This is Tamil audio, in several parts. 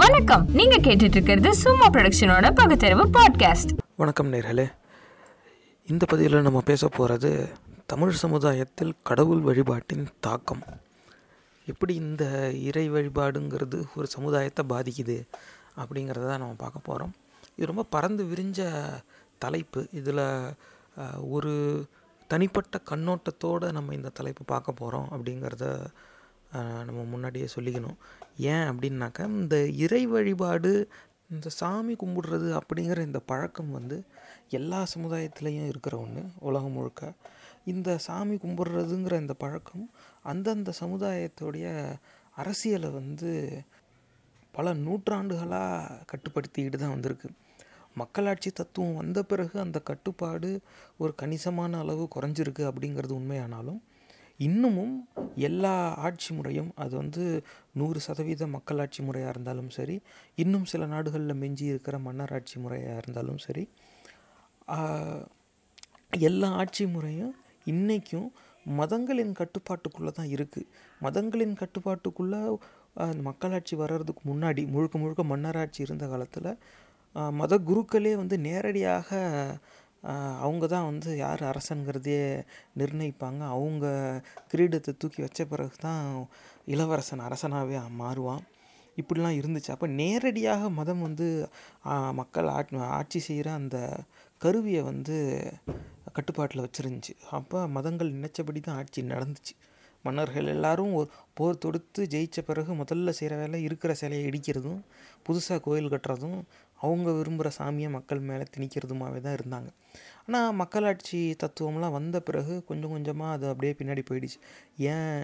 வணக்கம். நீங்க கேட்டுட்டு இருக்கிறது சும்மா ப்ரொடக்ஷனோட பகுத்தறிவு பாட்காஸ்ட் வணக்கம் நேர்களே. இந்த பதிவில் நம்ம பேச போகிறது தமிழ் சமுதாயத்தில் கடவுள் வழிபாட்டின் தாக்கம். எப்படி இந்த இறை வழிபாடுங்கிறது ஒரு சமுதாயத்தை பாதிக்குது அப்படிங்கிறத தான் நம்ம பார்க்க போகிறோம் இது ரொம்ப பறந்து விரிஞ்ச தலைப்பு. இதில் ஒரு தனிப்பட்ட கண்ணோட்டத்தோடு நம்ம இந்த தலைப்பு பார்க்க போகிறோம் அப்படிங்கிறத நம்ம முன்னாடியே சொல்லிக்கணும். ஏன் அப்படின்னாக்கா இந்த இறை வழிபாடு இந்த சாமி கும்பிடுறது அப்படிங்கிற இந்த பழக்கம் வந்து எல்லா சமுதாயத்துலேயும் இருக்கிற ஒன்று உலகம் முழுக்க. இந்த சாமி கும்பிட்றதுங்கிற இந்த பழக்கம் அந்தந்த சமுதாயத்துடைய அரசியலை வந்து பல நூற்றாண்டுகளாக கட்டுப்படுத்திக்கிட்டு தான் வந்திருக்கு. மக்களாட்சி தத்துவம் வந்த பிறகு அந்த கட்டுப்பாடு ஒரு கணிசமான அளவு குறைஞ்சிருக்கு அப்படிங்கிறது உண்மையானாலும் இன்னமும் எல்லா ஆட்சி முறையும் அது வந்து நூறு சதவீத மக்களாட்சி முறையாக இருந்தாலும் சரி இன்னும் சில நாடுகளில் மிஞ்சி இருக்கிற மன்னராட்சி முறையாக இருந்தாலும் சரி எல்லா ஆட்சி முறையும் இன்றைக்கும் மதங்களின் கட்டுப்பாட்டுக்குள்ளே தான் இருக்குது மதங்களின் கட்டுப்பாட்டுக்குள்ளே மக்களாட்சி வர்றதுக்கு முன்னாடி முழுக்க முழுக்க மன்னராட்சி இருந்த காலத்தில் மத குருக்களே வந்து நேரடியாக அவங்க தான் வந்து யார் அரசனுங்கிறதையே நிர்ணயிப்பாங்க. அவங்க கிரீடத்தை தூக்கி வச்ச பிறகு தான் இளவரசன் அரசனாகவே மாறுவான். இப்படிலாம் இருந்துச்சு. அப்போ நேரடியாக மதம் வந்து மக்கள் ஆட் ஆட்சி செய்கிற அந்த கருவியை வந்து கட்டுப்பாட்டில் வச்சுருந்துச்சு. அப்போ மதங்கள் நினைச்சபடி தான் ஆட்சி நடந்துச்சு. மன்னர்கள் எல்லாரும் ஒரு போர் தொடுத்து ஜெயிச்ச பிறகு முதல்ல செய்கிற வேலை இருக்கிற சிலையை இடிக்கிறதும் புதுசாக கோயில் கட்டுறதும் அவங்க விரும்புகிற சாமியை மக்கள் மேலே திணிக்கிறதுமாகவே தான் இருந்தாங்க. ஆனால் மக்களாட்சி தத்துவம்லாம் வந்த பிறகு கொஞ்சம் கொஞ்சமாக அது அப்படியே பின்னாடி போயிடுச்சு. ஏன்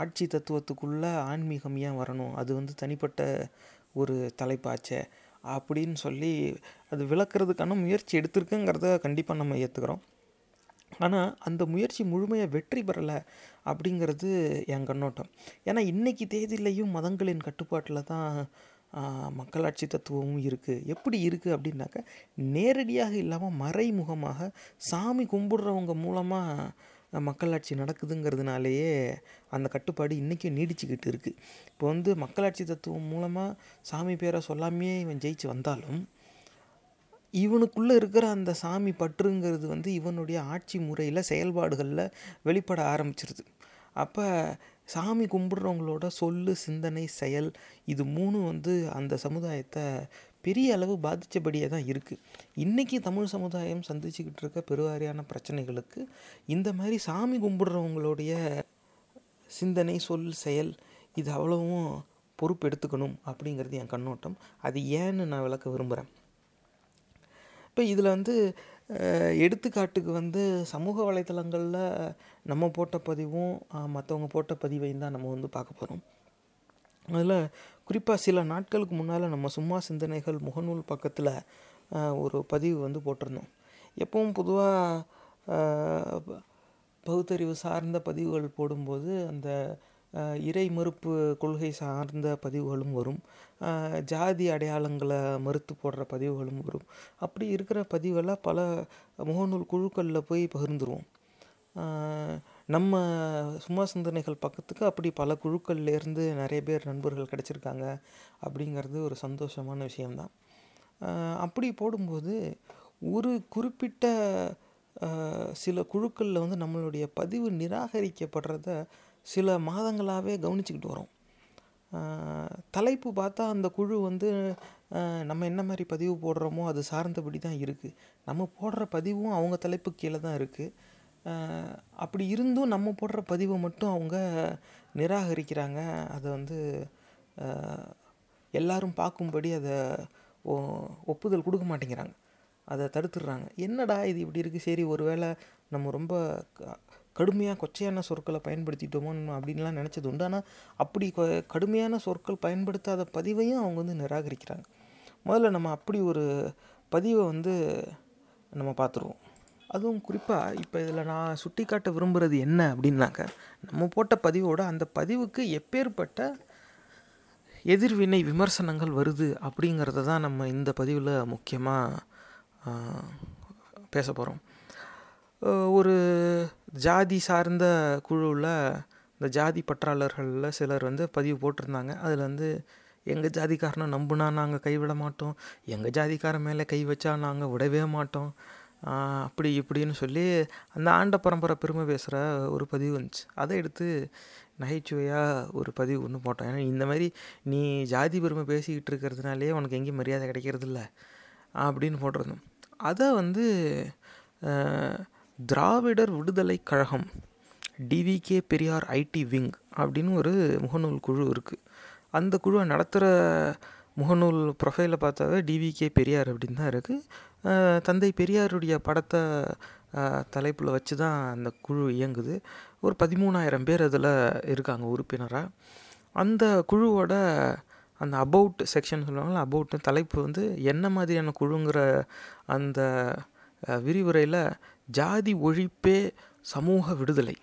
ஆட்சி தத்துவத்துக்குள்ளே ஆன்மீகம் ஏன் வரணும்? அது வந்து தனிப்பட்ட ஒரு தலைப்பாச்சே அப்படின்னு சொல்லி அது விளக்குறதுக்கான முயற்சி எடுத்திருக்குங்கிறத கண்டிப்பாக நம்ம ஏற்றுக்கிறோம். ஆனால் அந்த முயற்சி முழுமையாக வெற்றி பெறலை அப்படிங்கிறது என் கண்ணோட்டம். ஏன்னா இன்றைக்கி தேதியிலையும் மதங்களின் கட்டுப்பாட்டில் தான் மக்களாட்சி தத்துவமும் இருக்குது எப்படி இருக்குது அப்படின்னாக்க நேரடியாக இல்லாமல் மறைமுகமாக சாமி கும்பிடுறவங்க மூலமாக மக்களாட்சி நடக்குதுங்கிறதுனாலேயே அந்த கட்டுப்பாடு இன்றைக்கும் நீடிச்சுக்கிட்டு இருக்குது இப்போ வந்து மக்களாட்சி தத்துவம் மூலமாக சாமி பேரை சொல்லாமையே இவன் ஜெயிச்சு வந்தாலும் இவனுக்குள்ளே இருக்கிற அந்த சாமி பற்றுங்கிறது வந்து இவனுடைய ஆட்சி முறையில் செயல்பாடுகளில் வெளிப்பட ஆரம்பிச்சிருது. அப்போ சாமி கும்பிட்றவங்களோட சொல்லு சிந்தனை செயல் இது மூணும் வந்து அந்த சமுதாயத்தை பெரிய அளவு பாதித்தபடியே தான் இருக்குது இன்றைக்கி தமிழ் சமுதாயம் சந்திச்சுக்கிட்டு இருக்க பெருவாரியான பிரச்சனைகளுக்கு இந்த மாதிரி சாமி கும்பிட்றவங்களுடைய சிந்தனை சொல் செயல் இது அவ்வளவும் பொறுப்பு எடுத்துக்கணும் அப்படிங்கிறது என் கண்ணோட்டம். அது ஏன்னு நான் விளக்க விரும்புகிறேன் இப்போ இதில் வந்து எடுத்துக்காட்டுக்கு வந்து சமூக வலைத்தளங்களில் நம்ம போட்ட பதிவும் மற்றவங்க போட்ட பதிவையும் தான் நம்ம வந்து பார்க்க போகிறோம் அதில் குறிப்பாக சில நாட்களுக்கு முன்னால் நம்ம சும்மா சிந்தனைகள் முகநூல் பக்கத்தில் ஒரு பதிவு வந்து போட்டிருந்தோம். எப்பவும் பொதுவாக பகுத்தறிவு சார்ந்த பதிவுகள் போடும்போது அந்த இறை மறுப்பு கொள்கை சார்ந்த பதிவுகளும் வரும். ஜாதி அடையாளங்களை மறுத்து போடுற பதிவுகளும் வரும். அப்படி இருக்கிற பதிவெல்லாம் பல முகநூல் குழுக்களில் போய் பகிர்ந்துருவோம். நம்ம சும்மா சிந்தனைகள் பக்கத்துக்கு அப்படி பல குழுக்கள்லேருந்து நிறைய பேர் நண்பர்கள் கிடச்சிருக்காங்க அப்படிங்கிறது ஒரு சந்தோஷமான விஷயம்தான். அப்படி போடும்போது ஒரு குறிப்பிட்ட சில குழுக்களில் வந்து நம்மளுடைய பதிவு நிராகரிக்கப்படுறத சில மாதங்களாகவே கவனிச்சுக்கிட்டு வரோம். தலைப்பு பார்த்தா அந்த குழு வந்து நம்ம என்ன மாதிரி பதிவு போடுறோமோ அது சார்ந்தபடி தான் இருக்குது நம்ம போடுற பதிவும் அவங்க தலைப்பு கீழே தான் இருக்குது அப்படி இருந்தும் நம்ம போடுற பதிவை மட்டும் அவங்க நிராகரிக்கிறாங்க. அதை வந்து எல்லாரும் பார்க்கும்படி அதை ஒ- ஒப்புதல் கொடுக்க மாட்டேங்கிறாங்க. அதை தடுத்துடுறாங்க. என்னடா இது இப்படி இருக்குது சரி ஒருவேளை நம்ம ரொம்ப க- கடுமையாக கொச்சையான சொற்களை பயன்படுத்திட்டோமோ அப்படின்லாம் நினச்சது உண்டு. ஆனால் அப்படி கடுமையான சொற்கள் பயன்படுத்தாத பதிவையும் அவங்க வந்து நிராகரிக்கிறாங்க. முதல்ல நம்ம அப்படி ஒரு பதிவை வந்து நம்ம பார்த்துருவோம் அதுவும் குறிப்பாக இப்போ இதில் நான் சுட்டிக்காட்ட விரும்புகிறது என்ன அப்படின்னாக்க நம்ம போட்ட பதிவோட அந்த பதிவுக்கு எப்பேற்பட்ட எதிர்வினை விமர்சனங்கள் வருது அப்படிங்கிறத தான் நம்ம இந்த பதிவில் முக்கியமாக பேச போகிறோம் ஒரு ஜாதி சார்ந்த குழுவில் இந்த ஜாதி பற்றாளர்களில் சிலர் வந்து பதிவு போட்டிருந்தாங்க. அதில் வந்து எங்கள் ஜாதிக்காரனை நம்புனா நாங்கள் கைவிட மாட்டோம். எங்கள் ஜாதிக்காரன் மேலே கை வச்சா நாங்கள் விடவே மாட்டோம். அப்படி இப்படின்னு சொல்லி அந்த ஆண்ட பரம்பரை பெருமை பேசுகிற ஒரு பதிவு வந்துச்சு. அதை எடுத்து நகைச்சுவையாக ஒரு பதிவு ஒன்று போட்டோம். ஏன்னா இந்த மாதிரி நீ ஜாதி பெருமை பேசிக்கிட்டு இருக்கிறதுனாலே உனக்கு எங்கேயும் மரியாதை கிடைக்கிறதில்ல அப்படின்னு போட்டிருந்தோம். அதை வந்து Dravidar Viduthalai Kazhagam TVK Periyar IT wing அப்படின்னு ஒரு முகநூல் குழு இருக்குது அந்த குழுவை நடத்துகிற முகநூல் ப்ரொஃபைலை பார்த்தாவே டிவிகே பெரியார் அப்படின்னு தான் இருக்குது தந்தை பெரியாருடைய படத்தை தலைப்பில் வச்சு தான் அந்த குழு இயங்குது. ஒரு பதிமூணாயிரம் பேர் அதில் இருக்காங்க உறுப்பினராக அந்த குழுவோட அந்த அபவுட் செக்ஷன் சொல்லுவாங்கள்ல அபவுட் தலைப்பு வந்து என்ன மாதிரியான குழுங்கிற அந்த விரிவுரையில் ஜாதி ஒழிப்பே சமூக விடுதலை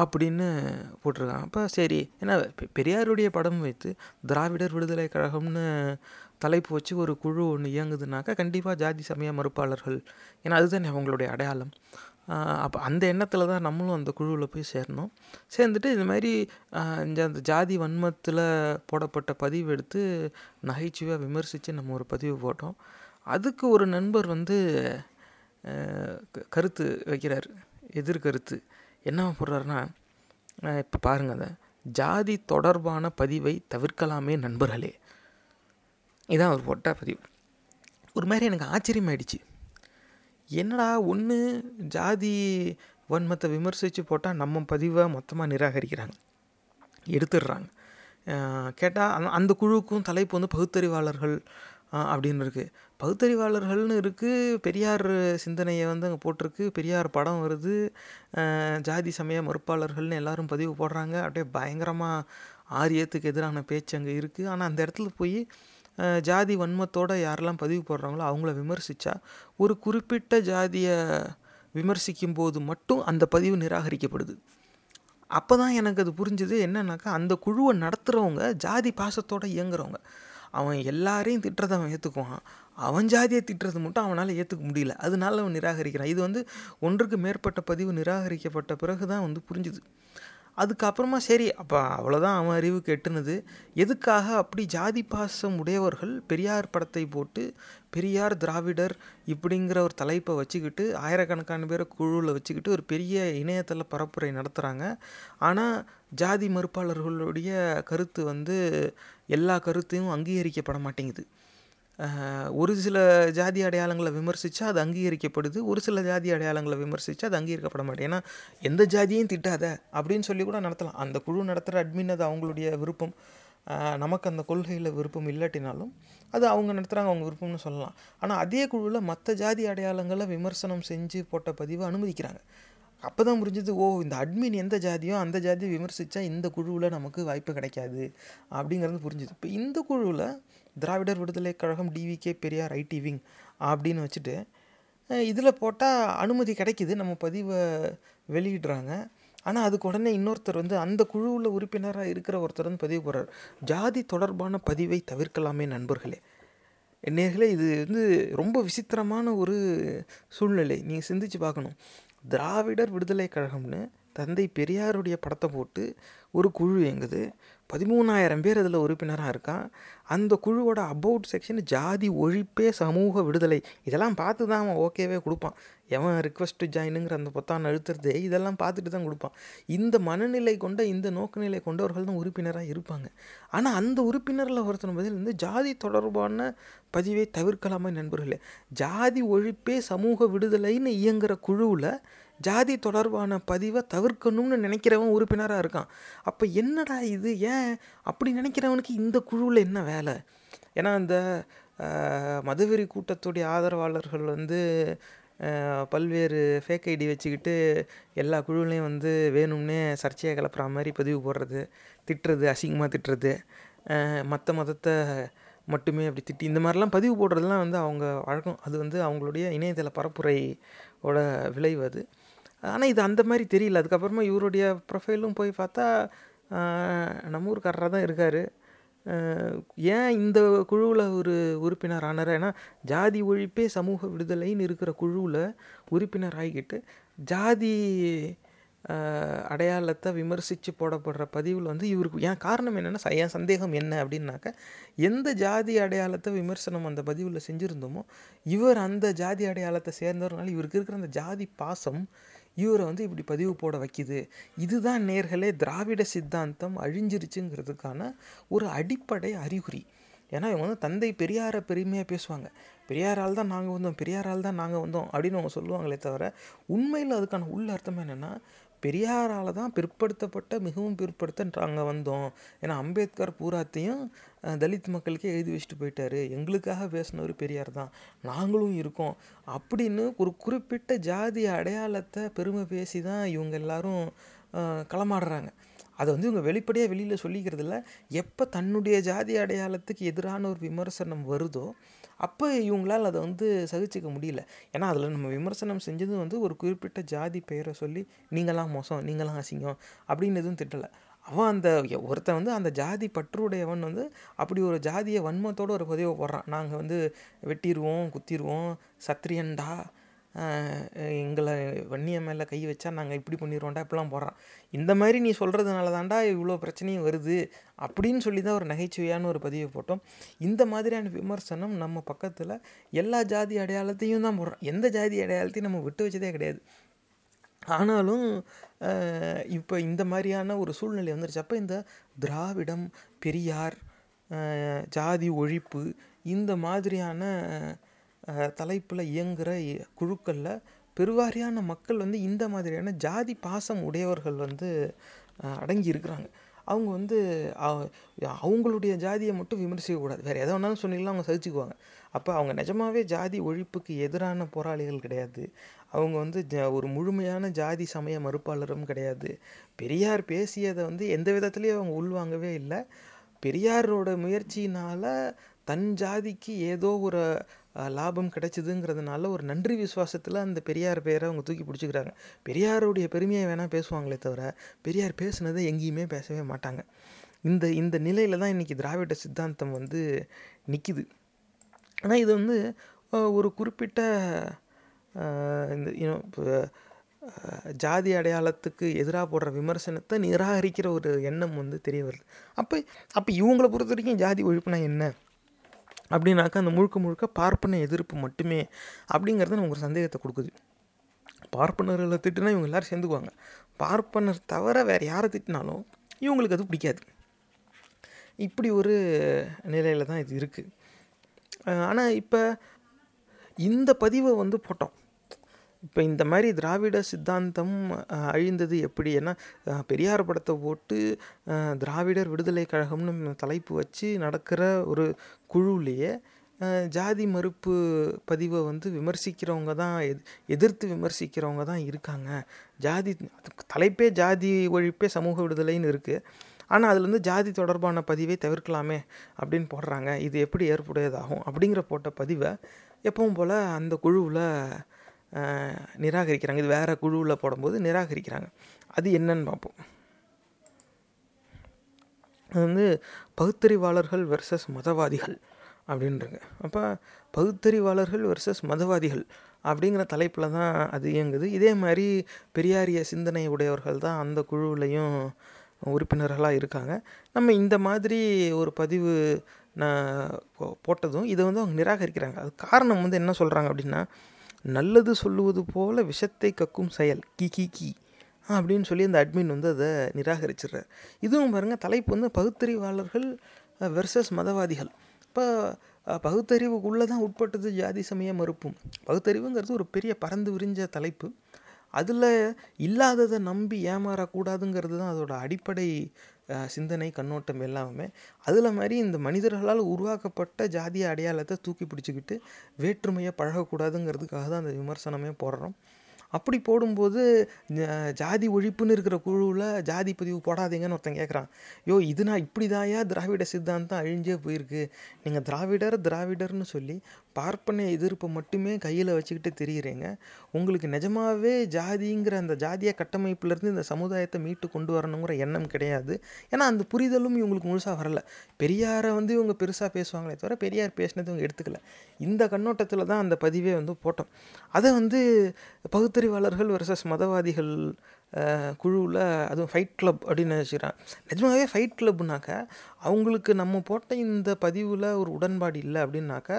அப்படின்னு போட்டிருக்காங்க. அப்போ சரி ஏன்னா பெரியாருடைய படம் வைத்து திராவிடர் விடுதலை கழகம்னு தலைப்பு வச்சு ஒரு குழு ஒன்று இயங்குதுனாக்கா கண்டிப்பாக ஜாதி சமய மறுப்பாளர்கள். ஏன்னா அதுதானே அவங்களுடைய அடையாளம். அப்போ அந்த எண்ணத்தில் தான் நம்மளும் அந்த குழுவில் போய் சேரணும். சேர்ந்துட்டு இது மாதிரி இந்த அந்த ஜாதி வன்மத்தில் போடப்பட்ட பதிவு எடுத்து நகைச்சுவையாக விமர்சித்து நம்ம ஒரு பதிவு போட்டோம். அதுக்கு ஒரு நண்பர் வந்து கருத்து வைக்கிறார் எதிர்கருத்து என்ன போடுறாருன்னா இப்போ பாருங்கள் அதை. ஜாதி தொடர்பான பதிவை தவிர்க்கலாமே நண்பர்களே. இதான் அவர் போட்ட பதிவு. ஒரு மாதிரி எனக்கு ஆச்சரியமாயிடுச்சு. என்னடா ஒன்று ஜாதி வன்மத்தை விமர்சித்து போட்டால் நம்ம பதிவை மொத்தமாக நிராகரிக்கிறாங்க. எடுத்துடுறாங்க. கேட்டால் அந்த அந்த குழுவுக்கும் தலைப்பு வந்து பகுத்தறிவாளர்கள் அப்படின்னு இருக்குது பகுத்தறிவாளர்கள்னு இருக்குது பெரியார் சிந்தனையை வந்து அங்கே போட்டிருக்கு. பெரியார் படம் வருது. ஜாதி சமய மறுப்பாளர்கள்னு எல்லோரும் பதிவு போடுறாங்க. அப்படியே பயங்கரமாக ஆரியத்துக்கு எதிரான பேச்சு அங்கே இருக்குது ஆனால் அந்த இடத்துல போய் ஜாதி வன்மத்தோடு யாரெல்லாம் பதிவு போடுறாங்களோ அவங்கள விமர்சித்தா ஒரு குறிப்பிட்ட ஜாதியை விமர்சிக்கும் போது மட்டும் அந்த பதிவு நிராகரிக்கப்படுது. அப்போ தான் எனக்கு அது புரிஞ்சுது. என்னன்னாக்கா அந்த குழுவை நடத்துகிறவங்க ஜாதி பாசத்தோடு இயங்குறவங்க. அவன் எல்லாரையும் திட்டுறதை அவன் ஏற்றுக்குவான் அவன் ஜாதியை திட்டுறது மட்டும் அவனால் ஏற்றுக்க முடியல. அதனால அவன் நிராகரிக்கிறான். இது வந்து ஒன்றுக்கு மேற்பட்ட பதிவு நிராகரிக்கப்பட்ட பிறகு தான் வந்து புரிஞ்சுது. அதுக்கப்புறமா சரி அப்போ அவ்வளோதான் அவன் அறிவுக்கு எட்டுனது எதுக்காக அப்படி ஜாதி பாசம் உடையவர்கள் பெரியார் படத்தை போட்டு பெரியார் திராவிடர் இப்படிங்கிற ஒரு தலைப்பை வச்சுக்கிட்டு ஆயிரக்கணக்கான பேரை குழுவில் வச்சுக்கிட்டு ஒரு பெரிய இணையதள பரப்புரை நடத்துகிறாங்க ஆனால் ஜாதி மறுப்பாளர்களுடைய கருத்து வந்து எல்லா கருத்தையும் அங்கீகரிக்கப்பட மாட்டேங்குது. ஒரு சில ஜாதி அடையாளங்களை விமர்சித்தா அது அங்கீகரிக்கப்படுது ஒரு சில ஜாதி அடையாளங்களை விமர்சித்தா அது அங்கீகரிக்கப்பட மாட்டேன். ஏன்னா எந்த ஜாதியும் திட்டாத அப்படின்னு சொல்லி கூட நடத்தலாம். அந்த குழு நடத்துகிற அட்மின் அது அவங்களுடைய விருப்பம். நமக்கு அந்த கொள்கையில் விருப்பம் இல்லாட்டினாலும் அது அவங்க நடத்துகிறாங்க அவங்க விருப்பம்னு சொல்லலாம். ஆனால் அதே குழுவில் மற்ற ஜாதி அடையாளங்களை விமர்சனம் செஞ்சு போட்ட பதிவை அனுமதிக்கிறாங்க. அப்போ தான் புரிஞ்சது ஓ இந்த அட்மின் எந்த ஜாதியோ அந்த ஜாதியை விமர்சித்தா இந்த குழுவில் நமக்கு வாய்ப்பு கிடைக்காது அப்படிங்கிறது புரிஞ்சுது. இப்போ இந்த குழுவில் Dravidar Viduthalai Kazhagam TVK Periyar IT wing அப்படின்னு வச்சுட்டு இதில் போட்டால் அனுமதி கிடைக்கிது. நம்ம பதிவை வெளியிடுறாங்க. ஆனால் அதுக்கு உடனே இன்னொருத்தர் வந்து அந்த குழுவில் உறுப்பினராக இருக்கிற ஒருத்தர் வந்து பதிவு போடுறார். ஜாதி தொடர்பான பதிவை தவிர்க்கலாமே நண்பர்களே. நேர்களே இது வந்து ரொம்ப விசித்திரமான ஒரு சூழ்நிலை. நீங்கள் சிந்திச்சு பார்க்கணும். திராவிடர் விடுதலை கழகம்னு தந்தை பெரியாருடைய படத்தை போட்டு ஒரு குழு இயங்குது. பதிமூணாயிரம் பேர் அதில் உறுப்பினராக இருக்கான் அந்த குழுவோட அபவுட் செக்ஷன் ஜாதி ஒழிப்பே சமூக விடுதலை. இதெல்லாம் பார்த்து தான் அவன் ஓகேவே கொடுப்பான். எவன் ரிக்வஸ்ட்டு ஜாயினுங்கிற அந்த பொத்தான் அழுத்துறது இதெல்லாம் பார்த்துட்டு தான் கொடுப்பான். இந்த மனநிலை கொண்ட இந்த நோக்குநிலை கொண்டவர்கள் தான் உறுப்பினராக இருப்பாங்க. ஆனால் அந்த உறுப்பினரில் ஒருத்தன் பதில் வந்து ஜாதி தொடர்பான பதிவை தவிர்க்கலாமே நண்பர்களே? ஜாதி ஒழிப்பே சமூக விடுதலைன்னு இயங்குகிற குழுவில் ஜாதி தொடர்பான பதிவை தவிர்க்கணும்னு நினைக்கிறவன் உறுப்பினராக இருக்கான். அப்போ என்னடா இது? ஏன்? அப்படி நினைக்கிறவனுக்கு இந்த குழுவில் என்ன வேலை? ஏன்னா இந்த மதுவெறி மதவெறி கூட்டத்துடைய ஆதரவாளர்கள் வந்து பல்வேறு ஃபேக் ஐடி வச்சுக்கிட்டு எல்லா குழுவிலையும் வந்து வேணும்னே சர்ச்சையாக கிளப்புற மாதிரி பதிவு போடுறது திட்டுறது அசிங்கமாக திட்டுறது மற்ற மதத்தை மட்டுமே அப்படி திட்டி இந்த மாதிரிலாம் பதிவு போடுறதுலாம் வந்து அவங்க வழக்கம். அது வந்து அவங்களுடைய இணையதள பரப்புரையோட விளைவு அது. ஆனால் இது அந்த மாதிரி தெரியல. அதுக்கப்புறமா இவருடைய ப்ரொஃபைலும் போய் பார்த்தா நம்ம ஊருக்காரராக தான் இருக்கார். ஏன் இந்த குழுவில் ஒரு உறுப்பினர் ஆனார்? ஏன்னா ஜாதி ஒழிப்பே சமூக விடுதலைன்னு இருக்கிற குழுவில் உறுப்பினர் ஆகிக்கிட்டு ஜாதி அடையாளத்தை விமர்சித்து போடப்படுற பதிவில் வந்து இவருக்கு ஏன் காரணம் என்னென்னா என் சந்தேகம் என்ன அப்படின்னாக்க எந்த ஜாதி அடையாளத்தை விமர்சனம் அந்த பதிவில் செஞ்சுருந்தோமோ இவர் அந்த ஜாதி அடையாளத்தை சேர்ந்தவர்னால இவருக்கு இருக்கிற அந்த ஜாதி பாசம் இவரை வந்து இப்படி பதிவு போட வைக்கிது. இதுதான் நேர்களே திராவிட சித்தாந்தம் அழிஞ்சிருச்சுங்கிறதுக்கான ஒரு அடிப்படை அறிகுறி. ஏன்னா இவங்க வந்து தந்தை பெரியாரை பெருமையாக பேசுவாங்க. பெரியாரால் தான் நாங்கள் வந்தோம் பெரியாரால் தான் நாங்கள் வந்தோம் அப்படின்னு அவங்க சொல்லுவாங்களே தவிர உண்மையில் அதுக்கான உள்ள அர்த்தம் என்னென்னா பெரியாரால் தான் பிற்படுத்தப்பட்ட மிகவும் பிற்படுத்த நாங்கள் வந்தோம். ஏன்னா அம்பேத்கர் பூராத்தையும் தலித் மக்களுக்கே எழுதி வச்சுட்டு போயிட்டாரு. எங்களுக்காக பேசினவர் பெரியார் தான் நாங்களும் இருக்கோம். அப்படின்னு ஒரு குறிப்பிட்ட ஜாதி அடையாளத்தை பெருமை பேசி தான் இவங்க எல்லாரும் களமாடுறாங்க. அதை வந்து இவங்க வெளிப்படையாக வெளியில் சொல்லிக்கிறது எப்போ தன்னுடைய ஜாதி அடையாளத்துக்கு எதிரான ஒரு விமர்சனம் வருதோ அப்போ இவங்களால் அதை வந்து சகிச்சிக்க முடியல. ஏன்னா அதில் நம்ம விமர்சனம் செஞ்சது வந்து ஒரு குறிப்பிட்ட ஜாதி பெயரை சொல்லி நீங்களாம் மோசம் நீங்களாம் அசிங்கம் அப்படின்னு எதுவும் திட்டலை. அவன் அந்த ஒருத்தன் வந்து அந்த ஜாதி பற்றுடையவன் வந்து அப்படி ஒரு ஜாதியை வன்மத்தோடு ஒரு பதிவை போடுறான். நாங்கள் வந்து வெட்டிடுவோம் குத்திடுவோம் சத்திரியன்டா எங்களை வன்னிய மேலே கை வச்சா நாங்கள் இப்படி பண்ணிடுவோம்டா இப்படிலாம் போடுறான். இந்த மாதிரி நீ சொல்கிறதுனால தாண்டா இவ்வளோ பிரச்சனையும் வருது அப்படின்னு சொல்லி தான் ஒரு நகைச்சுவையான ஒரு பதிவை போட்டோம். இந்த மாதிரியான விமர்சனம் நம்ம பக்கத்தில் எல்லா ஜாதி அடையாளத்தையும் தான் போடுறோம் எந்த ஜாதி அடையாளத்தையும் நம்ம விட்டு வச்சதே கிடையாது. ஆனாலும் இப்போ இந்த மாதிரியான ஒரு சூழ்நிலை வந்துருச்சு. அப்போ இந்த திராவிடம் பெரியார் ஜாதி ஒழிப்பு இந்த மாதிரியான தலைப்பில் இயங்குகிற குழுக்களில் பெருவாரியான மக்கள் வந்து இந்த மாதிரியான ஜாதி பாசம் உடையவர்கள் வந்து அடங்கி இருக்கிறாங்க. அவங்க வந்து அவங்களுடைய ஜாதியை மட்டும் விமர்சிக்கக்கூடாது வேறு எதை வேணாலும் சொன்னீங்கன்னா அவங்க சகிச்சுக்குவாங்க. அப்போ அவங்க நிஜமாகவே ஜாதி ஒழிப்புக்கு எதிரான போராளிகள் கிடையாது. அவங்க வந்து ஜ- ஒரு முழுமையான ஜாதி சமய மறுப்பாளரும் கிடையாது. பெரியார் பேசியதை வந்து எந்த விதத்துலேயும் அவங்க உள்வாங்கவே இல்லை. பெரியாரோட முயற்சியினால் தன் ஜாதிக்கு ஏதோ ஒரு லாபம் கிடைச்சிதுங்கிறதுனால ஒரு நன்றி விசுவாசத்தில் அந்த பெரியார் பேரை அவங்க தூக்கி பிடிச்சிக்கிறாங்க. பெரியாருடைய பெருமையை வேணால் பேசுவாங்களே தவிர பெரியார் பேசுனதை எங்கேயுமே பேசவே மாட்டாங்க. இந்த இந்த நிலையில் தான் இன்றைக்கி திராவிட சித்தாந்தம் வந்து நிற்கிது ஆனால் இது வந்து ஒரு குறிப்பிட்ட இந்த இன்னும் இப்போ ஜாதி அடையாளத்துக்கு எதிராக போடுற விமர்சனத்தை நிராகரிக்கிற ஒரு எண்ணம் வந்து தெரிய வருது. அப்போ அப்போ இவங்களை பொறுத்த வரைக்கும் ஜாதி ஒழிப்புனா என்ன? அப்படின்னாக்கா அந்த முழுக்க முழுக்க பார்ப்பன எதிர்ப்பு மட்டுமே அப்படிங்கிறது நமக்கு ஒரு சந்தேகத்தை கொடுக்குது. பார்ப்பனர்களை திட்டுனா இவங்க எல்லாரும் சேர்ந்துக்குவாங்க. பார்ப்பனர் தவிர வேறு யாரை திட்டினாலும் இவங்களுக்கு அது பிடிக்காது. இப்படி ஒரு நிலையில் தான் இது இருக்குது ஆனால் இப்போ இந்த பதிவை வந்து போட்டோம். இப்போ இந்த மாதிரி திராவிட சித்தாந்தம் அழிந்தது எப்படி ஏன்னா பெரியார் படத்தை போட்டு திராவிடர் விடுதலை கழகம்னு தலைப்பு வச்சு நடக்கிற ஒரு குழுவிலேயே ஜாதி மறுப்பு பதிவை வந்து விமர்சிக்கிறவங்க தான் எத் எதிர்த்து விமர்சிக்கிறவங்க தான் இருக்காங்க. ஜாதி தலைப்பே ஜாதி ஒழிப்பே சமூக விடுதலைன்னு இருக்குது ஆனால் அதில் வந்து ஜாதி தொடர்பான பதிவை தவிர்க்கலாமே அப்படின்னு போடுறாங்க. இது எப்படி ஏற்புடையதாகும் அப்படிங்கிற போட்ட பதிவை எப்பவும் போல் அந்த குழுவில் நிராகரிக்கிறாங்க. இது வேறு குழுவில் போடும்போது நிராகரிக்கிறாங்க. அது என்னன்னு பார்ப்போம். அது வந்து பகுத்தறிவாளர்கள் வெர்சஸ் மதவாதிகள் அப்படின்றாங்க. அப்போ பகுத்தறிவாளர்கள் வெர்சஸ் மதவாதிகள் அப்படிங்கிற தலைப்பில் தான் அது இயங்குது. இதே மாதிரி பெரியாரிய சிந்தனை உடையவர்கள் தான் அந்த குழுவிலையும் உறுப்பினர்களாக இருக்காங்க. நம்ம இந்த மாதிரி ஒரு பதிவு நான் போ- போட்டதும் இதை வந்து அவங்க நிராகரிக்கிறாங்க. அது காரணம் வந்து என்ன சொல்கிறாங்க அப்படின்னா நல்லது சொல்லுவது போல விஷத்தை கக்கும் செயல். கி கி கி. அப்படின்னு சொல்லி அந்த அட்மின் வந்து அதை நிராகரிச்சிடுறார். இதுவும் பாருங்கள் தலைப்பு வந்து பகுத்தறிவாளர்கள் வெர்சஸ் மதவாதிகள். இப்போ பகுத்தறிவுக்குள்ளே தான் உட்பட்டது ஜாதி சமய மறுப்பும். பகுத்தறிவுங்கிறது ஒரு பெரிய பறந்து விரிஞ்ச தலைப்பு. அதில் இல்லாததை நம்பி ஏமாறக்கூடாதுங்கிறது தான் அதோட அடிப்படை சிந்தனை கண்ணோட்டம் எல்லாமே அதில் மாதிரி இந்த மனிதர்களால் உருவாக்கப்பட்ட ஜாதிய அடையாளத்தை தூக்கி பிடிச்சிக்கிட்டு வேற்றுமையை பழகக்கூடாதுங்கிறதுக்காக தான் அந்த விமர்சனமே போடுறோம். அப்படி போடும்போது ஜாதி ஒழிப்புன்னு இருக்கிற குழுவில் ஜாதி பதிவு போடாதீங்கன்னு ஒருத்தன் கேட்குறான் யோ இது நான் இப்படி தாயா திராவிட சித்தாந்தம் அழிஞ்சே போயிருக்கு. நீங்கள் திராவிடர் திராவிடர்னு சொல்லி பார்ப்பன எதிர்ப்பை மட்டுமே கையில் வச்சுக்கிட்டு தெரியுறீங்க. உங்களுக்கு நிஜமாவே ஜாதிங்கிற அந்த ஜாதிய கட்டமைப்புலேருந்து இந்த சமுதாயத்தை மீட்டு கொண்டு வரணுங்கிற எண்ணம் கிடையாது. ஏன்னா அந்த புரிதலும் இவங்களுக்கு முழுசாக வரல. பெரியாரை வந்து இவங்க பெருசாக பேசுவாங்களே தவிர பெரியார் பேசினது இவங்க எடுத்துக்கல. இந்த கண்ணோட்டத்தில் தான் அந்த பதிவே வந்து போட்டோம். அதை வந்து பகுத்தறிவாளர்கள் வெர்சஸ் மதவாதிகள் குழுவில் அதுவும் ஃபைட் கிளப் அப்படின்னு நினச்சிக்கிறாங்க. நிஜமாகவே ஃபைட் கிளப்னாக்கா அவங்களுக்கு நம்ம போட்ட இந்த பதிவில் ஒரு உடன்பாடு இல்லை அப்படின்னாக்கா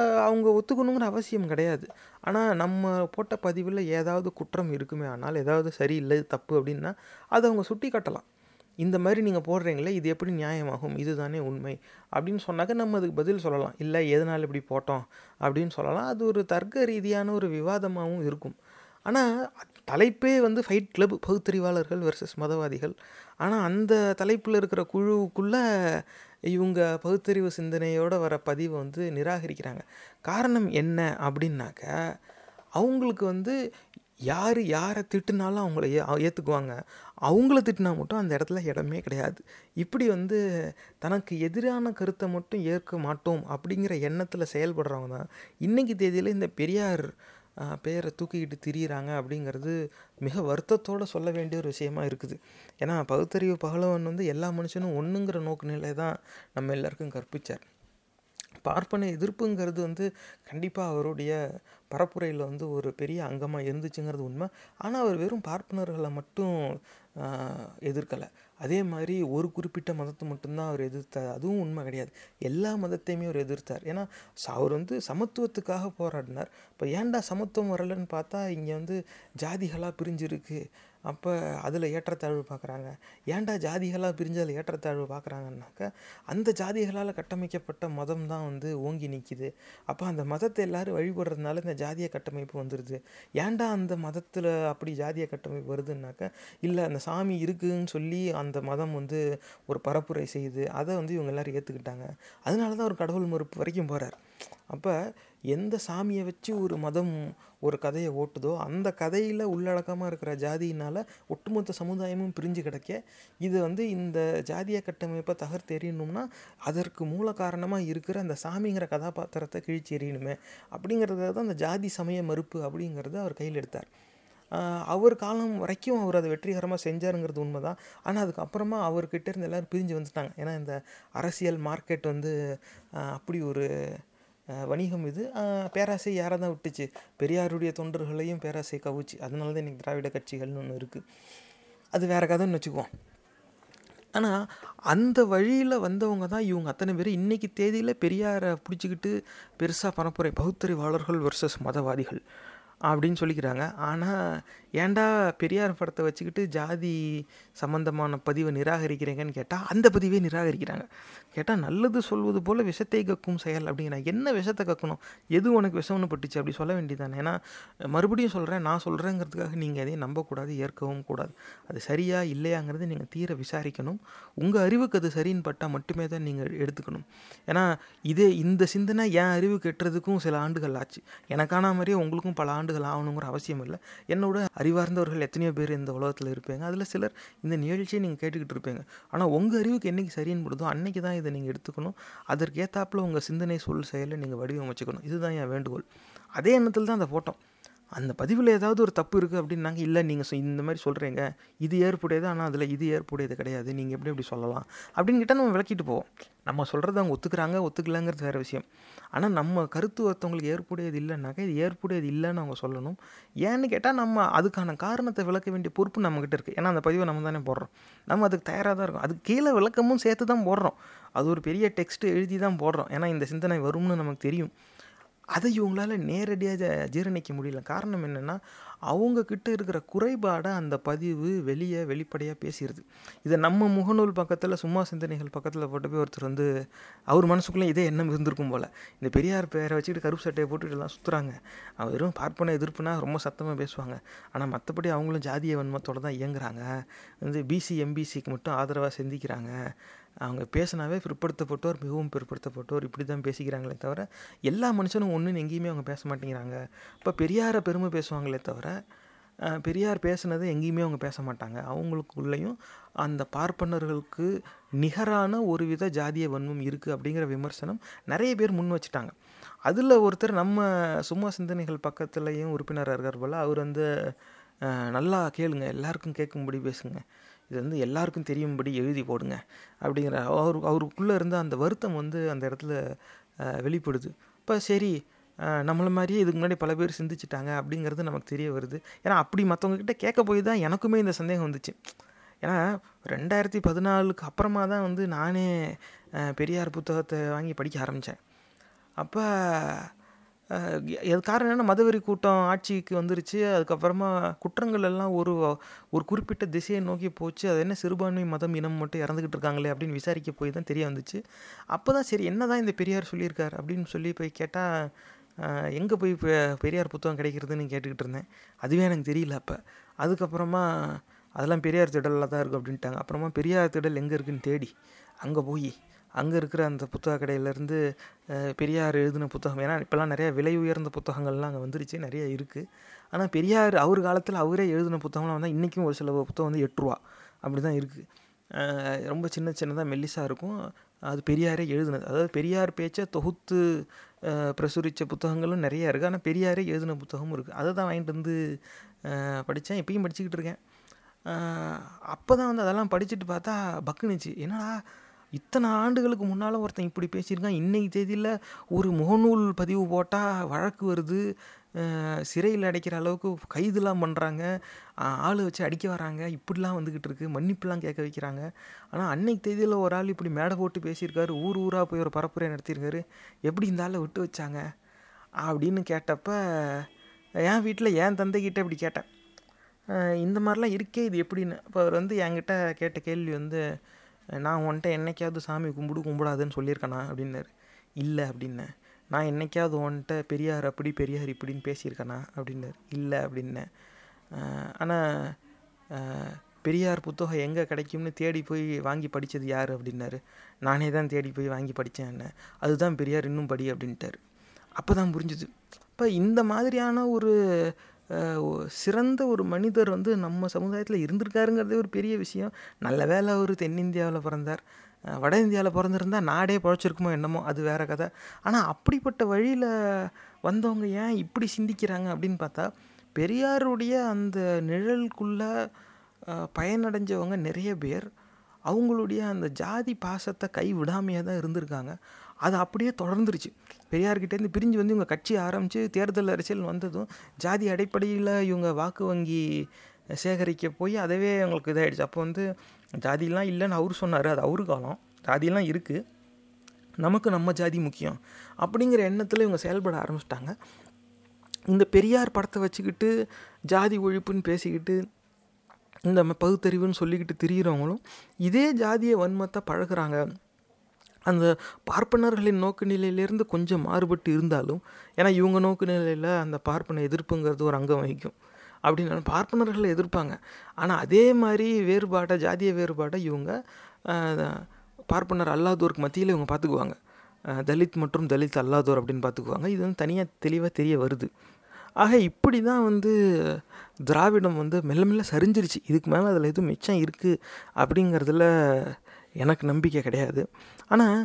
அவங்க ஒத்துக்கணுங்கிற அவசியம் கிடையாது. ஆனால் நம்ம போட்ட பதிவில் ஏதாவது குற்றம் இருக்குமே ஆனால் ஏதாவது சரியில்லை தப்பு அப்படின்னா அதை அவங்க சுட்டி காட்டலாம். இந்த மாதிரி நீங்கள் போடுறீங்களே இது எப்படி நியாயமாகும்? இதுதானே உண்மை. அப்படின்னு சொன்னாக்க நம்ம அதுக்கு பதில் சொல்லலாம். இல்லை எதனால் இப்படி போட்டோம்? அப்படின்னு சொல்லலாம். அது ஒரு தர்க்க ரீதியான ஒரு விவாதமாகவும் இருக்கும். ஆனால் தலைப்பே வந்து ஃபைட் கிளப் பகுத்தறிவாளர்கள் வெர்சஸ் மதவாதிகள். ஆனால் அந்த தலைப்பில் இருக்கிற குழுவுக்குள்ளே இவங்க பகுத்தறிவு சிந்தனையோட வர பதிவை வந்து நிராகரிக்கிறாங்க. காரணம் என்ன அப்படின்னாக்க அவங்களுக்கு வந்து யார் யாரை திட்டுனாலும் அவங்கள ஏ ஏற்றுக்குவாங்க அவங்கள திட்டினா மட்டும் அந்த இடத்துல இடமே கிடையாது. இப்படி வந்து தனக்கு எதிரான கருத்தை மட்டும் ஏற்க மாட்டோம் அப்படிங்கிற எண்ணத்தில் செயல்படுறவங்க தான். இன்றைக்கி தேதியில் இந்த பெரியார் பேரை தூக்கிக்கிட்டு திரியிறாங்க அப்படிங்கிறது மிக வருத்தத்தோடு சொல்ல வேண்டிய ஒரு விஷயமா இருக்குது. ஏன்னா பகுத்தறிவு பகலவன் வந்து எல்லா மனுஷனும் ஒன்றுங்கிற நோக்கு நிலை தான் நம்ம எல்லாருக்கும் கற்பிச்சார். பார்ப்பன எதிர்ப்புங்கிறது வந்து கண்டிப்பாக அவருடைய பரப்புரையில் வந்து ஒரு பெரிய அங்கமாக இருந்துச்சுங்கிறது உண்மை. ஆனால் அவர் வெறும் பார்ப்பனர்களை மட்டும் எதிர்க்கலை. அதே மாதிரி ஒரு குறிப்பிட்ட மதத்தை மட்டும்தான் அவர் எதிர்த்தார். அதுவும் உண்மை கிடையாது. எல்லா மதத்தையுமே அவர் எதிர்த்தார். ஏன்னா அவர் வந்து சமத்துவத்துக்காக போராடினார். இப்போ ஏன்டா சமத்துவம் வரலன்னு பார்த்தா இங்கே வந்து ஜாதிகளாக பிரிஞ்சிருக்கு. அப்போ அதில் ஏற்றத்தாழ்வு பார்க்குறாங்க ஏன்டா ஜாதிகளாக பிரிஞ்சு அதில் ஏற்றத்தாழ்வு பார்க்குறாங்கன்னாக்கா அந்த ஜாதிகளால் கட்டமைக்கப்பட்ட மதம் தான் வந்து ஓங்கி நிற்கிது அப்போ அந்த மதத்தை எல்லோரும் வழிபடுறதுனால இந்த ஜாதிய கட்டமைப்பு வந்துடுது ஏன்டா அந்த மதத்தில் அப்படி ஜாதிய கட்டமைப்பு வருதுன்னாக்கா இல்லை அந்த சாமி இருக்குன்னு சொல்லி அந்த மதம் வந்து ஒரு பரப்புரை செய்யுது அதை வந்து இவங்க எல்லோரும் ஏற்றுக்கிட்டாங்க அதனால தான் ஒரு கடவுள் மறுப்பு வரைக்கும் போகிறார் அப்போ எந்த சாமியை வச்சு ஒரு மதம் ஒரு கதையை ஓட்டுதோ அந்த கதையில் உள்ளடக்கமாக இருக்கிற ஜாதியினால் ஒட்டுமொத்த சமுதாயமும் பிரிஞ்சு கிடக்க இது வந்து இந்த ஜாதிய கட்டமைப்பை தகர்த்து எறியணும்னா அதற்கு மூல காரணமாக இருக்கிற அந்த சாமிங்கிற கதாபாத்திரத்தை கிழிச்சு எறியணுமே. அப்படிங்கிறத தான் அந்த ஜாதி சமய மறுப்பு அப்படிங்கிறத அவர் கையில் எடுத்தார். அவர் காலம் வரைக்கும் அவர் அதை வெற்றிகரமாக செஞ்சாருங்கிறது உண்மை தான் ஆனால் அதுக்கப்புறமா அவர்கிட்ட இருந்து எல்லோரும் பிரிஞ்சு வந்துட்டாங்க. ஏன்னா இந்த அரசியல் மார்க்கெட் வந்து அப்படி ஒரு வணிகம் இது. பேராசை யாரை தான் விட்டுச்சு? பெரியாருடைய தொண்டர்களையும் பேராசை கவுச்சு. அதனால தான் இன்றைக்கி திராவிட கட்சிகள்னு ஒன்று இருக்குது அது வேறு கதைன்னு வச்சுக்குவோம். ஆனால் அந்த வழியில் வந்தவங்க தான் இவங்க அத்தனை பேர் இன்றைக்கி தேதியில் பெரியாரை பிடிச்சிக்கிட்டு பெருசாக பரப்புரை பகுத்தறிவாளர்கள் வர்சஸ் மதவாதிகள் அப்படின்னு சொல்லிக்கிறாங்க. ஆனால் ஏன்டா பெரியார் படத்தை வச்சுக்கிட்டு ஜாதி சம்பந்தமான பதிவை நிராகரிக்கிறீங்கன்னு கேட்டால் அந்த பதிவே நிராகரிக்கிறாங்க. கேட்டால் நல்லது சொல்வது போல் விஷத்தை கக்கும் செயல் அப்படிங்கிற என்ன விஷத்தை கக்கணும்? எது உனக்கு விஷம்னு பட்டுச்சு? அப்படி சொல்ல வேண்டியதானே ஏன்னா மறுபடியும் சொல்கிறேன் நான் சொல்கிறேங்கிறதுக்காக நீங்கள் எதையும் நம்பக்கூடாது ஏற்கவும் கூடாது. அது சரியா இல்லையாங்கிறது நீங்கள் தீர விசாரிக்கணும். உங்கள் அறிவுக்கு அது சரின்னு பட்டால் மட்டுமே தான் நீங்கள் எடுத்துக்கணும். ஏன்னா இதே இந்த சிந்தனை என் அறிவு கெட்டுறதுக்கும் சில ஆண்டுகள் ஆச்சு. எனக்கான மாதிரியே உங்களுக்கும் பல ஆண்டுகள் ஆகணுங்கிற அவசியம் இல்லை. என்னோட அறிவார்ந்தவர்கள் எத்தனையோ பேர் இந்த உலகத்தில் இருப்பீங்க. அதில் சிலர் இந்த நிகழ்ச்சியை நீங்கள் கேட்டுக்கிட்டு இருப்பீங்க. ஆனால் உங்கள் அறிவுக்கு என்னைக்கு சரின்னு படுதோ அன்னைக்கு தான் இதை நீங்கள் எடுத்துக்கணும். அதற்கு உங்கள் சிந்தனை சொல் செயலை நீங்கள் வடிவமைச்சுக்கணும். இதுதான் என் வேண்டுகோள். அதே எண்ணத்தில் தான் அந்த ஃபோட்டோ அந்த பதிவில் ஏதாவது ஒரு தப்பு இருக்குது அப்படின்னாங்க இல்லை நீங்கள் இந்த மாதிரி சொல்கிறீங்க இது ஏற்புடையது ஆனால் அதில் இது ஏற்புடையது கிடையாது. நீங்கள் எப்படி எப்படி சொல்லலாம்? அப்படின்னு கேட்டால் நம்ம விளக்கிட்டு போவோம். நம்ம சொல்கிறத அவங்க ஒத்துக்கிறாங்க ஒத்துக்கலாங்கிறது வேறு விஷயம். ஆனால் நம்ம கருத்து ஒருத்தவங்களுக்கு ஏற்புடையது இல்லைனாக்கா இது ஏற்புடையது இல்லைன்னு அவங்க சொல்லணும். ஏன்னு கேட்டால் நம்ம அதுக்கான காரணத்தை விளக்க வேண்டிய பொறுப்பு நம்மக்கிட்ட இருக்குது ஏன்னா அந்த பதிவை நம்ம தானே போடுறோம். நம்ம அதுக்கு தயாராக தான் இருக்கும். அதுக்கு கீழே விளக்கமும் சேர்த்து தான் போடுறோம். அது ஒரு பெரிய டெக்ஸ்ட் எழுதி தான் போடுறோம். ஏன்னா இந்த சிந்தனை வரும்னு நமக்கு தெரியும். அதை இவங்களால நேரடியாக ஜீரணிக்க முடியல. காரணம் என்னென்னா அவங்கக்கிட்ட இருக்கிற குறைபாடை அந்த பதிவு வெளியே வெளிப்படையாக பேசிடுது இதை நம்ம முகநூல் பக்கத்தில் சும்மா சிந்தனைகள் பக்கத்தில் போட்டு போய் ஒருத்தர் வந்து அவர் மனசுக்குள்ளே இதே எண்ணம் இருந்திருக்கும் போல். இந்த பெரியார் பேரை வச்சுக்கிட்டு கருப்பு சட்டையை போட்டுட்டு எல்லாம் சுற்றுறாங்க அவர் வெறும் பார்ப்பன எதிர்ப்புனா ரொம்ப சத்தமாக பேசுவாங்க. ஆனால் மற்றபடி அவங்களும் ஜாதிய வன்மத்தோடு தான் இயங்குறாங்க. வந்து பிசி எம்பிசிக்கு மட்டும் ஆதரவாக சிந்திக்கிறாங்க. அவங்க பேசினாவே பிற்படுத்தப்பட்டோர் மிகவும் பிற்படுத்தப்பட்டோர் இப்படி தான் பேசிக்கிறாங்களே தவிர எல்லா மனுஷனும் ஒன்றுன்னு எங்கேயுமே அவங்க பேச மாட்டேங்கிறாங்க. இப்போ பெரியாரை பெருமை பேசுவாங்களே தவிர பெரியார் பேசுனதை எங்கேயுமே அவங்க பேச மாட்டாங்க. அவங்களுக்குள்ளேயும் அந்த பார்ப்பனர்களுக்கு நிகரான ஒரு வித ஜாதிய வன்மம் இருக்குது அப்படிங்கிற விமர்சனம் நிறைய பேர் முன் வச்சுட்டாங்க. அதில் ஒருத்தர் நம்ம சும்மா சிந்தனைகள் பக்கத்துலேயும் உறுப்பினராக இருக்கார் போல் அவர் வந்து நல்லா கேளுங்க எல்லாருக்கும் கேட்கும்படி பேசுங்க. இது வந்து எல்லாருக்கும் தெரியும்படி எழுதி போடுங்க அப்படிங்கிற அவர் அவருக்குள்ளே இருந்த அந்த வருத்தம் வந்து அந்த இடத்துல வெளிப்படுது. இப்போ சரி நம்மளை மாதிரியே இதுக்கு முன்னாடி பல பேர் சிந்திச்சிட்டாங்க அப்படிங்கிறது நமக்கு தெரிய வருது. ஏன்னா அப்படி மற்றவங்கக்கிட்ட கேட்க போய் தான் எனக்குமே இந்த சந்தேகம் வந்துச்சு. ஏன்னா ரெண்டாயிரத்தி பதினாலுக்கு அப்புறமா தான் வந்து நானே பெரியார் புத்தகத்தை வாங்கி படிக்க ஆரம்பித்தேன் அப்போ அது காரணம் என்னன்னா மதவெறி கூட்டம் ஆட்சிக்கு வந்துருச்சு. அதுக்கப்புறமா குற்றங்கள் எல்லாம் ஒரு ஒரு குறிப்பிட்ட திசையை நோக்கி போச்சு. அது என்ன சிறுபான்மை மதம் இனம் மட்டும் இறந்துக்கிட்டு இருக்காங்களே அப்படின்னு விசாரிக்க போய் தான் தெரிய வந்துச்சு. அப்போ தான் சரி என்ன தான் இந்த பெரியார் சொல்லியிருக்கார் அப்படின்னு சொல்லி போய் கேட்டால் எங்கே போய் பெ- பெரியார் புத்தகம் கிடைக்கிறதுன்னு கேட்டுக்கிட்டு இருந்தேன். அதுவே எனக்கு தெரியல அப்போ. அதுக்கப்புறமா அதெல்லாம் பெரியார் திடலில் தான் இருக்கும் அப்படின்ட்டாங்க. அப்புறமா பெரியார் திடல் எங்கே இருக்குன்னு தேடி அங்கே போய் அங்கே இருக்கிற அந்த புத்தக கடையிலேருந்து பெரியார் எழுதின புத்தகம். ஏன்னா இப்போல்லாம் நிறையா விலை உயர்ந்த புத்தகங்கள்லாம் அங்கே வந்துருச்சு நிறைய இருக்குது ஆனால் பெரியார் அவர் காலத்தில் அவரே எழுதின புத்தகம்லாம் வந்தால் இன்றைக்கும் ஒரு சில புத்தகம் வந்து எட்டுருவா அப்படி தான் இருக்குது ரொம்ப சின்ன சின்னதாக மெல்லிசாக இருக்கும். அது பெரியாரே எழுதினது. அதாவது பெரியார் பேச்சை தொகுத்து பிரசுரித்த புத்தகங்களும் நிறையா இருக்குது ஆனால் பெரியாரே எழுதின புத்தகமும் இருக்குது அதை தான் வாங்கிட்டு வந்து படித்தேன் இப்பயும் படிச்சுக்கிட்டு இருக்கேன். அப்போ தான் வந்து அதெல்லாம் படிச்சுட்டு பார்த்தா பக்குனுச்சு. என்னடா இத்தனை ஆண்டுகளுக்கு முன்னால் ஒருத்தன் இப்படி பேசியிருக்கான். இன்றைக்கி தேதியில் ஒரு முகநூல் பதிவு போட்டால் வழக்கு வருது. சிறையில் அடைக்கிற அளவுக்கு கைதுலாம் பண்ணுறாங்க ஆள் வச்சு அடிக்க வராங்க. இப்படிலாம் வந்துக்கிட்டு இருக்கு. மன்னிப்புலாம் கேட்க வைக்கிறாங்க. ஆனால் அன்னைக்கு தேதியில் ஒரு ஆள் இப்படி மேடை போட்டு பேசியிருக்காரு. ஊர் ஊராக போய் ஒரு பரப்புரை நடத்தியிருக்காரு. எப்படி இந்த ஆளை விட்டு வச்சாங்க? அப்படின்னு கேட்டப்ப என் வீட்டில் என் தந்தைக்கிட்ட இப்படி கேட்டேன். இந்த மாதிரிலாம் இருக்கே இது எப்படின்னு? இப்போ அவர் வந்து என்கிட்ட கேட்ட கேள்வி வந்து நான் உன்கிட்ட என்னைக்காவது சாமி கும்பிடு கும்பிடாதுன்னு சொல்லியிருக்கேனா? அப்படின்னாரு. இல்லை அப்படின்னேன். நான் என்னைக்காவது உன்கிட்ட பெரியார் அப்படி பெரியார் இப்படின்னு பேசியிருக்கேனா? அப்படின்னாரு. இல்லை அப்படின்னேன். ஆனால் பெரியார் புத்தகம் எங்கே கிடைக்கும்னு தேடி போய் வாங்கி படித்தது யார்? அப்படின்னாரு. நானே தான் தேடி போய் வாங்கி படித்தேன் என்ன அதுதான் பெரியார் இன்னும் படி அப்படின்ட்டாரு. அப்போ தான் புரிஞ்சுது. இப்போ இந்த மாதிரியான ஒரு சிறந்த ஒரு மனிதர் வந்து நம்ம சமுதாயத்தில் இருந்திருக்காருங்கிறதே ஒரு பெரிய விஷயம். நல்ல வேலை அவர் தென்னிந்தியாவில் பிறந்தார். வட இந்தியாவில் பிறந்திருந்தால் நாடே பழச்சிருக்குமோ என்னமோ அது வேற கதை. ஆனால் அப்படிப்பட்ட வழியில் வந்தவங்க ஏன் இப்படி சிந்திக்கிறாங்க அப்படின்னு பார்த்தா பெரியாருடைய அந்த நிழலுக்குள்ளே பயனடைஞ்சவங்க நிறைய பேர். அவங்களுடைய அந்த ஜாதி பாசத்தை கை விடாமையாக தான் இருந்திருக்காங்க. அது அப்படியே தொடர்ந்துருச்சு. பெரியார்கிட்டேருந்து பிரிஞ்சு வந்து இவங்க கட்சி ஆரம்பித்து தேர்தல் அரசியல் வந்ததும் ஜாதி அடிப்படையில் இவங்க வாக்கு வங்கி சேகரிக்க போய் அதவே அவங்களுக்கு இதாகிடுச்சு அப்போ வந்து ஜாதிலாம் இல்லைன்னு அவர் சொன்னார். அது அவரு காலம். ஜாதிலாம் இருக்குது நமக்கு நம்ம ஜாதி முக்கியம். அப்படிங்கிற எண்ணத்தில் இவங்க செயல்பட ஆரம்பிச்சிட்டாங்க. இந்த பெரியார் படத்தை வச்சுக்கிட்டு ஜாதி ஒழிப்புன்னு பேசிக்கிட்டு இந்த பகுத்தறிவுன்னு சொல்லிக்கிட்டு திரியிறவங்களும் இதே ஜாதிய வன்மத்தை பழகுறாங்க. அந்த பார்ப்பனர்களின் நோக்கு நிலையிலேருந்து கொஞ்சம் மாறுபட்டு இருந்தாலும் ஏன்னா இவங்க நோக்கு நிலையில் அந்த பார்ப்பன எதிர்ப்புங்கிறது ஒரு அங்கம் வகிக்கும். அப்படின்னாலும் பார்ப்பனர்களை எதிர்ப்பாங்க. ஆனால் அதே மாதிரி வேறுபாட்டை ஜாதிய வேறுபாட்டை இவங்க பார்ப்பனர் அல்லாதோருக்கு மத்தியில் இவங்க பார்த்துக்குவாங்க தலித் மற்றும் தலித் அல்லாதோர் அப்படின்னு பார்த்துக்குவாங்க இது வந்து தனியாக தெளிவாக தெரிய வருது. ஆக இப்படி தான் வந்து திராவிடம் வந்து மெல்ல மெல்ல சரிஞ்சிருச்சு. இதுக்கு மேலே அதில் எதுவும் மிச்சம் இருக்குது அப்படிங்கிறதுல எனக்கு நம்பிக்கை கிடையாது. ஆனால்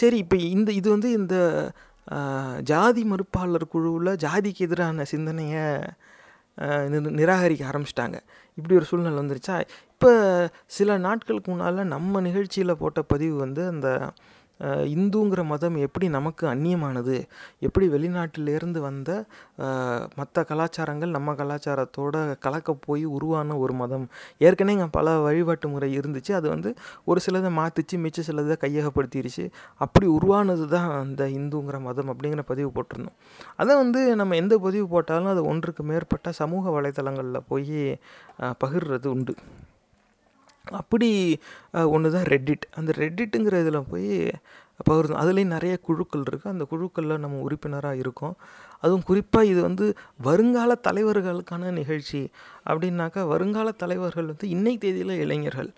சரி இப்போ இந்த இது வந்து இந்த ஜாதி மறுப்பாளர் குழுவில் ஜாதிக்கு எதிரான சிந்தனையை நிராகரிக்க ஆரம்பிச்சிட்டாங்க. இப்படி ஒரு சூழ்நிலை வந்துருச்சா? இப்போ சில நாட்களுக்கு முன்னால் நம்ம நிகழ்ச்சியில் போட்ட பதிவு வந்து அந்த இந்துங்கிற மதம் எப்படி நமக்கு அந்நியமானது? எப்படி வெளிநாட்டிலேருந்து வந்த மற்ற கலாச்சாரங்கள் நம்ம கலாச்சாரத்தோட கலக்க போய் உருவான ஒரு மதம்? ஏற்கனவே இங்கே பல வழிபாட்டு முறை இருந்துச்சு. அது வந்து ஒரு சிலதை மாற்றிச்சு மிச்ச சிலதை கையகப்படுத்திடுச்சு அப்படி உருவானது தான் அந்த இந்துங்கிற மதம் அப்படிங்கிற பதிவு போட்டிருந்தோம். அதை வந்து நம்ம எந்த பதிவு போட்டாலும் அது ஒன்றுக்கு மேற்பட்ட சமூக வலைதளங்களில் போய் பகிர்றது உண்டு. அப்படி ஒன்று தான் ரெட்டிட் அந்த ரெட்டிட்டுங்கிற இதில் போய் பகிர்ந்தோம் அதுலேயும் நிறைய குழுக்கள் இருக்குது அந்த குழுக்களில் நம்ம உறுப்பினராக இருக்கோம். அதுவும் குறிப்பாக இது வந்து வருங்கால தலைவர்களுக்கான நிகழ்ச்சி. அப்படின்னாக்கா வருங்கால தலைவர்கள் வந்து இன்னைக்கு தேதியில் இளைஞர்கள்.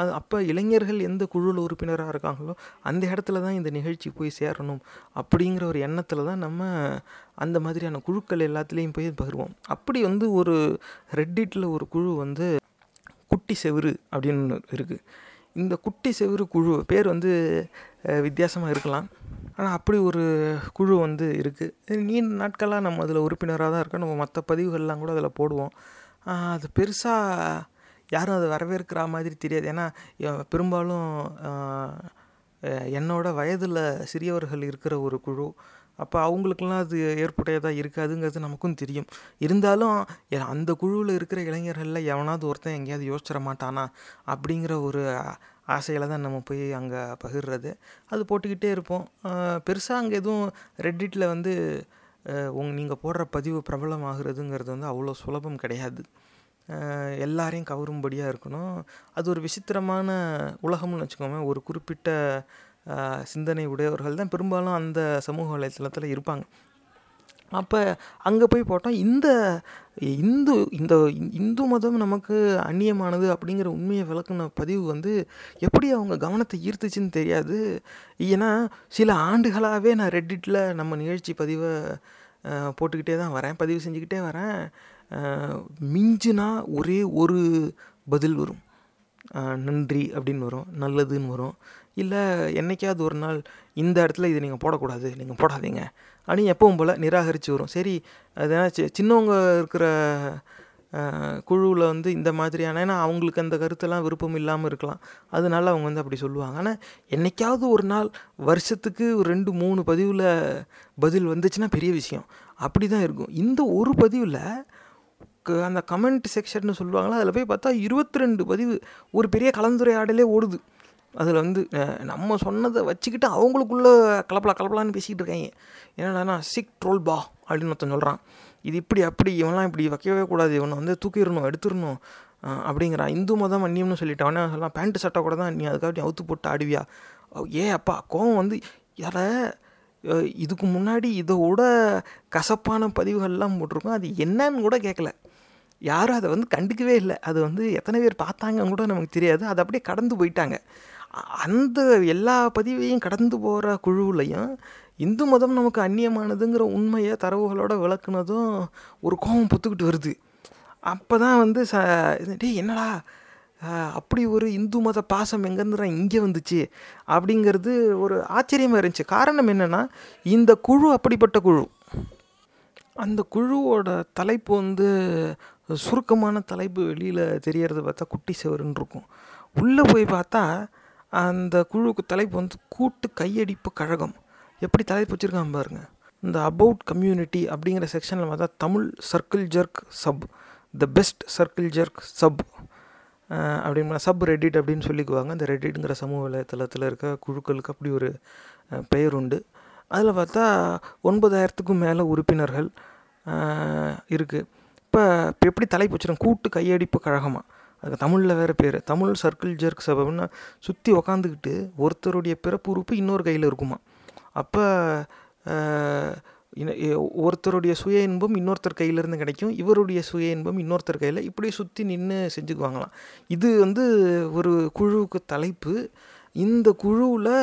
அது அப்போ இளைஞர்கள் எந்த குழுவில் உறுப்பினராக இருக்காங்களோ அந்த இடத்துல தான் இந்த நிகழ்ச்சி போய் சேரணும். அப்படிங்கிற ஒரு எண்ணத்தில் தான் நம்ம அந்த மாதிரியான குழுக்கள் எல்லாத்துலேயும் போய் பகிர்வோம். அப்படி வந்து ஒரு ரெட்டிட்டில் ஒரு குழு வந்து குட்டி செவரு அப்படின்னு இருக்குது இந்த குட்டி செவரு குழு பேர் வந்து வித்தியாசமாக இருக்கலாம். ஆனால் அப்படி ஒரு குழு வந்து இருக்குது நீண்ட நாட்களாக நம்ம அதில் உறுப்பினராக தான் இருக்கோம். நம்ம மற்ற பதிவுகள்லாம் கூட அதில் போடுவோம். அது பெருசாக யாரும் அதை வரவேற்கிற மாதிரி தெரியாது. ஏன்னா பெரும்பாலும் என்னோடய என்னோட வயதில் சிறியவர்கள் இருக்கிற ஒரு குழு. அப்போ அவங்களுக்கெல்லாம் அது ஏற்புடையதாக இருக்காதுங்கிறது நமக்கும் தெரியும். இருந்தாலும் அந்த குழுவில் இருக்கிற இளைஞர்களில் எவனாவது ஒருத்தன் எங்கேயாவது யோசிச்சிட மாட்டானா அப்படிங்கிற ஒரு ஆசையில் தான் நம்ம போய் அங்கே பகிர்றது. அது போட்டுக்கிட்டே இருப்போம். பெருசாக அங்கே எதுவும் ரெட்டிட்டில் வந்து உங் நீங்கள் போடுற பதிவு பிரபலமாகிறதுங்கிறது வந்து அவ்வளோ சுலபம் கிடையாது. எல்லாரையும் கவரும்படியாக இருக்கணும். அது ஒரு விசித்திரமான உலகம்னு வச்சுக்கோங்க ஒரு குறிப்பிட்ட சிந்தனை உடையவர்கள் தான் பெரும்பாலும் அந்த சமூக வலைத்தளத்தில் இருப்பாங்க. அப்போ அங்கே போய் போட்டோம் இந்த இந்து இந்த இந்து மதம் நமக்கு அந்நியமானது அப்படிங்கிற உண்மையை விளக்குன பதிவு வந்து எப்படி அவங்க கவனத்தை ஈர்த்துச்சுன்னு தெரியாது. ஏன்னா சில ஆண்டுகளாகவே நான் ரெட்டிட்டில் நம்ம நிகழ்ச்சி பதிவை போட்டுக்கிட்டே தான் வரேன் பதிவு செஞ்சுக்கிட்டே வரேன். மிஞ்சுனா ஒரே ஒரு பதில் வரும். நன்றி அப்படின்னு வரும் நல்லதுன்னு வரும். இல்லை என்னைக்காவது ஒரு நாள் இந்த இடத்துல இது நீங்கள் போடக்கூடாது நீங்கள் போடாதீங்க. அப்படின்னு எப்பவும் போல் நிராகரித்து வரும். சரி அது சின்னவங்க இருக்கிற குழுவில் வந்து இந்த மாதிரியான ஏன்னா அவங்களுக்கு அந்த கருத்தெல்லாம் விருப்பம் இல்லாமல் இருக்கலாம். அதனால அவங்க வந்து அப்படி சொல்லுவாங்க. ஆனால் என்னைக்காவது ஒரு நாள் வருஷத்துக்கு ஒரு ரெண்டு மூணு பதிவில் பதில் வந்துச்சுன்னா பெரிய விஷயம். அப்படி தான் இருக்கும். இந்த ஒரு பதிவில் க- அந்த கமெண்ட் செக்ஷன்னு சொல்லுவாங்களா அதில் போய் பார்த்தா இருபத்தி ரெண்டு பதிவு ஒரு பெரிய கலந்துரையாடலே ஓடுது. அதில் வந்து நம்ம சொன்னதை வச்சுக்கிட்டு அவங்களுக்குள்ள கலப்பலா கலப்பலான்னு பேசிக்கிட்டு இருக்காங்க. என்னடானா சிக் ட்ரோல் பா அப்படின்னு ஒருத்தன் சொல்கிறான் இது இப்படி அப்படி இவன்லாம் இப்படி வைக்கவே கூடாது. இவனை வந்து தூக்கிடணும் எடுத்துடணும் அப்படிங்கிறான். இந்து மதம் அந்நியம்னு சொல்லிட்டான் அவனே சொல்லலாம் பேண்ட்டு சட்டை கூட தான் நீ அதுக்காக அவுத்து போட்டு ஆடுவியா? ஏ அப்பா கோவம் வந்து யார இதுக்கு முன்னாடி இதோட கசப்பான பதிவுகள்லாம் போட்டிருக்கோம். அது என்னன்னு கூட கேட்கல யாரும் அதை வந்து கண்டுக்கவே இல்லை. அது வந்து எத்தனை பேர் பார்த்தாங்கன்னு கூட நமக்கு தெரியாது. அதை அப்படியே கடந்து போயிட்டாங்க. அந்த எல்லா பதிவையும் கடந்து போகிற குழுவுலையும் இந்து மதம் நமக்கு அந்நியமானதுங்கிற உண்மையை தரவுகளோட விளக்குனதும் ஒரு கோபம் பொத்துக்கிட்டு வருது. அப்போ தான் வந்து ச இது, டேய் என்னடா அப்படி ஒரு இந்து மத பாசம் எங்கேருந்துடா இங்கே வந்துச்சு அப்படிங்கிறது ஒரு ஆச்சரியமாக இருந்துச்சு. காரணம் என்னென்னா இந்த குழு அப்படிப்பட்ட குழு. அந்த குழுவோட தலைப்பு வந்து சுருக்கமான தலைப்பு வெளியில் தெரியறது பார்த்தா குட்டி செவருன்னு இருக்கும். உள்ளே போய் பார்த்தா அந்த குழுவுக்கு தலைப்பு வந்து கூட்டு கையடிப்பு கழகம். எப்படி தலைப்பு வச்சுருக்கான் பாருங்க. இந்த அபவுட் கம்யூனிட்டி அப்படிங்கிற செக்ஷனில் பார்த்தா Tamil circle jerk sub the best circle jerk sub அப்படின்னா சப் ரெடிட் அப்படின்னு சொல்லிக்குவாங்க. அந்த ரெடிட்டுங்கிற சமூக வலைத்தளத்தில் இருக்க குழுக்களுக்கு அப்படி ஒரு பெயர் உண்டு. அதில் பார்த்தா ஒன்பதாயிரத்துக்கும் மேலே உறுப்பினர்கள் இருக்குது இப்போ இப்போ எப்படி தலைப்பு வச்சிருக்கோம் கூட்டு கையடிப்பு கழகமாக அதுக்கு தமிழில் வேறு பேர். தமிழ் சர்க்கிள் ஜெர்க் சபைன்னா சுற்றி உக்காந்துக்கிட்டு ஒருத்தருடைய பிறப்பு உறுப்பு இன்னொரு கையில் இருக்குமா. அப்போ ஒருத்தருடைய சுய இன்பம் இன்னொருத்தர் கையிலேருந்து கிடைக்கும். இவருடைய சுய இன்பம் இன்னொருத்தர் கையில் இப்படி சுற்றி நின்று செஞ்சுக்குவாங்களாம். இது வந்து ஒரு குழுவுக்கு தலைப்பு. இந்த குழுவில்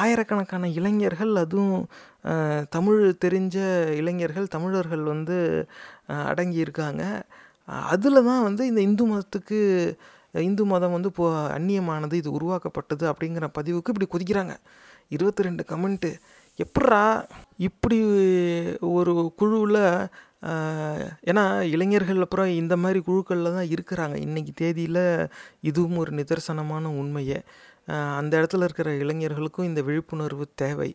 ஆயிரக்கணக்கான இளைஞர்கள் அதுவும் தமிழ் தெரிஞ்ச இளைஞர்கள் தமிழர்கள் வந்து அடங்கி இருக்காங்க அதில் தான் வந்து இந்த இந்து மதத்துக்கு இந்து மதம் வந்து இப்போ அந்நியமானது இது உருவாக்கப்பட்டது அப்படிங்கிற பதிவுக்கு இப்படி குதிக்கிறாங்க. இருபத்தி ரெண்டு கமெண்ட்டு. எப்பட்றா இப்படி ஒரு குழுவில் ஏன்னா இளைஞர்கள் அப்புறம் இந்த மாதிரி குழுக்களில் தான் இருக்கிறாங்க. இன்றைக்கி தேதியில் இதுவும் ஒரு நிதர்சனமான உண்மையே. அந்த இடத்துல இருக்கிற இளைஞர்களுக்கும் இந்த விழிப்புணர்வு தேவை.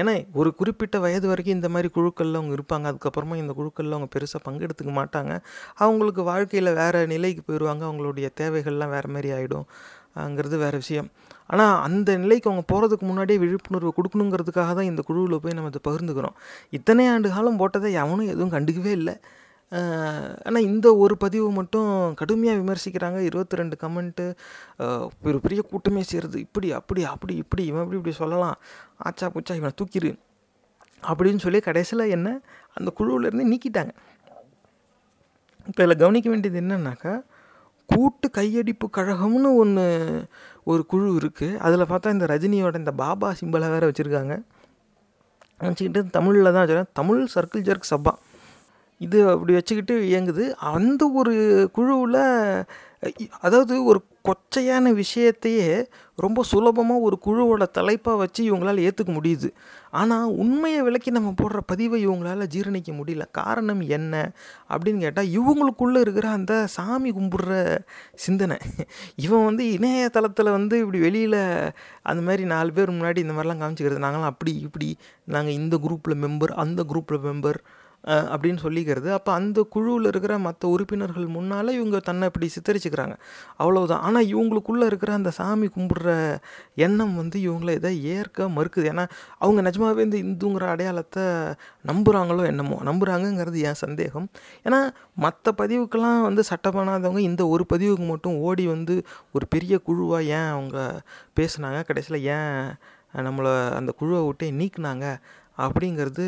ஏன்னா ஒரு குறிப்பிட்ட வயது வரைக்கும் இந்த மாதிரி குழுக்களில் அவங்க இருப்பாங்க. அதுக்கப்புறமா இந்த குழுக்களில் அவங்க பெருசாக பங்கெடுத்துக்க மாட்டாங்க. அவங்களுக்கு வாழ்க்கையில் வேறு நிலைக்கு போயிடுவாங்க அவங்களுடைய தேவைகள்லாம் வேறு மாதிரி ஆகிடும் ங்கிறது வேறு விஷயம். ஆனால் அந்த நிலைக்கு அவங்க போகிறதுக்கு முன்னாடியே விழிப்புணர்வு கொடுக்கணுங்கிறதுக்காக தான் இந்த குழுவில் போய் நம்ம இதை பகிர்ந்துக்கிறோம். இத்தனை ஆண்டு காலம் போட்டதை எவனும் எதுவும் கண்டுக்கவே இல்லை. ஆனால் இந்த ஒரு பதிவு மட்டும் கடுமையாக விமர்சிக்கிறாங்க. இருபத்தி ரெண்டு கமெண்ட்டு ஒரு பெரிய கூட்டமே சேருது. இப்படி அப்படி அப்படி இப்படி இவன் இப்படி இப்படி சொல்லலாம். ஆச்சா பூச்சா இவனை தூக்கிடு அப்படின்னு சொல்லி கடைசியில் என்ன அந்த குழுவிலேருந்து நீக்கிட்டாங்க. இப்போ இதில் கவனிக்க வேண்டியது என்னன்னாக்கா கூட்டு கையடிப்பு கழகம்னு ஒன்று ஒரு குழு இருக்குது அதில் பார்த்தா இந்த ரஜினியோட இந்த பாபா சிம்பலை வேறு வச்சுருக்காங்க. வச்சுக்கிட்டு தமிழில் தான் வச்சுருக்காங்க. தமிழ் சர்க்கிள் ஜர்க் சபா. இது அப்படி வச்சுக்கிட்டு இயங்குது. அந்த ஒரு குழுவில் அதாவது ஒரு கொச்சையான விஷயத்தையே ரொம்ப சுலபமாக ஒரு குழுவோட தலைப்பாக வச்சு இவங்களால் ஏற்றுக்க முடியுது. ஆனால் உண்மையை விளக்கி நம்ம போடுற பதிவை இவங்களால் ஜீரணிக்க முடியல. காரணம் என்ன அப்படின்னு கேட்டால் இவங்களுக்குள்ளே இருக்கிற அந்த சாமி கும்பிட்ற சிந்தனை. இவன் வந்து இணையதளத்தில் வந்து இப்படி வெளியில் அந்த மாதிரி நாலு பேர் முன்னாடி இந்த மாதிரிலாம் காமிச்சிக்கிறது. நாங்களாம் அப்படி இப்படி. நாங்கள் இந்த குரூப்பில் மெம்பர் அந்த குரூப்பில் மெம்பர் அப்படின்னு சொல்லிக்கிறது. அப்போ அந்த குழுவில் இருக்கிற மற்ற உறுப்பினர்கள் முன்னால் இவங்க தன்னை இப்படி சித்தரிச்சுக்கிறாங்க. அவ்வளோதான் ஆனால் இவங்களுக்குள்ளே இருக்கிற அந்த சாமி கும்பிடுற எண்ணம் வந்து இவங்கள இதை ஏற்க மறுக்குது. ஏன்னா அவங்க நிஜமாவே இந்த இந்துங்கிற அடையாளத்தை நம்புகிறாங்களோ என்னமோ. நம்புகிறாங்கங்கிறது என் சந்தேகம். ஏன்னா மற்ற பதிவுக்கெல்லாம் வந்து சட்டை பண்ணாதவங்க இந்த ஒரு பதிவுக்கு மட்டும் ஓடி வந்து ஒரு பெரிய குழுவாக ஏன் அவங்க பேசுனாங்க? கடைசியில் ஏன் நம்மளை அந்த குழுவை விட்டே நீக்குனாங்க? அப்படிங்கிறது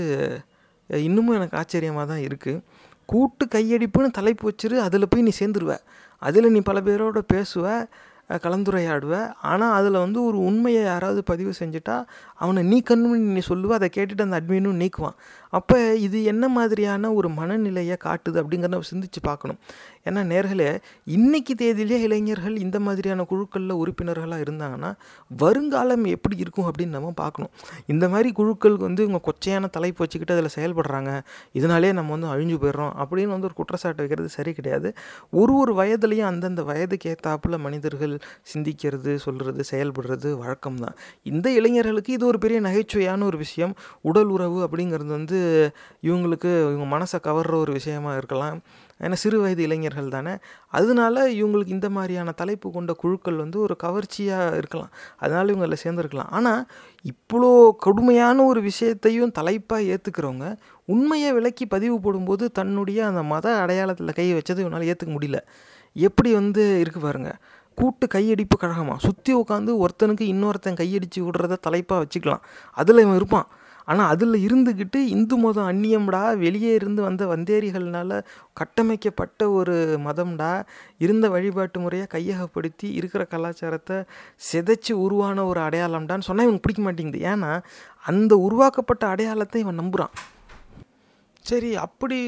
இன்னமும் எனக்கு ஆச்சரியமாக தான் இருக்குது கூட்டு கையடிப்புன்னு தலைப்பு வச்சிரு அதில் போய் நீ சேர்ந்துருவ. அதில் நீ பல பேரோட பேசுவ கலந்துரையாடுவ. ஆனால் அதில் வந்து ஒரு உண்மையை யாராவது பதிவு செஞ்சுட்டா அவனை நீக்கணும்னு நீ சொல்லுவ அதை கேட்டுட்டு அந்த அட்மினும் நீக்குவான். அப்போ இது என்ன மாதிரியான ஒரு மனநிலையை காட்டுது அப்படிங்கிறத நம்ம சிந்திச்சு பார்க்கணும். ஏன்னா நேர்களே இன்னைக்கு தேதியிலே இளைஞர்கள் இந்த மாதிரியான குழுக்களில் உறுப்பினர்களாக இருந்தாங்கன்னா வருங்காலம் எப்படி இருக்கும் அப்படின்னு நம்ம பார்க்கணும். இந்த மாதிரி குழுக்களுக்கு வந்து இவங்க கொச்சையான தலைப்பு வச்சுக்கிட்டு அதில் செயல்படுறாங்க. இதனாலே நம்ம வந்து அழிஞ்சு போயிடுறோம் அப்படின்னு வந்து ஒரு குற்றச்சாட்டு வைக்கிறது சரி கிடையாது. ஒரு ஒரு வயதுலேயும் அந்தந்த வயதுக்கு ஏற்றாப்புல மனிதர்கள் சிந்திக்கிறது சொல்கிறது செயல்படுறது வழக்கம் தான் இந்த இளைஞர்களுக்கு இது ஒரு பெரிய நகைச்சுவையான ஒரு விஷயம். உடல் உறவு அப்படிங்கிறது வந்து இவங்களுக்கு இவங்க மனசை கவர்ற ஒரு விஷயமா இருக்கலாம். ஏன்னா சிறு வயது இளைஞர்கள் தானே. அதனால இவங்களுக்கு இந்த மாதிரியான தலைப்பு கொண்ட குழுக்கள் வந்து ஒரு கவர்ச்சியாக இருக்கலாம். அதனால இவங்க அதில் சேர்ந்துருக்கலாம். ஆனால் இவ்வளோ கொடுமையான ஒரு விஷயத்தையும் தலைப்பாக ஏற்றுக்கிறவங்க உண்மையை விலக்கி பதிவு போடும்போது தன்னுடைய அந்த மத அடையாளத்தில் கை வச்சது இவனால் ஏற்றுக்க முடியல. எப்படி வந்து இருக்கு பாருங்க. கூட்டு கையடிப்பு கழகமாக சுற்றி உட்காந்து ஒருத்தனுக்கு இன்னொருத்தன் கையடிச்சு விடுறத தலைப்பாக வச்சுக்கலாம். அதில் இவன் இருப்பான். ஆனால் அதில் இருந்துக்கிட்டு இந்து மதம் அந்நியம்டா வெளியே இருந்து வந்த வந்தேரிகள்னால கட்டமைக்கப்பட்ட ஒரு மதம்டா இருந்த வழிபாட்டு முறையை கையகப்படுத்தி இருக்கிற கலாச்சாரத்தை சிதைச்சு உருவான ஒரு அடையாளம்டான்னு சொன்னால் இவனுக்கு பிடிக்க மாட்டேங்குது. ஏன்னா அந்த உருவாக்கப்பட்ட அடையாளத்தை இவன் நம்புகிறான் சரி அப்படி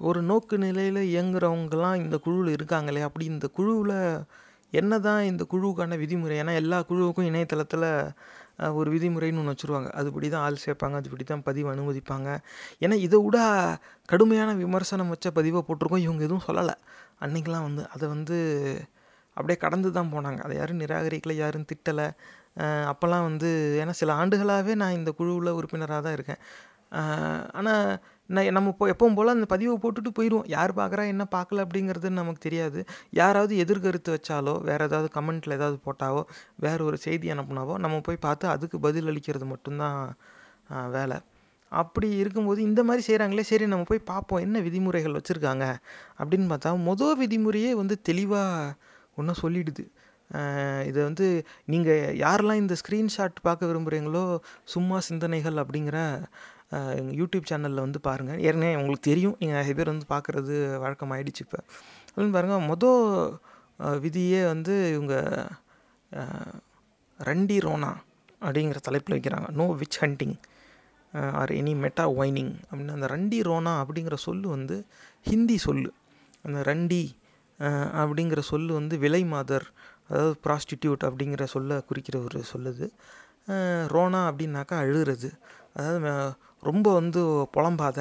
ஒரு நோக்கு நிலையில் இயங்குறவங்கலாம் இந்த குழுவில் இருக்காங்களே அப்படி இந்த குழுவில் என்ன தான் இந்த குழுவுக்கான விதிமுறை? ஏன்னா எல்லா குழுவுக்கும் இணையதளத்தில் ஒரு விதிமுறைன்னு ஒன்று வச்சுருவாங்க. அதுபடி தான் ஆள் சேர்ப்பாங்க அதுபடி தான் பதிவு அனுமதிப்பாங்க. ஏன்னா இதை விட கடுமையான விமர்சனம் வச்ச பதிவை போட்டிருக்கோம். இவங்க எதுவும் சொல்லலை. அன்னைக்கெலாம் வந்து அதை வந்து அப்படியே கடந்து தான் போனாங்க. அதை யாரும் நிராகரிக்கலை யாரும் திட்டலை. அப்போல்லாம் வந்து ஏன்னா சில ஆண்டுகளாகவே நான் இந்த குழுவில் உறுப்பினராக தான் இருக்கேன் ஆனால் நான் நம்ம இப்போ எப்பவும் போல் அந்த பதிவை போட்டுட்டு போயிடுவோம். யார் பார்க்குறா என்ன பார்க்கல அப்படிங்கிறது நமக்கு தெரியாது. யாராவது எதிர்கருத்து வச்சாலோ வேறு ஏதாவது கமெண்ட்டில் ஏதாவது போட்டாவோ வேறு ஒரு செய்தி அனுப்புனாவோ நம்ம போய் பார்த்து அதுக்கு பதில் அளிக்கிறது மட்டும்தான் வேலை. அப்படி இருக்கும்போது இந்த மாதிரி செய்கிறாங்களே சரி நம்ம போய் பார்ப்போம். என்ன விதிமுறைகள் வச்சுருக்காங்க? அப்படின்னு பார்த்தா மொதல் விதிமுறையே வந்து தெளிவாக ஒன்றும் சொல்லிடுது. இதை வந்து நீங்கள் யாரெல்லாம் இந்த ஸ்க்ரீன்ஷாட் பார்க்க விரும்புகிறீங்களோ சும்மா சிந்தனைகள் அப்படிங்கிற எங்கள் யூடியூப் சேனலில் வந்து பாருங்கள் ஏற்கனவே உங்களுக்கு தெரியும். நீங்கள் நிறைய பேர் வந்து பார்க்குறது வழக்கமாகிடுச்சு இப்போ. அதுன்னு பாருங்கள் மொதல் விதியே வந்து இவங்க ரண்டி ரோனா அப்படிங்கிற தலைப்பில் வைக்கிறாங்க. No witch hunting or any meta whining அப்படின்னு. அந்த ரண்டி ரோனா அப்படிங்கிற சொல்லு வந்து ஹிந்தி சொல்லு. அந்த ரண்டி அப்படிங்கிற சொல்லு வந்து விலை மாதர் அதாவது ப்ராஸ்டிடியூட் அப்படிங்கிற சொல்ல குறிக்கிற ஒரு சொல்லுது. ரோனா அப்படின்னாக்கா அழுகிறது. அதாவது ரொம்ப வந்து புலம்பாத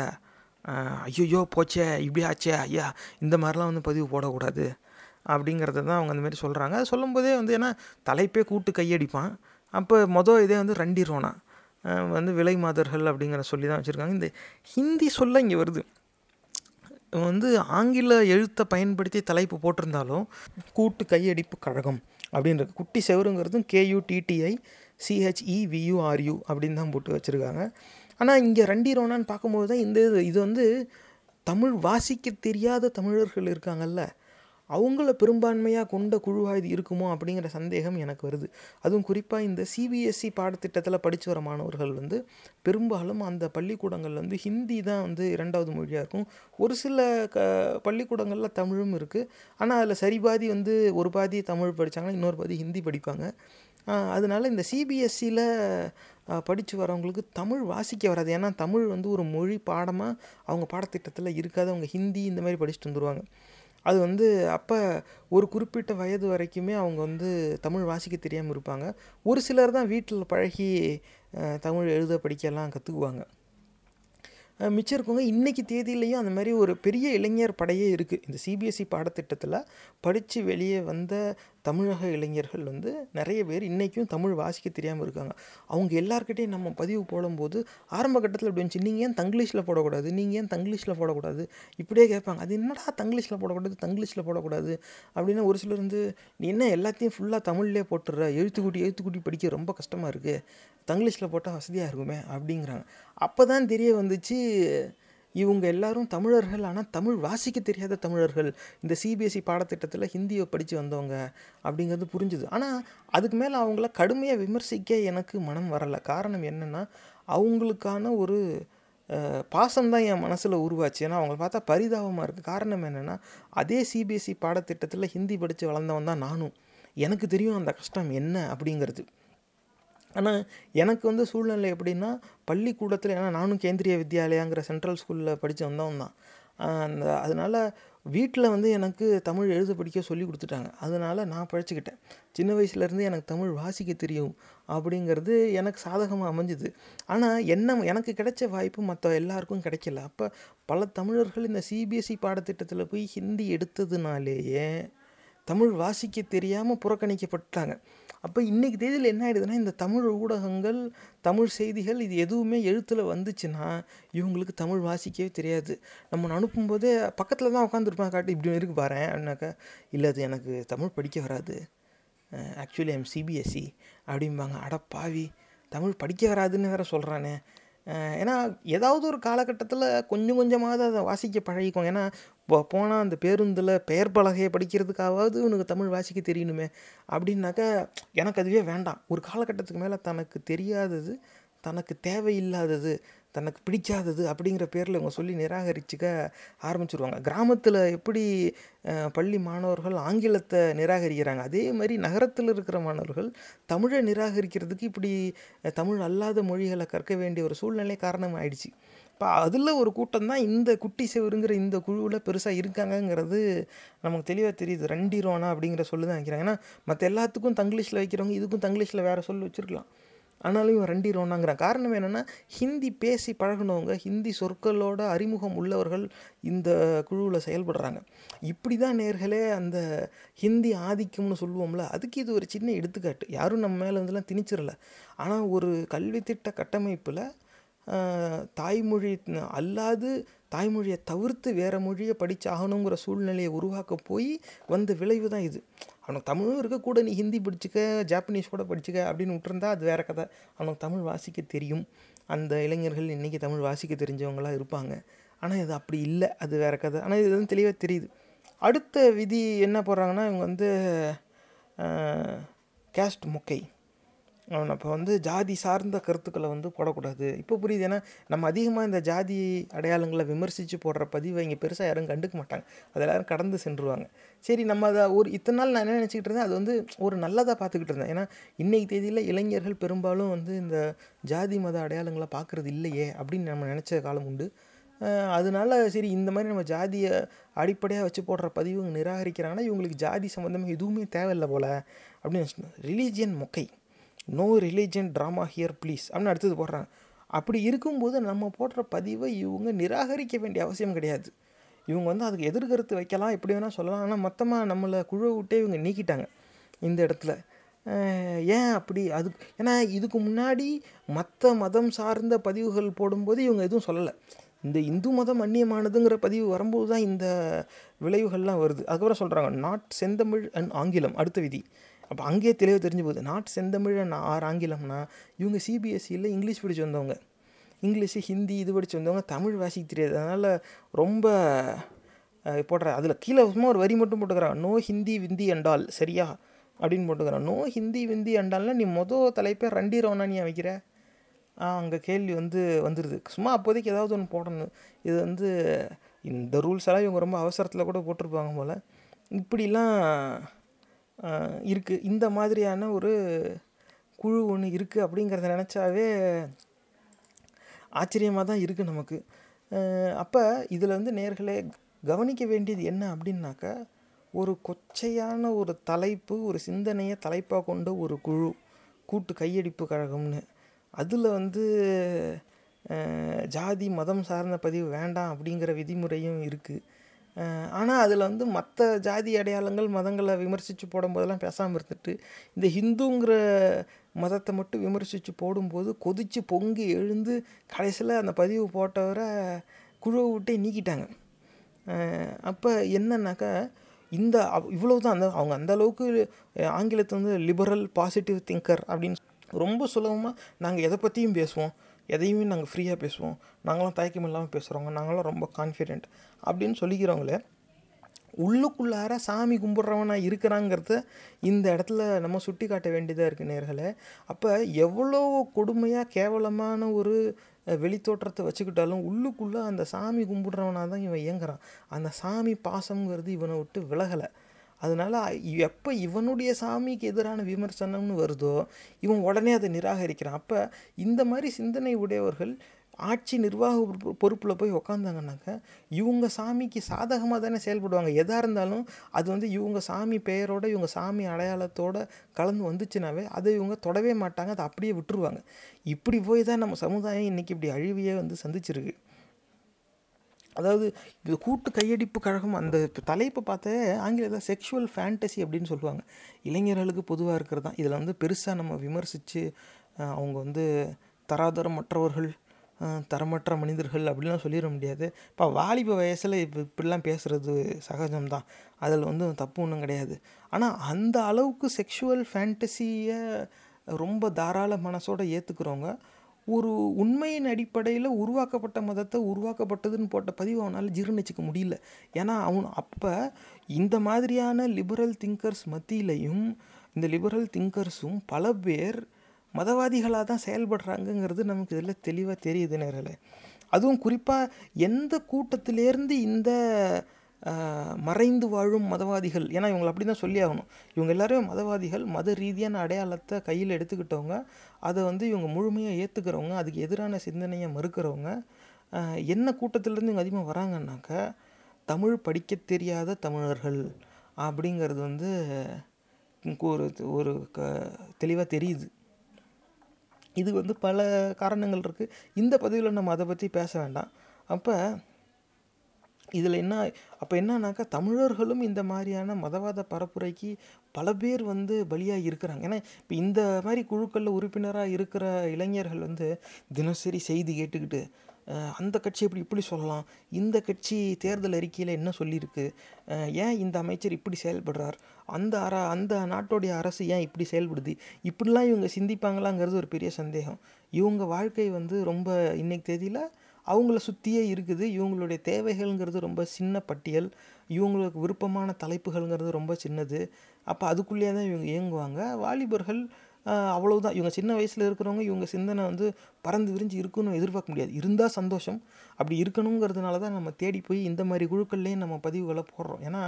ஐயோ போச்சே இப்படி ஆச்சே ஐயா இந்த மாதிரிலாம் வந்து பதிவு போடக்கூடாது. அப்படிங்கிறத தான் அவங்க அந்த மாதிரி சொல்கிறாங்க அது சொல்லும்போதே வந்து ஏன்னா தலைப்பே கூட்டு கையடிப்பான். அப்போ மொதல் இதே வந்து ரண்டி ரோனா வந்து விலை மாதர்கள் அப்படிங்கிற சொல்லி தான் வச்சுருக்காங்க. இந்த ஹிந்தி சொல்ல இங்கே வருது. வந்து ஆங்கில எழுத்தை பயன்படுத்தி தலைப்பு போட்டிருந்தாலும் கூட்டு கையடிப்பு கழகம் அப்படின்றது குட்டி செவருங்கிறதும் கேயூடிடிஐ சிஹெச்இவியூஆர்யூ அப்படின்னு தான் போட்டு வச்சுருக்காங்க. ஆனால் இங்கே ரண்டி ரோனான்னு பார்க்கும்போது தான் இந்த இது இது வந்து தமிழ் வாசிக்க தெரியாத தமிழர்கள் இருக்காங்கல்ல. அவங்கள பெரும்பான்மையாக கொண்ட குழுவாக இது இருக்குமோ அப்படிங்கிற சந்தேகம் எனக்கு வருது. அதுவும் குறிப்பாக இந்த சிபிஎஸ்சி பாடத்திட்டத்தில் படித்து வர மாணவர்கள் வந்து பெரும்பாலும் அந்த பள்ளிக்கூடங்களில் வந்து ஹிந்தி தான் வந்து இரண்டாவது மொழியாக இருக்கும். ஒரு சில க பள்ளிக்கூடங்களில் தமிழும் இருக்குது ஆனால் அதில் சரி பாதி வந்து ஒரு பாதி தமிழ் படித்தாங்கன்னா இன்னொரு பாதி ஹிந்தி படிப்பாங்க. அதனால இந்த சிபிஎஸ்சியில் படித்து வரவங்களுக்கு தமிழ் வாசிக்க வராது. ஏன்னா தமிழ் வந்து ஒரு மொழி பாடமாக அவங்க பாடத்திட்டத்தில் இருக்காது. அவங்க ஹிந்தி இந்த மாதிரி படிச்சுட்டு வந்துடுவாங்க அது வந்து அப்போ ஒரு குறிப்பிட்ட வயது வரைக்குமே அவங்க வந்து தமிழ் வாசிக்க தெரியாமல் இருப்பாங்க. ஒரு சிலர் தான் வீட்டில் பழகி தமிழ் எழுத படிக்கலாம் கற்றுக்குவாங்க மிச்சம் இருக்கவங்க இன்றைக்கி தேதியிலையும் அந்த மாதிரி ஒரு பெரிய இளைஞர் படையே இருக்குது இந்த சிபிஎஸ்சி பாடத்திட்டத்தில் படித்து வெளியே வந்த தமிழக இளைஞர்கள் வந்து நிறைய பேர் இன்றைக்கும் தமிழ் வாசிக்க தெரியாமல் இருக்காங்க. அவங்க எல்லாருக்கிட்டையும் நம்ம பதிவு போடும்போது ஆரம்ப கட்டத்தில் இப்படி வந்துச்சு நீங்கள் ஏன் தங்கிலீஷில் போடக்கூடாது? நீங்கள் ஏன் தங்கிலீஷில் போடக்கூடாது? இப்படியே கேட்பாங்க. அது என்னடா தங்கிலீஷில் போடக்கூடாது? தங்கிலீஷில் போடக்கூடாது? அப்படின்னா ஒரு சிலர் வந்து நீ என்ன எல்லாத்தையும் ஃபுல்லாக தமிழ்லேயே போட்டுடுற? எழுத்துக்கூட்டி எழுத்துக்கூட்டி படிக்க ரொம்ப கஷ்டமாக இருக்குது தங்கிலீஷில் போட்டால் வசதியாக இருக்குமே? அப்படிங்கிறாங்க. அப்போ தான் தெரிய வந்துச்சு இவங்க எல்லாரும் தமிழர்கள் ஆனால் தமிழ் வாசிக்க தெரியாத தமிழர்கள். இந்த சிபிஎஸ்சி பாடத்திட்டத்தில் ஹிந்தியை படித்து வந்தவங்க அப்படிங்கிறது புரிஞ்சுது. ஆனால் அதுக்கு மேலே அவங்கள கடுமையாக விமர்சிக்க எனக்கு மனம் வரலை. காரணம் என்னென்னா அவங்களுக்கான ஒரு பாசம் பாசம்தான் என் மனசில் உருவாச்சு. ஏன்னா அவங்கள பார்த்தா பரிதாபமாக இருக்குது காரணம் என்னென்னா அதே சிபிஎஸ்சி பாடத்திட்டத்தில் ஹிந்தி படித்து வளர்ந்தவன் தான் நானும். எனக்கு தெரியும் அந்த கஷ்டம் என்ன அப்படிங்கிறது. ஆனால் எனக்கு வந்து சூழ்நிலை எப்படின்னா பள்ளிக்கூடத்தில் ஏன்னா நானும் கேந்திரிய வித்யாலயாங்கிற சென்ட்ரல் ஸ்கூலில் படித்து வந்தவன் தான். அந்த அதனால் வீட்டில் வந்து எனக்கு தமிழ் எழுத படிக்க சொல்லி கொடுத்துட்டாங்க. அதனால் நான் பழச்சிக்கிட்டேன் சின்ன வயசுலேருந்து எனக்கு தமிழ் வாசிக்க தெரியும் அப்படிங்கிறது எனக்கு சாதகமாக அமைஞ்சுது. ஆனால் என்ன எனக்கு கிடைச்ச வாய்ப்பு மற்ற எல்லாருக்கும் கிடைக்கல. அப்போ பல தமிழர்கள் இந்த சிபிஎஸ்சி பாடத்திட்டத்தில் போய் ஹிந்தி எடுத்ததுனாலேயே தமிழ் வாசிக்க தெரியாமல் புறக்கணிக்கப்பட்டாங்க. அப்போ இன்றைக்கி தேதியில் என்ன ஆயிடுதுன்னா இந்த தமிழ் ஊடகங்கள் தமிழ் செய்திகள் இது எதுவுமே எழுத்தில் வந்துச்சுன்னா இவங்களுக்கு தமிழ் வாசிக்கவே தெரியாது. நம்ம அனுப்பும்போதே பக்கத்தில் தான் உட்காந்துருப்பாங்க காட்டி இப்படி இருக்கு பாரு அப்படின்னாக்கா இல்லை அது எனக்கு தமிழ் படிக்க வராது. ஆக்சுவலி ஐம் சிபிஎஸ்சி அப்படிம்பாங்க. அட பாவி தமிழ் படிக்க வராதுன்னு வேற சொல்கிறானே ஏன்னா ஏதாவது ஒரு காலகட்டத்தில் கொஞ்சம் கொஞ்சமாவது அதை வாசிக்க பழகிக்கும் ஏன்னா இப்போ போனால் அந்த பேருந்தில் பெயர் பலகையை படிக்கிறதுக்காவது உனக்கு தமிழ் வாசிக்க தெரியணுமே. அப்படின்னாக்கா எனக்கு அதுவே வேண்டாம். ஒரு காலகட்டத்துக்கு மேலே தனக்கு தெரியாதது தனக்கு தேவையில்லாதது தனக்கு பிடிக்காதது அப்படிங்கிற பேரில் இவங்க சொல்லி நிராகரிச்சுக்க ஆரம்பிச்சிருவாங்க. கிராமத்தில் எப்படி பள்ளி மாணவர்கள் ஆங்கிலத்தை நிராகரிக்கிறாங்க அதே மாதிரி நகரத்தில் இருக்கிற மாணவர்கள் தமிழை நிராகரிக்கிறதுக்கு இப்படி தமிழ் அல்லாத மொழிகளை கற்க வேண்டிய ஒரு சூழ்நிலை காரணம் ஆயிடுச்சு இப்போ அதில் ஒரு கூட்டம் தான் இந்த குட்டி செவருங்கிற இந்த குழுவில் பெருசாக இருக்காங்கங்கிறது நமக்கு தெளிவாக தெரியுது. ரண்டிரோனா அப்படிங்கிற சொல்லு தான் வைக்கிறாங்க. ஏன்னா மற்ற எல்லாத்துக்கும் தங்கிலீஷில் வைக்கிறவங்க இதுக்கும் தங்கிலீஷில் வேறு சொல்லி வச்சுருக்கலாம். ஆனாலும் இவன் ரெண்டி ரோனாங்கிறான் காரணம் என்னென்னா ஹிந்தி பேசி பழகுனவங்க ஹிந்தி சொற்களோட அறிமுகம் உள்ளவர்கள் இந்த குழுவில் செயல்படுறாங்க. இப்படி தான் நேர்களே அந்த ஹிந்தி ஆதிக்கம்னு சொல்லுவோம்ல அதுக்கு இது ஒரு சின்ன எடுத்துக்காட்டு. யாரும் நம்ம மேலே வந்துலாம் திணிச்சிடல. ஆனால் ஒரு கல்வி திட்ட கட்டமைப்பில் தாய்மொழி அல்லாது தாய்மொழியை தவிர்த்து வேறு மொழியை படிச்சாகணுங்கிற சூழ்நிலையை உருவாக்க போய் வந்த விளைவு தான் இது. அவனுக்கு தமிழும் இருக்கக்கூட நீ ஹிந்தி படிச்சுக்க ஜாப்பனீஸ் கூட படிச்சுக்க அப்படின்னு விட்டுருந்தா அது வேற கதை. அவனுக்கு தமிழ் வாசிக்க தெரியும். அந்த இளைஞர்கள் இன்றைக்கி தமிழ் வாசிக்க தெரிஞ்சவங்களாக இருப்பாங்க. ஆனால் இது அப்படி இல்லை. அது வேற கதை. ஆனால் இது வந்து தெளிவாக தெரியுது. அடுத்த விதி என்ன போடுறாங்கன்னா இவங்க வந்து கேஸ்ட் மொக்கை. அப்போ வந்து ஜாதி சார்ந்த கருத்துக்களை வந்து போடக்கூடாது. இப்போ புரியுது ஏன்னா நம்ம அதிகமாக இந்த ஜாதி அடையாளங்களை விமர்சித்து போடுற பதிவை இங்கே பெருசாக யாரும் கண்டுக்க மாட்டாங்க. அதை எல்லாரும் கடந்து சென்றுருவாங்க. சரி நம்ம அதை ஒரு இத்தனை நாள் நான் என்ன நினச்சிக்கிட்டு இருந்தேன் அது வந்து ஒரு நல்லதாக பார்த்துக்கிட்டு இருந்தேன். ஏன்னா இன்றைக்கு தேதியில் இளைஞர்கள் பெரும்பாலும் வந்து இந்த ஜாதி மத அடையாளங்களை பார்க்குறது இல்லையே அப்படின்னு நம்ம நினச்ச காலம் உண்டு. அதனால சரி இந்த மாதிரி நம்ம ஜாதியை அடிப்படையாக வச்சு போடுற பதிவு இவங்க நிராகரிக்கிறாங்கன்னா இவங்களுக்கு ஜாதி சம்மந்தமாக எதுவுமே தேவையில்லை போல் அப்படின்னு religion மொக்கை. No religion drama here please அப்படின்னு அடுத்தது போடுறாங்க. அப்படி இருக்கும்போது நம்ம போடுற பதிவை இவங்க நிராகரிக்க வேண்டிய அவசியம் கிடையாது. இவங்க வந்து அதுக்கு எதிர்கருத்து வைக்கலாம் எப்படி வேணால் சொல்லலாம். ஆனால் மொத்தமாக நம்மளை குழுவை விட்டே இவங்க நீக்கிட்டாங்க இந்த இடத்துல. ஏன் அப்படி? அது ஏன்னா இதுக்கு முன்னாடி மற்ற மதம் சார்ந்த பதிவுகள் போடும்போது இவங்க எதுவும் சொல்லலை. இந்த இந்து மதம் அந்நியமானதுங்கிற பதிவு வரும்போது தான் இந்த விளைவுகள்லாம் வருது. அதுக்கப்புறம் சொல்கிறாங்க நாட் செந்தமிழ் அண்ட் ஆங்கிலம் அடுத்த விதி. அப்போ அங்கேயே தெளிவாக தெரிஞ்சு போகுது. நாட் செந்தமிழ் அண்ட் ஆர் ஆங்கிலம்னா இவங்க சிபிஎஸ்சியில் இங்கிலீஷ் படித்து வந்தவங்க. இங்கிலீஷு ஹிந்தி இது படித்து வந்தவங்க தமிழ் வாசிக்க தெரியாது. அதனால் ரொம்ப போடுற அதில் கீழே சும்மா ஒரு வரி மட்டும் போட்டுக்கிறான் நோ ஹிந்தி விந்தி அண்டால் சரியா? அப்படின்னு போட்டுக்கிறான் நோ ஹிந்தி விந்தி அண்டால்னா நீ மொதல் தலைப்பே ரண்டி ரோனா நீ வைக்கிற அங்கே கேள்வி வந்து வந்துடுது சும்மா அப்போதைக்கு ஏதாவது ஒன்று போடணும். இது வந்து இந்த ரூல்ஸ் எல்லாம் இவங்க ரொம்ப அவசரத்தில் கூட போட்டிருப்பாங்க போல். இப்படிலாம் இருக்குது இந்த மாதிரியான ஒரு குழு ஒன்று இருக்குது அப்படிங்கிறத நினச்சாவே ஆச்சரியமாக தான் இருக்குது நமக்கு. அப்போ இதில் வந்து நேர்களே கவனிக்க வேண்டியது என்ன அப்படின்னாக்கா ஒரு கொச்சையான ஒரு தலைப்பு ஒரு சிந்தனையை தலைப்பாக கொண்ட ஒரு குழு கூட்டு கையடிப்பு கழகம்னு. அதில் வந்து ஜாதி மதம் சார்ந்த பதிவு வேண்டாம் அப்படிங்கிற விதிமுறையும் இருக்குது ஆனால் அதில் வந்து மற்ற ஜாதி அடையாளங்கள் மதங்களை விமர்சித்து போடும்போதெல்லாம் பேசாமல் இருந்துட்டு இந்த ஹிந்துங்கிற மதத்தை மட்டும் விமர்சித்து போடும்போது கொதித்து பொங்கி எழுந்து கடைசியில் அந்த பதிவு போட்டவரை குழுவை விட்டே நீக்கிட்டாங்க. அப்போ என்னன்னாக்கா இந்த இவ்வளவு தான் அந்த அவங்க அந்த அளவுக்கு ஆங்கிலத்தை வந்து லிபரல் பாசிட்டிவ் திங்கர் அப்படின்னு ரொம்ப சுலபமாக நாங்கள் எதை பற்றியும் பேசுவோம். எதையுமே நாங்கள் ஃப்ரீயாக பேசுவோம். நாங்களாம் தயக்கம் இல்லாமல் பேசுகிறோங்க நாங்களாம் ரொம்ப கான்ஃபிடென்ட் அப்படின்னு சொல்லிக்கிறவங்களே உள்ளுக்குள்ளார சாமி கும்பிட்றவனா இருக்கிறாங்கிறத இந்த இடத்துல நம்ம சுட்டி காட்ட வேண்டியதாக இருக்குது நேர்களை. அப்போ எவ்வளோ கொடுமையாக கேவலமான ஒரு வெளித்தோற்றத்தை வச்சுக்கிட்டாலும் உள்ளுக்குள்ளே அந்த சாமி கும்பிட்றவனாக தான் இவன் இயங்குறான். அந்த சாமி பாசம்ங்கிறது இவனை விட்டு விலகலை. அதனால் எப்போ இவனுடைய சாமிக்கு எதிரான விமர்சனம்னு வருதோ இவன் உடனே அதை நிராகரிக்கிறான். அப்போ இந்த மாதிரி சிந்தனை உடையவர்கள் ஆட்சி நிர்வாக பொறுப்பு- போய் உக்காந்தாங்கனாக்கா இவங்க சாமிக்கு சாதகமாக தானே செயல்படுவாங்க. எதாக இருந்தாலும் அது வந்து இவங்க சாமி பெயரோட இவங்க சாமி அடையாளத்தோடு கலந்து வந்துச்சுனாவே அதை இவங்க தொடவே மாட்டாங்க. அதை அப்படியே விட்டுருவாங்க. இப்படி போய் தான் நம்ம சமுதாயம் இன்றைக்கி இப்படி அழிவையே வந்து சந்திச்சிருக்கு. அதாவது இது கூட்டு கையடிப்பு கழகம் அந்த தலைப்பை பார்த்த ஆங்கிலத்தில் செக்ஷுவல் ஃபேண்டசி அப்படின்னு சொல்லுவாங்க. இளைஞர்களுக்கு பொதுவாக இருக்கிறது தான். இதில் வந்து பெருசாக நம்ம விமர்சித்து அவங்க வந்து தராதரமற்றவர்கள் தரமற்ற மனிதர்கள் அப்படிலாம் சொல்லிட முடியாது. இப்போ வாலிப வயசில் இப்போ இப்படிலாம் பேசுகிறது சகஜம்தான். அதில் வந்து தப்பு ஒன்றும் கிடையாது. ஆனால் அந்த அளவுக்கு செக்ஷுவல் ஃபேண்டசியை ரொம்ப தாராள மனசோட ஏற்றுக்கிறவங்க ஒரு உண்மையின் அடிப்படையில் உருவாக்கப்பட்ட மதத்தை உருவாக்கப்பட்டதுன்னு போட்ட பதிவு அவனால் ஜீர்ணிச்சிக்க முடியல. ஏன்னா அவன் அப்போ இந்த மாதிரியான லிபரல் திங்கர்ஸ் மத்தியிலையும் இந்த லிபரல் திங்கர்ஸும் பல பேர் மதவாதிகளாக தான் செயல்படுறாங்கங்கிறது நமக்கு இதில் தெளிவாக தெரியுது நேரில். அதுவும் குறிப்பாக எந்த கூட்டத்திலேருந்து இந்த மறைந்து வாழும் மதவாதிகள் ஏன்னா இவங்களை அப்படி தான் சொல்லி ஆகணும். இவங்க எல்லாரும் மதவாதிகள் மத ரீதியான அடையாளத்தை கையில் எடுத்துக்கிட்டவங்க அதை வந்து இவங்க முழுமையாக ஏற்றுக்கிறவங்க அதுக்கு எதிரான சிந்தனையை மறுக்கிறவங்க என்ன கூட்டத்திலேருந்து இவங்க அதிகமாக வராங்கன்னாக்கா தமிழ் படிக்க தெரியாத தமிழர்கள் அப்படிங்கிறது வந்து ஒரு ஒரு க தெளிவாக தெரியுது. இது வந்து பல காரணங்கள் இருக்குது இந்த பதிவில் நம்ம அதை பற்றி பேச வேண்டாம். அப்போ இதில் என்ன அப்போ என்னன்னாக்கா தமிழர்களும் இந்த மாதிரியான மதவாத பரப்புரைக்கு பல பேர் வந்து பலியாக இருக்கிறாங்க. ஏன்னா இப்போ இந்த மாதிரி குழுக்களில் உறுப்பினராக இருக்கிற இளைஞர்கள் வந்து தினசரி செய்தி கேட்டுக்கிட்டு அந்த கட்சி எப்படி இப்படி சொல்லலாம்? இந்த கட்சி தேர்தல் அறிக்கையில் என்ன சொல்லியிருக்கு? ஏன் இந்த அமைச்சர் இப்படி செயல்படுறார்? அந்த அர அந்த நாட்டோடைய அரசு ஏன் இப்படி செயல்படுது? இப்படிலாம் இவங்க சிந்திப்பாங்களாங்கிறது ஒரு பெரிய சந்தேகம். இவங்க வாழ்க்கை வந்து ரொம்ப இன்னைக்கு தேதியில் அவங்கள சுற்றியே இருக்குது. இவங்களுடைய தேவைகள்ங்கிறது ரொம்ப சின்ன பட்டியல். இவங்களுக்கு விருப்பமான தலைப்புகள்ங்கிறது ரொம்ப சின்னது. அப்போ அதுக்குள்ளேயே தான் இவங்க இயங்குவாங்க. வாலிபர்கள் அவ்வளவுதான். இவங்க சின்ன வயசில் இருக்கிறவங்க இவங்க சிந்தனை வந்து பறந்து விரிஞ்சு இருக்குன்னு எதிர்பார்க்க முடியாது. இருந்தால் சந்தோஷம். அப்படி இருக்கணுங்கிறதுனால தான் நம்ம தேடி போய் இந்த மாதிரி குழுக்கள்லேயும் நம்ம பதிவுகளை போடுறோம். ஏன்னா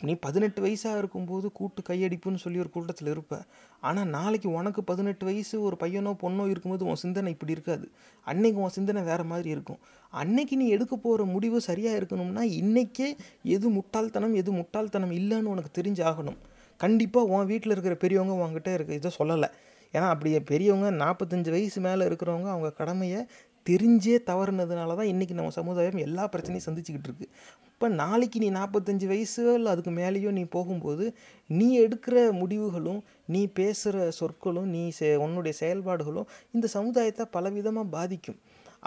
நீ பதினெட்டு வயசாக இருக்கும்போது கூட்டு கையடிப்புன்னு சொல்லி ஒரு கூட்டத்தில் இருப்ப. ஆனால் நாளைக்கு உனக்கு பதினெட்டு வயசு ஒரு பையனோ பொண்ணோ இருக்கும்போது உன் சிந்தனை இப்படி இருக்காது. அன்னைக்கு உன் சிந்தனை வேறு மாதிரி இருக்கும். அன்னைக்கு நீ எடுக்க போகிற முடிவு சரியாக இருக்கணும்னா இன்னைக்கே எது முட்டாள்தனம் எது முட்டாள்தனம் இல்லைன்னு உனக்கு தெரிஞ்சாகணும். கண்டிப்பாக உன் வீட்டில் இருக்கிற பெரியவங்க உங்ககிட்ட இருக்க இதை சொல்லலை. ஏன்னா அப்படி பெரியவங்க நாற்பத்தஞ்சு வயசு மேலே இருக்கிறவங்க அவங்க கடமையை தெரிஞ்சே தவறுனதுனால தான் இன்றைக்கி நம்ம சமுதாயம் எல்லா பிரச்சனையும் சந்திச்சுக்கிட்டு இருக்குது இப்போ நாளைக்கு நீ நாற்பத்தஞ்சு வயசு இல்லை அதுக்கு மேலேயோ நீ போகும்போது நீ எடுக்கிற முடிவுகளும் நீ பேசுகிற சொற்களும் நீ செ உன்னுடைய செயல்பாடுகளும் இந்த சமுதாயத்தை பலவிதமாக பாதிக்கும்.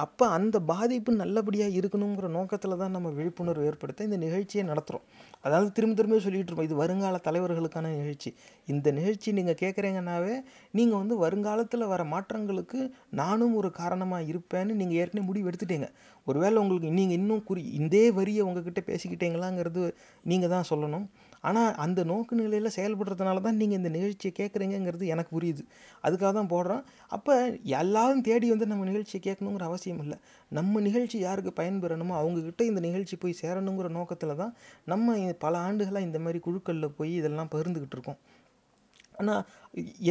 அப்போ அந்த பாதிப்பு நல்லபடியாக இருக்கணுங்கிற நோக்கத்தில் தான் நம்ம விழிப்புணர்வு ஏற்படுத்த இந்த நிகழ்ச்சியை நடத்துகிறோம் அதாவது திரும்ப திரும்ப சொல்லிகிட்டு இருப்போம் இது வருங்கால தலைவர்களுக்கான நிகழ்ச்சி. இந்த நிகழ்ச்சி நீங்கள் கேட்குறீங்கன்னாவே நீங்கள் வந்து வருங்காலத்தில் வர மாற்றங்களுக்கு நானும் ஒரு காரணமாக இருப்பேன்னு நீங்கள் ஏற்கனவே முடிவு எடுத்துட்டீங்க. ஒருவேளை உங்களுக்கு நீங்கள் இன்னும் குறி இதே வரியை உங்ககிட்ட பேசிக்கிட்டீங்களாங்கிறது நீங்கள் தான் சொல்லணும். ஆனால் அந்த நோக்கு நிலையில் செயல்படுறதுனால தான் நீங்கள் இந்த நிகழ்ச்சியை கேட்குறீங்கங்கிறது எனக்கு புரியுது. அதுக்காக தான் போடுறோம். அப்போ எல்லாரும் தேடி வந்து நம்ம நிகழ்ச்சியை கேட்கணுங்கிற அவசியம் இல்லை. நம்ம நிகழ்ச்சி யாருக்கு பயன்பெறணுமோ அவங்கக்கிட்ட இந்த நிகழ்ச்சி போய் சேரணுங்கிற நோக்கத்தில் தான் நம்ம பல ஆண்டுகளாக இந்த மாதிரி குழுக்களில் போய் இதெல்லாம் பகிர்ந்துக்கிட்டு இருக்கோம். ஆனால்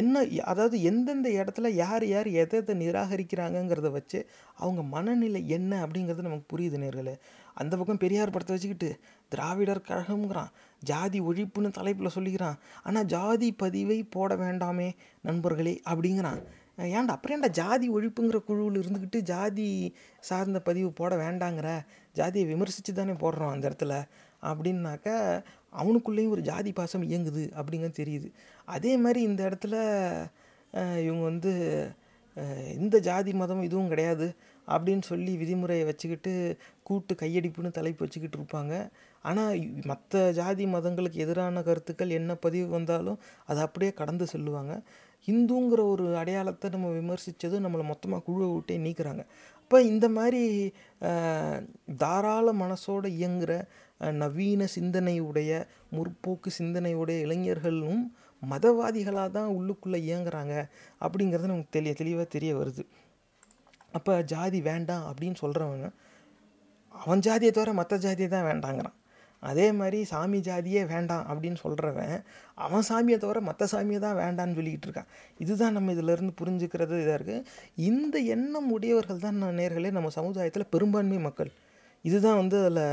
என்ன அதாவது எந்தெந்த இடத்துல யார் யார் எதை எதை நிராகரிக்கிறாங்கங்கிறத வச்சு அவங்க மனநிலை என்ன அப்படிங்கிறது நமக்கு புரியுது நேர்களே. அந்த பக்கம் பெரியார் படத்தை வச்சுக்கிட்டு திராவிடர் கழகம்ங்கிறான். ஜாதி ஒழிப்புன்னு தலைப்பில் சொல்லிக்கிறான். ஆனால் ஜாதி பதிவை போட வேண்டாமே நண்பர்களே அப்படிங்கிறான். ஏன்டா அப்புறம் ஏன்டா ஜாதி ஒழிப்புங்கிற குழுவில் இருந்துக்கிட்டு ஜாதி சார்ந்த பதிவு போட வேண்டாங்கிற? ஜாதியை விமர்சித்து தானே போடுறோம் அந்த இடத்துல. அப்படின்னாக்க அவனுக்குள்ளேயும் ஒரு ஜாதி பாசம் இயங்குது அப்படிங்கிறது தெரியுது. அதே மாதிரி இந்த இடத்துல இவங்க வந்து இந்த ஜாதி மதம் இதுவும் கிடையாது அப்படின்னு சொல்லி விதிமுறையை வச்சுக்கிட்டு கூட்டு கையடிப்புன்னு தலைப்பு வச்சுக்கிட்டு இருப்பாங்க. ஆனால் மற்ற ஜாதி மதங்களுக்கு எதிரான கருத்துக்கள் என்ன பதிவு வந்தாலும் அதை அப்படியே கடந்து செல்லுவாங்க. இந்துங்கிற ஒரு அடையாளத்தை நம்ம விமர்சித்ததும் நம்மளை மொத்தமாக குழுவை விட்டே நீக்கிறாங்க. அப்போ இந்த மாதிரி தாராள மனசோடு இயங்குகிற நவீன சிந்தனையுடைய முற்போக்கு சிந்தனையுடைய இளைஞர்களும் மதவாதிகளாக தான் உள்ளுக்குள்ளே இயங்குறாங்க அப்படிங்கிறது நமக்கு தெளிய தெளிவாக தெரிய வருது. அப்போ ஜாதி வேண்டாம் அப்படின்னு சொல்கிறவங்க அவன் ஜாதியை தவிர மற்ற ஜாதியை தான் வேண்டாங்கிறான். அதே மாதிரி சாமி ஜாதியே வேண்டாம் அப்படின்னு சொல்கிறவன் அவன் சாமியை தவிர மற்ற சாமியை தான் வேண்டான்னு சொல்லிக்கிட்டு இருக்கான். இதுதான் நம்ம இதிலேருந்து புரிஞ்சுக்கிறது இதாக இருக்குது இந்த எண்ணம் உடையவர்கள் தான் நான் நேர்களே நம்ம சமுதாயத்தில் பெரும்பான்மை மக்கள். இதுதான் வந்து அதில்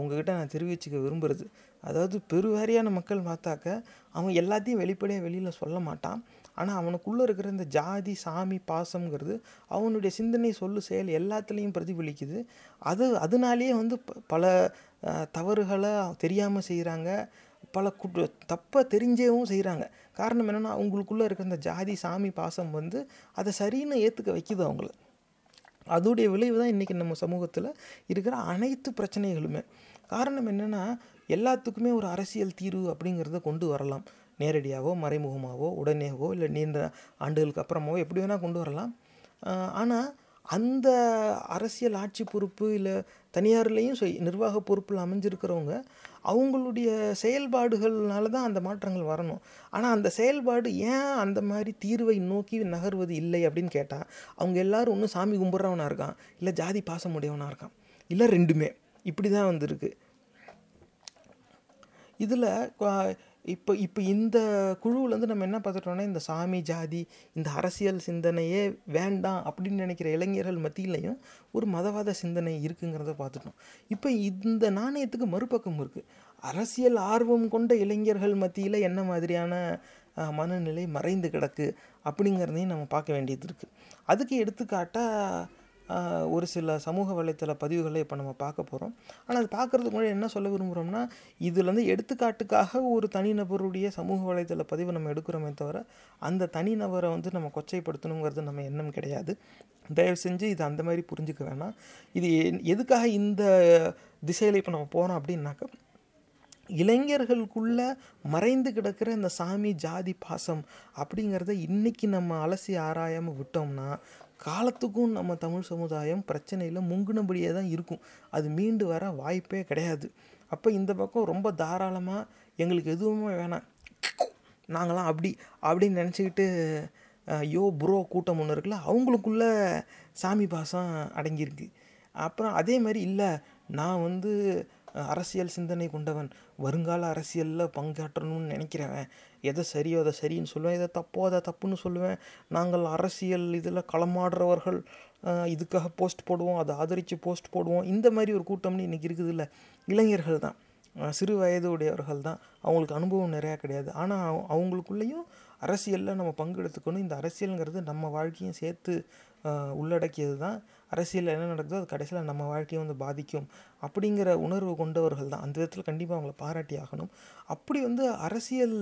உங்ககிட்ட நான் தெரிவிச்சுக்க விரும்புகிறது அதாவது பெருவாரியான மக்கள் பார்த்தாக்க அவன் எல்லாத்தையும் வெளிப்படையாக வெளியில் சொல்ல மாட்டான். ஆனால் அவனுக்குள்ளே இருக்கிற இந்த ஜாதி சாமி பாசம்ங்கிறது அவனுடைய சிந்தனை சொல்லு செயல் எல்லாத்துலேயும் பிரதிபலிக்குது. அது அதனாலேயே வந்து பல தவறுகளை தெரியாமல் செய்கிறாங்க பல குற்ற தப்பை தெரிஞ்சேவும் செய்கிறாங்க காரணம் என்னென்னா அவங்களுக்குள்ளே இருக்கிற இந்த ஜாதி சாமி பாசம் வந்து அதை சரின்னு ஏற்றுக்க வைக்குது அவங்கள. அதோடைய விளைவு தான் இன்றைக்கி நம்ம சமூகத்தில் இருக்கிற அனைத்து பிரச்சனைகளுமே. காரணம் என்னென்னா எல்லாத்துக்குமே ஒரு அரசியல் தீர்வு அப்படிங்கிறத கொண்டு வரலாம். நேரடியாகவோ மறைமுகமாகவோ உடனேவோ இல்லை நீண்ட ஆண்டுகளுக்கு அப்புறமாவோ எப்படி வேணால் கொண்டு வரலாம். ஆனால் அந்த அரசியல் ஆட்சி பொறுப்பு இல்லை தனியார்லேயும் நிர்வாக பொறுப்பில் அமைஞ்சிருக்கிறவங்க அவங்களுடைய செயல்பாடுகள்னால தான் அந்த மாற்றங்கள் வரணும். ஆனால் அந்த செயல்பாடு ஏன் அந்த மாதிரி தீர்வை நோக்கி நகர்வது இல்லை அப்படின்னு கேட்டால் அவங்க எல்லாரும் ஒன்றும் சாமி கும்பிட்றவனாக இருக்கான் இல்லை ஜாதி பாசம் உடையவனாக இருக்கான் இல்லை ரெண்டுமே. இப்படி தான் வந்திருக்கு. இதில் இப்போ இப்போ இந்த குழுவிலேருந்து நம்ம என்ன பார்த்துட்டோம்னா இந்த சாமி ஜாதி இந்த அரசியல் சிந்தனையே வேண்டாம் அப்படின்னு நினைக்கிற இளைஞர்கள் மத்தியிலையும் ஒரு மதவாத சிந்தனை இருக்குங்கிறத பார்த்துட்டோம். இப்போ இந்த நாணயத்துக்கு மறுபக்கம் இருக்குது அரசியல் ஆர்வம் கொண்ட இளைஞர்கள் மத்தியில் என்ன மாதிரியான மனநிலை மறைந்து கிடக்கு அப்படிங்கிறதையும் நம்ம பார்க்க வேண்டியது இருக்குது அதுக்கு எடுத்துக்காட்டாக ஒரு சில சமூக வலைத்தள பதிவுகளை இப்போ நம்ம பார்க்க போகிறோம் ஆனால் அது பார்க்குறதுக்கு முன்னாடி என்ன சொல்ல விரும்புகிறோம்னா இதுலேருந்து எடுத்துக்காட்டுக்காக ஒரு தனிநபருடைய சமூக வலைத்தள பதிவை நம்ம எடுக்கிறோமே தவிர அந்த தனிநபரை வந்து நம்ம கொச்சைப்படுத்தணுங்கிறது நம்ம எண்ணம் கிடையாது. தயவு செஞ்சு இது அந்த மாதிரி புரிஞ்சுக்க வேணாம். இது எதுக்காக இந்த திசையில் இப்போ நம்ம போகிறோம் அப்படின்னாக்க இளைஞர்களுக்குள்ள மறைந்து கிடக்கிற இந்த சாமி ஜாதி பாசம் அப்படிங்கிறத இன்றைக்கி நம்ம அலசி ஆராயாமல் விட்டோம்னா காலத்துக்கும் நம்ம தமிழ் சமுதாயம் பிரச்சனையில் முங்குனபடியே தான் இருக்கும். அது மீண்டு வர வாய்ப்பே கிடையாது. அப்போ இந்த பக்கம் ரொம்ப தாராளமாக எங்களுக்கு எதுவுமே வேணாம். நாங்களாம் அப்படி அப்படின்னு நினச்சிக்கிட்டு யோ ப்ரோ கூட்டம் ஒன்று இருக்குல்ல அவங்களுக்குள்ள சாமி பாசம் அடங்கியிருக்கு. அப்புறம் அதே மாதிரி இல்லை நான் வந்து அரசியல் சிந்தனை கொண்டவன். வருங்கால அரசியலில் பங்காற்றணும்னு நினைக்கிறவன். எதை சரியோ அதை சரின்னு சொல்லுவேன். எதை தப்போ அதை தப்புன்னு சொல்லுவேன். நாங்கள் அரசியல் இதில் களமாடுறவர்கள் இதுக்காக போஸ்ட் போடுவோம் அதை ஆதரித்து போஸ்ட் போடுவோம். இந்த மாதிரி ஒரு கூட்டம்னு இன்றைக்கி இருக்குது இல்லை இளைஞர்கள் தான். சிறு வயது உடையவர்கள் தான். அவங்களுக்கு அனுபவம் நிறையா கிடையாது. ஆனால் அவங்களுக்குள்ளேயும் அரசியலில் நம்ம பங்கெடுத்துக்கணும். இந்த அரசியலுங்கிறது நம்ம வாழ்க்கையும் சேர்த்து உள்ளடக்கியது தான் அரசியலில் என்ன நடக்குதோ அது கடைசியில் நம்ம வாழ்க்கையை வந்து பாதிக்கும் அப்படிங்கிற உணர்வு கொண்டவர்கள் தான். அந்த விதத்தில் கண்டிப்பாக அவங்கள பாராட்டி ஆகணும். அப்படி வந்து அரசியல்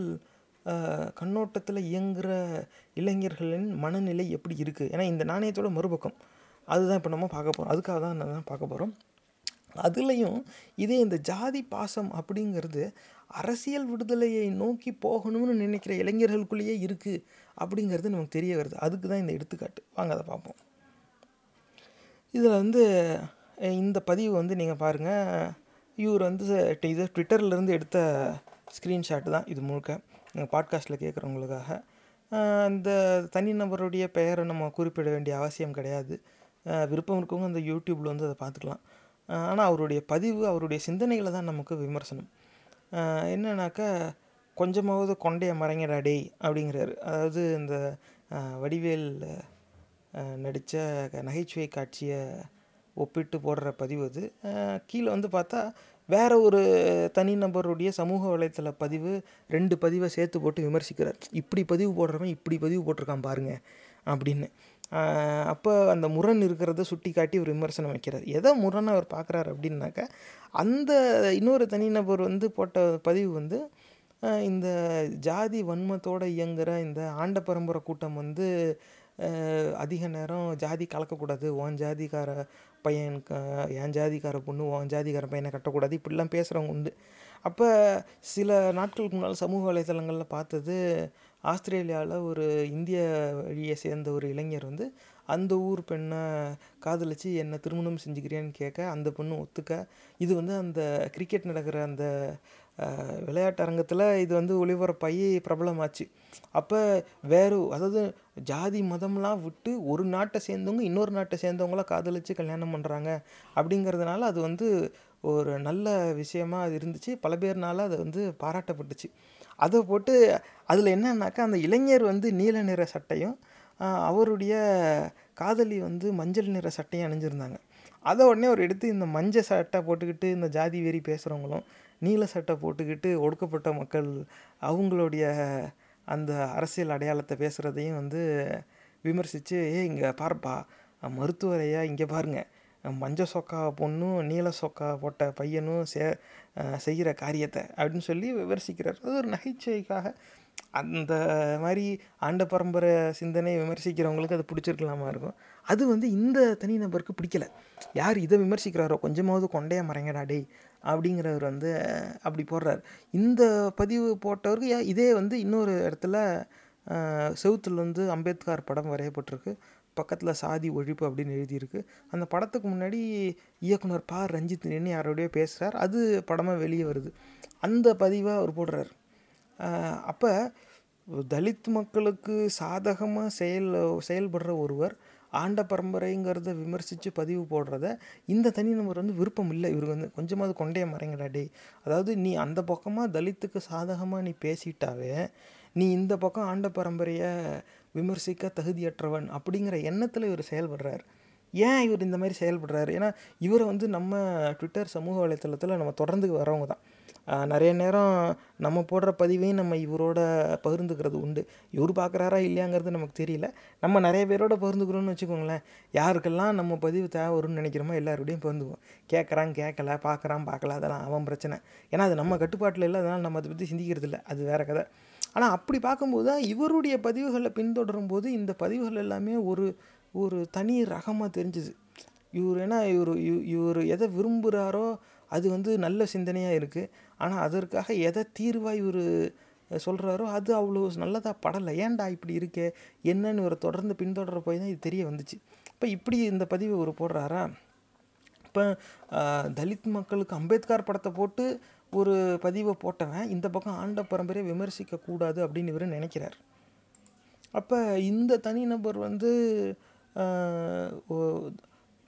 கண்ணோட்டத்தில் இயங்குகிற இளைஞர்களின் மனநிலை எப்படி இருக்குது ஏன்னா இந்த நாணயத்தோட மறுபக்கம். அதுதான் இப்போ நம்ம பார்க்க போகிறோம் அதுக்காக தான் நான் பார்க்க போகிறோம் அதுலேயும் இதே இந்த ஜாதி பாசம் அப்படிங்கிறது அரசியல் விடுதலையை நோக்கி போகணும்னு நினைக்கிற இளைஞர்களுக்குள்ளேயே இருக்குது அப்படிங்கிறது நமக்கு தெரிய வருது. அதுக்கு தான் இந்த எடுத்துக்காட்டு. வாங்க அதை பார்ப்போம். இதில் வந்து இந்த பதிவு வந்து நீங்கள் பாருங்கள் இவர் வந்து இது ட்விட்டர்லேருந்து எடுத்த ஸ்க்ரீன்ஷாட் தான் இது முழுக்க. நீங்கள் பாட்காஸ்ட்டில் கேட்குறவங்களுக்காக. அந்த தனிநபருடைய பெயரை நம்ம குறிப்பிட வேண்டிய அவசியம் கிடையாது. விருப்பம் இருக்கவங்க அந்த யூடியூப்பில் வந்து அதை பார்த்துக்கலாம். ஆனால் அவருடைய பதிவு அவருடைய சிந்தனைகளை தான் நமக்கு விமர்சனம். என்னன்னாக்கா கொஞ்சமாவது கொண்டைய மறைங்கடா டேய் அப்படிங்கிறாரு. அதாவது இந்த வடிவேல் நடித்த நகைச்சுவை காட்சியை ஒப்பிட்டு போடுற பதிவு அது. கீழே வந்து பார்த்தா வேறு ஒரு தனிநபருடைய சமூக வலைத்தள பதிவு ரெண்டு பதிவை சேர்த்து போட்டு விமர்சிக்கிறார். இப்படி பதிவு போடுறவன் இப்படி பதிவு போட்டிருக்கான் பாருங்க அப்படின்னு. அப்போ அந்த முரண் இருக்கிறத சுட்டி காட்டி ஒரு விமர்சனம் வைக்கிறார். எதை முரண் அவர் பார்க்குறாரு அப்படின்னாக்கா அந்த இன்னொரு தனிநபர் வந்து போட்ட பதிவு வந்து இந்த ஜாதி வன்மத்தோடு இயங்குகிற இந்த ஆண்ட பரம்பரை கூட்டம் வந்து அதிக நேரம் ஜாதி கலக்கக்கூடாது. உன் ஜாதிக்கார பையன் க- என் ஜாதிக்கார பொண்ணு உன் ஜாதிக்கார பையனை கட்டக்கூடாது. இப்படிலாம் பேசுகிறவங்க உண்டு. அப்போ சில நாட்களுக்கு முன்னால் சமூக வலைத்தளங்களில் பார்த்தது ஆஸ்திரேலியாவில் ஒரு இந்திய வழியை சேர்ந்த ஒரு இளைஞர் வந்து அந்த ஊர் பெண்ணை காதலிச்சு என்னை திருமணம் செஞ்சுக்கிறியான்னு கேட்க அந்த பொண்ணு ஒத்துக்க. இது வந்து அந்த கிரிக்கெட் நடக்கிற அந்த விளையாட்டு அரங்கத்தில் இது வந்து ஒளிபரப்பாகி பிரபலமாச்சு. அப்போ வேறு அதாவது ஜாதி மதம்லாம் விட்டு ஒரு நாட்டை சேர்ந்தவங்க இன்னொரு நாட்டை சேர்ந்தவங்கள காதலிச்சு கல்யாணம் பண்ணுறாங்க அப்படிங்கிறதுனால அது வந்து ஒரு நல்ல விஷயமா அது இருந்துச்சு. பல பேர்னால அது வந்து பாராட்டப்பட்டுச்சு. அதை போட்டு அதில் என்னன்னாக்கா அந்த இளைஞர் வந்து நீல நிற சட்டையும் அவருடைய காதலி வந்து மஞ்சள் நிற சட்டையும் அணிஞ்சிருந்தாங்க. அதை உடனே ஒரு எடுத்து இந்த மஞ்சள் சட்டை போட்டுக்கிட்டு இந்த ஜாதி வெறி பேசுகிறவங்களும் நீல சட்டை போட்டுக்கிட்டு ஒடுக்கப்பட்ட மக்கள் அவங்களுடைய அந்த அரசியல் அடையாளத்தை பேசுகிறதையும் வந்து விமர்சித்து ஏ இங்கே பாருப்பா மருத்துவரையா இங்கே பாருங்கள் மஞ்ச சொக்கா பொண்ணும் நீல சொக்கா போட்ட பையனும் சே செய்கிற காரியத்தை அப்படின்னு சொல்லி விமர்சிக்கிறார். அது ஒரு நகைச்சுவைக்காக அந்த மாதிரி ஆண்ட பரம்பரை சிந்தனை விமர்சிக்கிறவங்களுக்கு அது பிடிச்சிருக்கலாமா இருக்கும். அது வந்து இந்த தனிநபருக்கு பிடிக்கல. யார் இதை விமர்சிக்கிறாரோ கொஞ்சமாவது கொண்டையாக மறைங்கடா டேய் அப்படிங்கிறவர் வந்து அப்படி போடுறார். இந்த பதிவு போட்டவருக்கு ஏன் இதே வந்து இன்னொரு இடத்துல செவுத்தில் செவுத்துல வந்து அம்பேத்கர் படம் வரையப்பட்டிருக்கு. பக்கத்தில் சாதி ஒழிப்பு அப்படின்னு எழுதியிருக்கு. அந்த படத்துக்கு முன்னாடி இயக்குனர் பா. ரஞ்சித் நின்று யாரோடய பேசுகிறார் அது படமாக வெளியே வருது. அந்த பதிவாக அவர் போடுறார். அப்போ தலித் மக்களுக்கு சாதகமாக செயல் செயல்படுற ஒருவர் ஆண்ட பரம்பரைங்கிறத விமர்சித்து பதிவு போடுறத இந்த தனிநபர் வந்து விருப்பம் இல்லை. இவருக்கு வந்து கொஞ்சமாவது கொண்டைய மறைங்கடா டேய். அதாவது நீ அந்த பக்கமாக தலித்துக்கு சாதகமாக நீ பேசிட்டாவே நீ இந்த பக்கம் ஆண்ட பரம்பரையை விமர்சிக்க தகுதியற்றவன் அப்படிங்கிற எண்ணத்தில் இவர் செயல்படுறார். ஏன் இவர் இந்த மாதிரி செயல்படுறாரு? ஏன்னா இவரை வந்து நம்ம ட்விட்டர் சமூக வலைத்தளத்தில் நம்ம தொடர்ந்து வரவங்க தான். நிறைய நேரம் நம்ம போடுற பதிவையும் நம்ம இவரோட பகிர்ந்துக்கிறது உண்டு. இவர் பார்க்குறாரா இல்லையாங்கிறது நமக்கு தெரியல. நம்ம நிறைய பேரோட பகிர்ந்துக்கிறோம்னு வச்சுக்கோங்களேன். யாருக்கெல்லாம் நம்ம பதிவு தேவை வரும்னு நினைக்கிறோமோ எல்லாருடையும் பகிர்ந்துக்குவோம். கேட்குறான் கேட்கல பார்க்குறான் பார்க்கல அதெல்லாம் அவன் பிரச்சனை. ஏன்னா அது நம்ம கட்டுப்பாட்டில் இல்லை அதனால் நம்ம அதை பற்றி சிந்திக்கிறது இல்லை. அது வேறு கதை. ஆனால் அப்படி பார்க்கும்போது தான் இவருடைய பதிவுகளை பின்தொடரும் போது இந்த பதிவுகள் எல்லாமே ஒரு ஒரு தனி ரகமாக தெரிஞ்சுது. இவர் ஏன்னா இவர் இவர் எதை விரும்புகிறாரோ அது வந்து நல்ல சிந்தனையாக இருக்குது ஆனால் அதற்காக எதை தீர்வாக இவர் சொல்கிறாரோ அது அவ்வளோ நல்லதாக படலை. ஏன்டா இப்படி இருக்கே? என்னன்னு இவரை தொடர்ந்து பின்தொடர போய் தான் இது தெரிய வந்துச்சு. இப்போ இப்படி இந்த பதிவை இவர் போடுறாரா? இப்போ தலித் மக்களுக்கு அம்பேத்கர் படத்தை போட்டு ஒரு பதிவை போட்டவன் இந்த பக்கம் ஆண்ட பரம்பரையை விமர்சிக்கக்கூடாது அப்படின்னு இவர் நினைக்கிறார். அப்போ இந்த தனிநபர் வந்து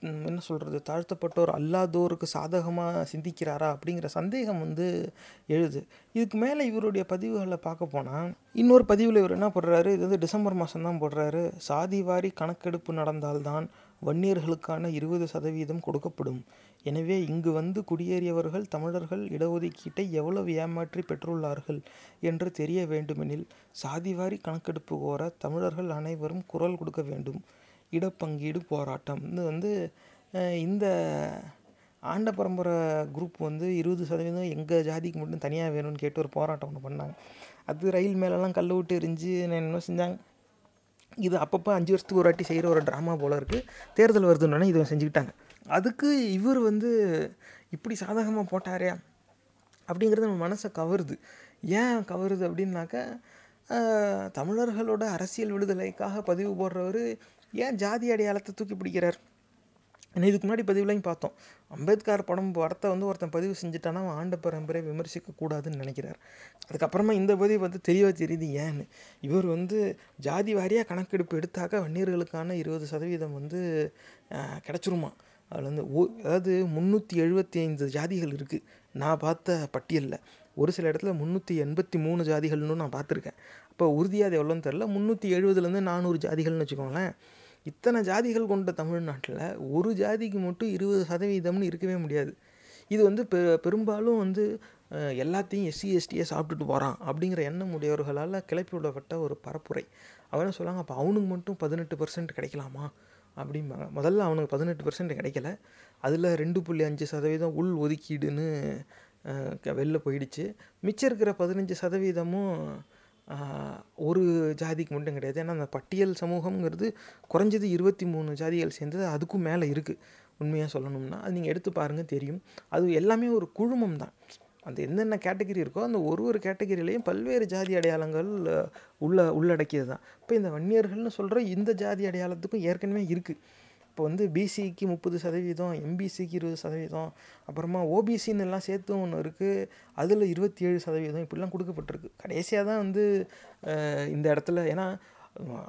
என்ன சொல்கிறது தாழ்த்தப்பட்டோர் அல்லாதோருக்கு சாதகமாக சிந்திக்கிறாரா அப்படிங்கிற சந்தேகம் வந்து எழுது. இதுக்கு மேலே இவருடைய பதிவுகளை பார்க்க போனால் இன்னொரு பதிவில் இவர் என்ன போடுறாரு? இது வந்து டிசம்பர் மாதம் தான் போடுறாரு. சாதி வாரி கணக்கெடுப்பு நடந்தால்தான் வன்னியர்களுக்கான இருபது சதவீதம் கொடுக்கப்படும். எனவே இங்கு வந்து குடியேறியவர்கள் தமிழர்கள் இடஒதுக்கீட்டை எவ்வளவு ஏமாற்றி பெற்றுள்ளார்கள் என்று தெரிய வேண்டுமெனில் சாதிவாரி கணக்கெடுப்பு கோர தமிழர்கள் அனைவரும் குரல் கொடுக்க வேண்டும். இடப்பங்கீடு போராட்டம். இது வந்து இந்த ஆண்ட பரம்பரை குரூப் வந்து இருபது சதவீதம் எங்கள் ஜாதிக்கு மட்டும் தனியாக வேணும்னு கேட்டு ஒரு போராட்டம் ஒன்று பண்ணாங்க. அது ரயில் மேலெலாம் கல் விட்டு எரிஞ்சு என்ன செஞ்சாங்க. இது அப்பப்போ அஞ்சு வருஷத்துக்கு ஒரு வாட்டி செய்கிற ஒரு ட்ராமா போல் இருக்குது தேர்தல் வருதுன்னு இதை செஞ்சுக்கிட்டாங்க. அதுக்கு இவர் வந்து இப்படி சாதகமாக போட்டாரே அப்படிங்கிறது நம்ம மனசை கவருது. ஏன் கவருது அப்படின்னாக்கா தமிழர்களோட அரசியல் விடுதலைக்காக பதிவு போடுறவர் ஏன் ஜாதி அடையாளத்தை தூக்கி பிடிக்கிறார்? ஏன்னா இதுக்கு முன்னாடி பதிவுலையும் பார்த்தோம். அம்பேத்கர் படம் படத்தை வந்து ஒருத்தன் பதிவு செஞ்சுட்டானா அவன் ஆண்ட பரம்பரை விமர்சிக்க கூடாதுன்னு நினைக்கிறார். அதுக்கப்புறமா இந்த பதிவு வந்து தெளிவாக தெரியுது ஏன்னு. இவர் வந்து ஜாதி வாரியாக கணக்கெடுப்பு எடுத்தாக்க வன்னியர்களுக்கான இருபது சதவீதம் வந்து கிடச்சிருமா? அதில் வந்து ஓ அதாவது முந்நூற்றி எழுபத்தி ஐந்து ஜாதிகள் இருக்குது நான் பார்த்த பட்டியலில். ஒரு சில இடத்துல முந்நூற்றி எண்பத்தி மூணு ஜாதிகள்னு நான் பார்த்துருக்கேன். அப்போ உறுதியாக அது எவ்வளோன்னு தெரில முந்நூற்றி எழுபதுலேருந்து நானூறு ஜாதிகள்னு வச்சுக்கோங்களேன். இத்தனை ஜாதிகள் கொண்ட தமிழ்நாட்டில் ஒரு ஜாதிக்கு மட்டும் இருபது சதவீதம்னு இருக்கவே முடியாது. இது வந்து பெ பெரும்பாலும் வந்து எல்லாத்தையும் எஸ்சி எஸ்டியை சாப்பிட்டுட்டு போகிறான் அப்படிங்கிற எண்ணம் உடையவர்களால் கிளப்பி விடப்பட்ட ஒரு பரப்புரை. அவன் சொல்லாங்க சொல்லுவாங்க அப்போ அவனுக்கு மட்டும் பதினெட்டு பர்சன்ட் கிடைக்கலாமா? அப்படிம்பாங்க முதல்ல அவனுக்கு பதினெட்டு பர்சன்ட் கிடைக்கல. அதில் ரெண்டு புள்ளி அஞ்சு சதவீதம் உள் ஒதுக்கீடுன்னு க- வெளில போயிடுச்சு. மிச்சம் இருக்கிற பதினஞ்சு சதவீதமும் ஒரு ஜாதிக்கு மட்டும் கிடையாது. ஏன்னா அந்த பட்டியல் சமூகம்ங்கிறது குறைஞ்சது இருபத்தி மூணு ஜாதிகள் சேர்ந்தது அதுக்கும் மேலே இருக்குது உண்மையாக சொல்லணும்னா அது நீங்கள் எடுத்து பாருங்கள் தெரியும். அது எல்லாமே ஒரு குழுமம் தான். அந்த என்னென்ன கேட்டகரி இருக்கோ அந்த ஒரு ஒரு கேட்டகரியிலையும் பல்வேறு ஜாதி அடையாளங்கள் உள்ள உள்ளடக்கியது தான். இப்போ இந்த வன்னியர்கள்னு சொல்கிற இந்த ஜாதி அடையாளத்துக்கும் ஏற்கனவே இருக்குது இப்போ வந்து பிசிக்கு முப்பது சதவீதம் எம்பிசிக்கு இருபது சதவீதம் அப்புறமா ஓபிசின்னு எல்லாம் சேர்த்து ஒன்று இருக்குது அதில் இருபத்தி ஏழு சதவீதம் இப்படிலாம் கொடுக்கப்பட்டிருக்கு. கடைசியாக தான் வந்து இந்த இடத்துல ஏன்னா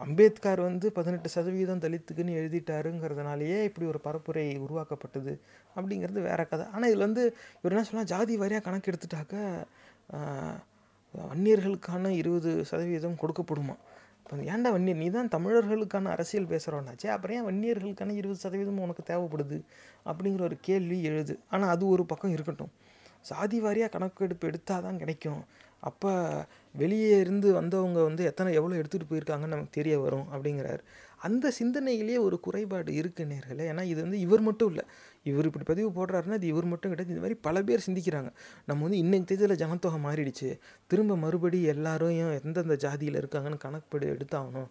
அம்பேத்கர் வந்து பதினெட்டு சதவீதம் தலித்துக்குன்னு எழுதிட்டாருங்கிறதுனாலேயே இப்படி ஒரு பரப்புரை உருவாக்கப்பட்டது அப்படிங்கிறது வேற கதை. ஆனால் இதில் வந்து இவர் என்ன சொல்லலாம் ஜாதி வாரியாக கணக்கு எடுத்துட்டாக்க அந்நியர்களுக்கான வன்னியர்களுக்கான இருபது சதவீதம் கொடுக்கப்படுமா? இப்போ ஏன்டா வன்னியர்? நீ தான் தமிழர்களுக்கான அரசியல் பேசுகிறோன்னாச்சே அப்புறம் ஏன் வன்னியர்களுக்கான இருபது சதவீதம் உனக்கு தேவைப்படுது? அப்படிங்கிற ஒரு கேள்வி எழுது. ஆனால் அது ஒரு பக்கம் இருக்கட்டும். சாதி வாரியாக கணக்கெடுப்பு எடுத்தால் தான் கிடைக்கும். அப்போ வெளியே இருந்து வந்தவங்க வந்து எத்தனை எவ்வளோ எடுத்துகிட்டு போயிருக்காங்கன்னு நமக்கு தெரிய வரும் அப்படிங்கிறார். அந்த சிந்தனையிலேயே ஒரு குறைபாடு இருக்கு நேர்களை. ஏன்னா இது வந்து இவர் மட்டும் இல்லை. இவர் இப்படி பதிவு போடுறாருன்னா அது இவர் மட்டும் கிடையாது. இந்த மாதிரி பல பேர் சிந்திக்கிறாங்க. நம்ம வந்து இன்னைக்கு தேதியில் ஜனத்தொகை மாறிடுச்சு. திரும்ப மறுபடி எல்லாரையும் எந்தெந்த ஜாதியில் இருக்காங்கன்னு கணக்குப்படி எடுத்தாகணும்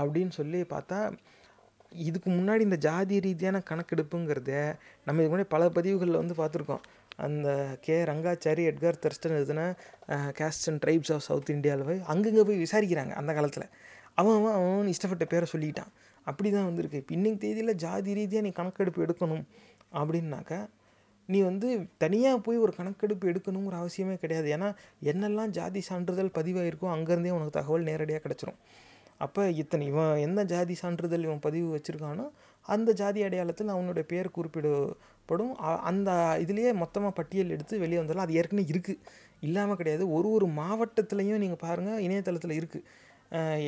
அப்படின்னு சொல்லி பார்த்தா இதுக்கு முன்னாடி இந்த ஜாதி ரீதியான கணக்கெடுப்புங்கிறத நம்ம இதுக்கு முன்னாடி பல பதிவுகளில் வந்து பார்த்துருக்கோம். அந்த கே. ரங்காச்சாரி எட்கார் தர்ஸ்டன் எழுதுன caste and tribes of south இந்தியாவில் போய் அங்கங்கே போய் விசாரிக்கிறாங்க அந்த காலத்தில். அவன் அவன் அவன் இஷ்டப்பட்ட பேரை சொல்லிக்கிட்டான் அப்படி தான் வந்திருக்கு. இப்போ இன்னைக்கு தேதியில் ஜாதி ரீதியாக நீ கணக்கெடுப்பு எடுக்கணும் அப்படின்னாக்கா நீ வந்து தனியாக போய் ஒரு கணக்கெடுப்பு எடுக்கணுங்கிற அவசியமே கிடையாது. ஏன்னா என்னெல்லாம் ஜாதி சான்றிதழ் பதிவாயிருக்கோ அங்கேருந்தே உனக்கு தகவல் நேரடியாக கிடச்சிரும். அப்போ இத்தனை இவன் என்ன ஜாதி சான்றிதழ் இவன் பதிவு வச்சுருக்கானோ அந்த ஜாதி அடையாளத்தில் அவனுடைய பேர் குறிப்பிடப்படும். அ- அந்த இதுலேயே மொத்தமாக பட்டியல் எடுத்து வெளியே வந்தாலும் அது ஏற்கனவே இருக்குது இல்லாமல் கிடையாது. ஒரு ஒரு மாவட்டத்துலேயும் நீங்கள் பாருங்கள் இணையதளத்தில் இருக்குது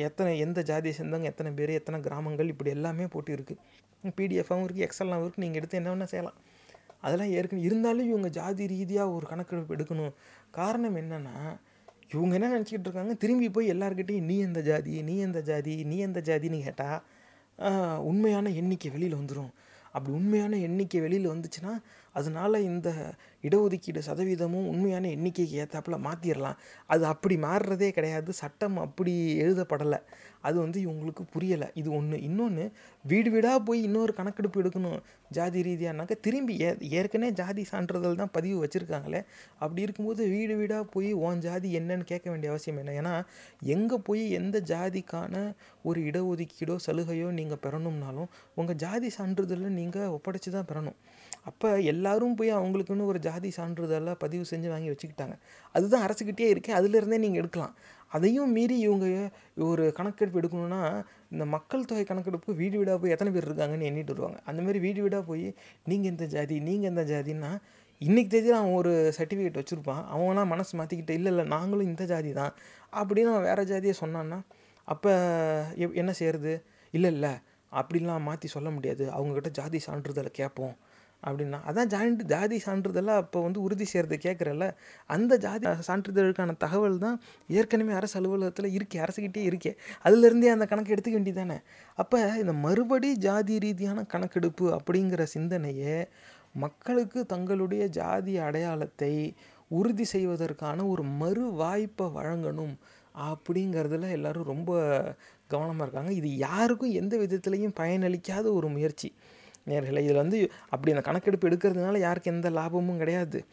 எத்தனை எந்த ஜாதியை சேர்ந்தவங்க எத்தனை பேர் எத்தனை கிராமங்கள் இப்படி எல்லாமே போட்டு இருக்குது பிடிஎஃபாகவும் இருக்குது எக்ஸல்லாம் இருக்குது நீங்கள் எடுத்து என்ன வேணால் செய்யலாம். அதெல்லாம் ஏற்கனவே இருந்தாலும் இவங்க ஜாதி ரீதியாக ஒரு கணக்கெடுப்பு எடுக்கணும். காரணம் என்னென்னா இவங்க என்ன நினச்சிக்கிட்டு இருக்காங்க? திரும்பி போய் எல்லாருக்கிட்டையும் நீ எந்த ஜாதி நீ எந்த ஜாதி நீ எந்த ஜாதின்னு கேட்டால் உண்மையான எண்ணிக்கை வெளியில் வந்துடும் அப்படி உண்மையான எண்ணிக்கை வெளியில் வந்துச்சுன்னா அதனால இந்த இடஒதுக்கீடு சதவீதமும் உண்மையான எண்ணிக்கைக்கு ஏற்றாப்புல மாற்றிடலாம் அது அப்படி மாறுறதே கிடையாது. சட்டம் அப்படி எழுதப்படலை. அது வந்து இவங்களுக்கு புரியலை. இது ஒன்று இன்னொன்று வீடு வீடாக போய் இன்னொரு கணக்கெடுப்பு எடுக்கணும் ஜாதி ரீதியானாக்க திரும்பி ஏ ஏற்கனவே ஜாதி சான்றிதழ் தான் பதிவு வச்சுருக்காங்களே. அப்படி இருக்கும்போது வீடு வீடாக போய் உன் ஜாதி என்னன்னு கேட்க வேண்டிய அவசியம் என்ன? ஏன்னா எங்கே போய் எந்த ஜாதிக்கான ஒரு இடஒதுக்கீடோ சலுகையோ நீங்கள் பெறணும்னாலும் உங்கள் ஜாதி சான்றிதழை நீங்கள் ஒப்படைச்சி தான் பெறணும். அப்போ எல்லாரும் போய் அவங்களுக்குன்னு ஒரு ஜாதி சான்றிதழை பதிவு செஞ்சு வாங்கி வச்சுக்கிட்டாங்க. அதுதான் அரசுக்கிட்டே இருக்கேன் அதுலேருந்தே நீங்கள் எடுக்கலாம். அதையும் மீறி இவங்க ஒரு கணக்கெடுப்பு எடுக்கணும்னா இந்த மக்கள் தொகை கணக்கெடுப்பு வீடு வீடாக போய் எத்தனை பேர் இருக்காங்கன்னு எண்ணிட்டு வருவாங்க. அந்தமாரி வீடு வீடாக போய் நீங்கள் எந்த ஜாதி நீங்கள் எந்த ஜாதின்னா இன்றைக்கி தேதியில் அவன் ஒரு சர்டிஃபிகேட் வச்சுருப்பான். அவங்களாம் மனசு மாற்றிக்கிட்டு இல்லை இல்லை நாங்களும் இந்த ஜாதி தான். அப்படின்னு அவன் வேறு ஜாதியை சொன்னான்னா அப்போ என்ன செய்கிறது இல்லை இல்லை அப்படிலாம் மாற்றி சொல்ல முடியாது. அவங்கக்கிட்ட ஜாதி சான்றிதழை கேட்போம். அப்படின்னா அதான் ஜாயிண்ட் ஜாதி சான்றிதழாக அப்போ வந்து உறுதி செய்கிறது கேட்குறல்ல. அந்த ஜாதி சான்றிதழுக்கான தகவல் தான் ஏற்கனவே அரசு அலுவலகத்தில் இருக்கே அரசுக்கிட்டே இருக்கே. அதுலேருந்தே அந்த கணக்கு எடுத்துக்க வேண்டியதானே அப்போ இந்த மறுபடி ஜாதி ரீதியான கணக்கெடுப்பு அப்படிங்கிற சிந்தனையே மக்களுக்கு தங்களுடைய ஜாதி அடையாளத்தை உறுதி செய்வதற்கான ஒரு மறு வாய்ப்பை வழங்கணும் அப்படிங்கிறதுல எல்லாரும் ரொம்ப கவனமாக இருக்காங்க. இது யாருக்கும் எந்த விதத்துலேயும் பயனளிக்காத ஒரு முயற்சி. நேர்களை இதில் வந்து அப்படி அந்த கணக்கெடுப்பு எடுக்கிறதுனால யாருக்கு எந்த லாபமும் கிடையாது.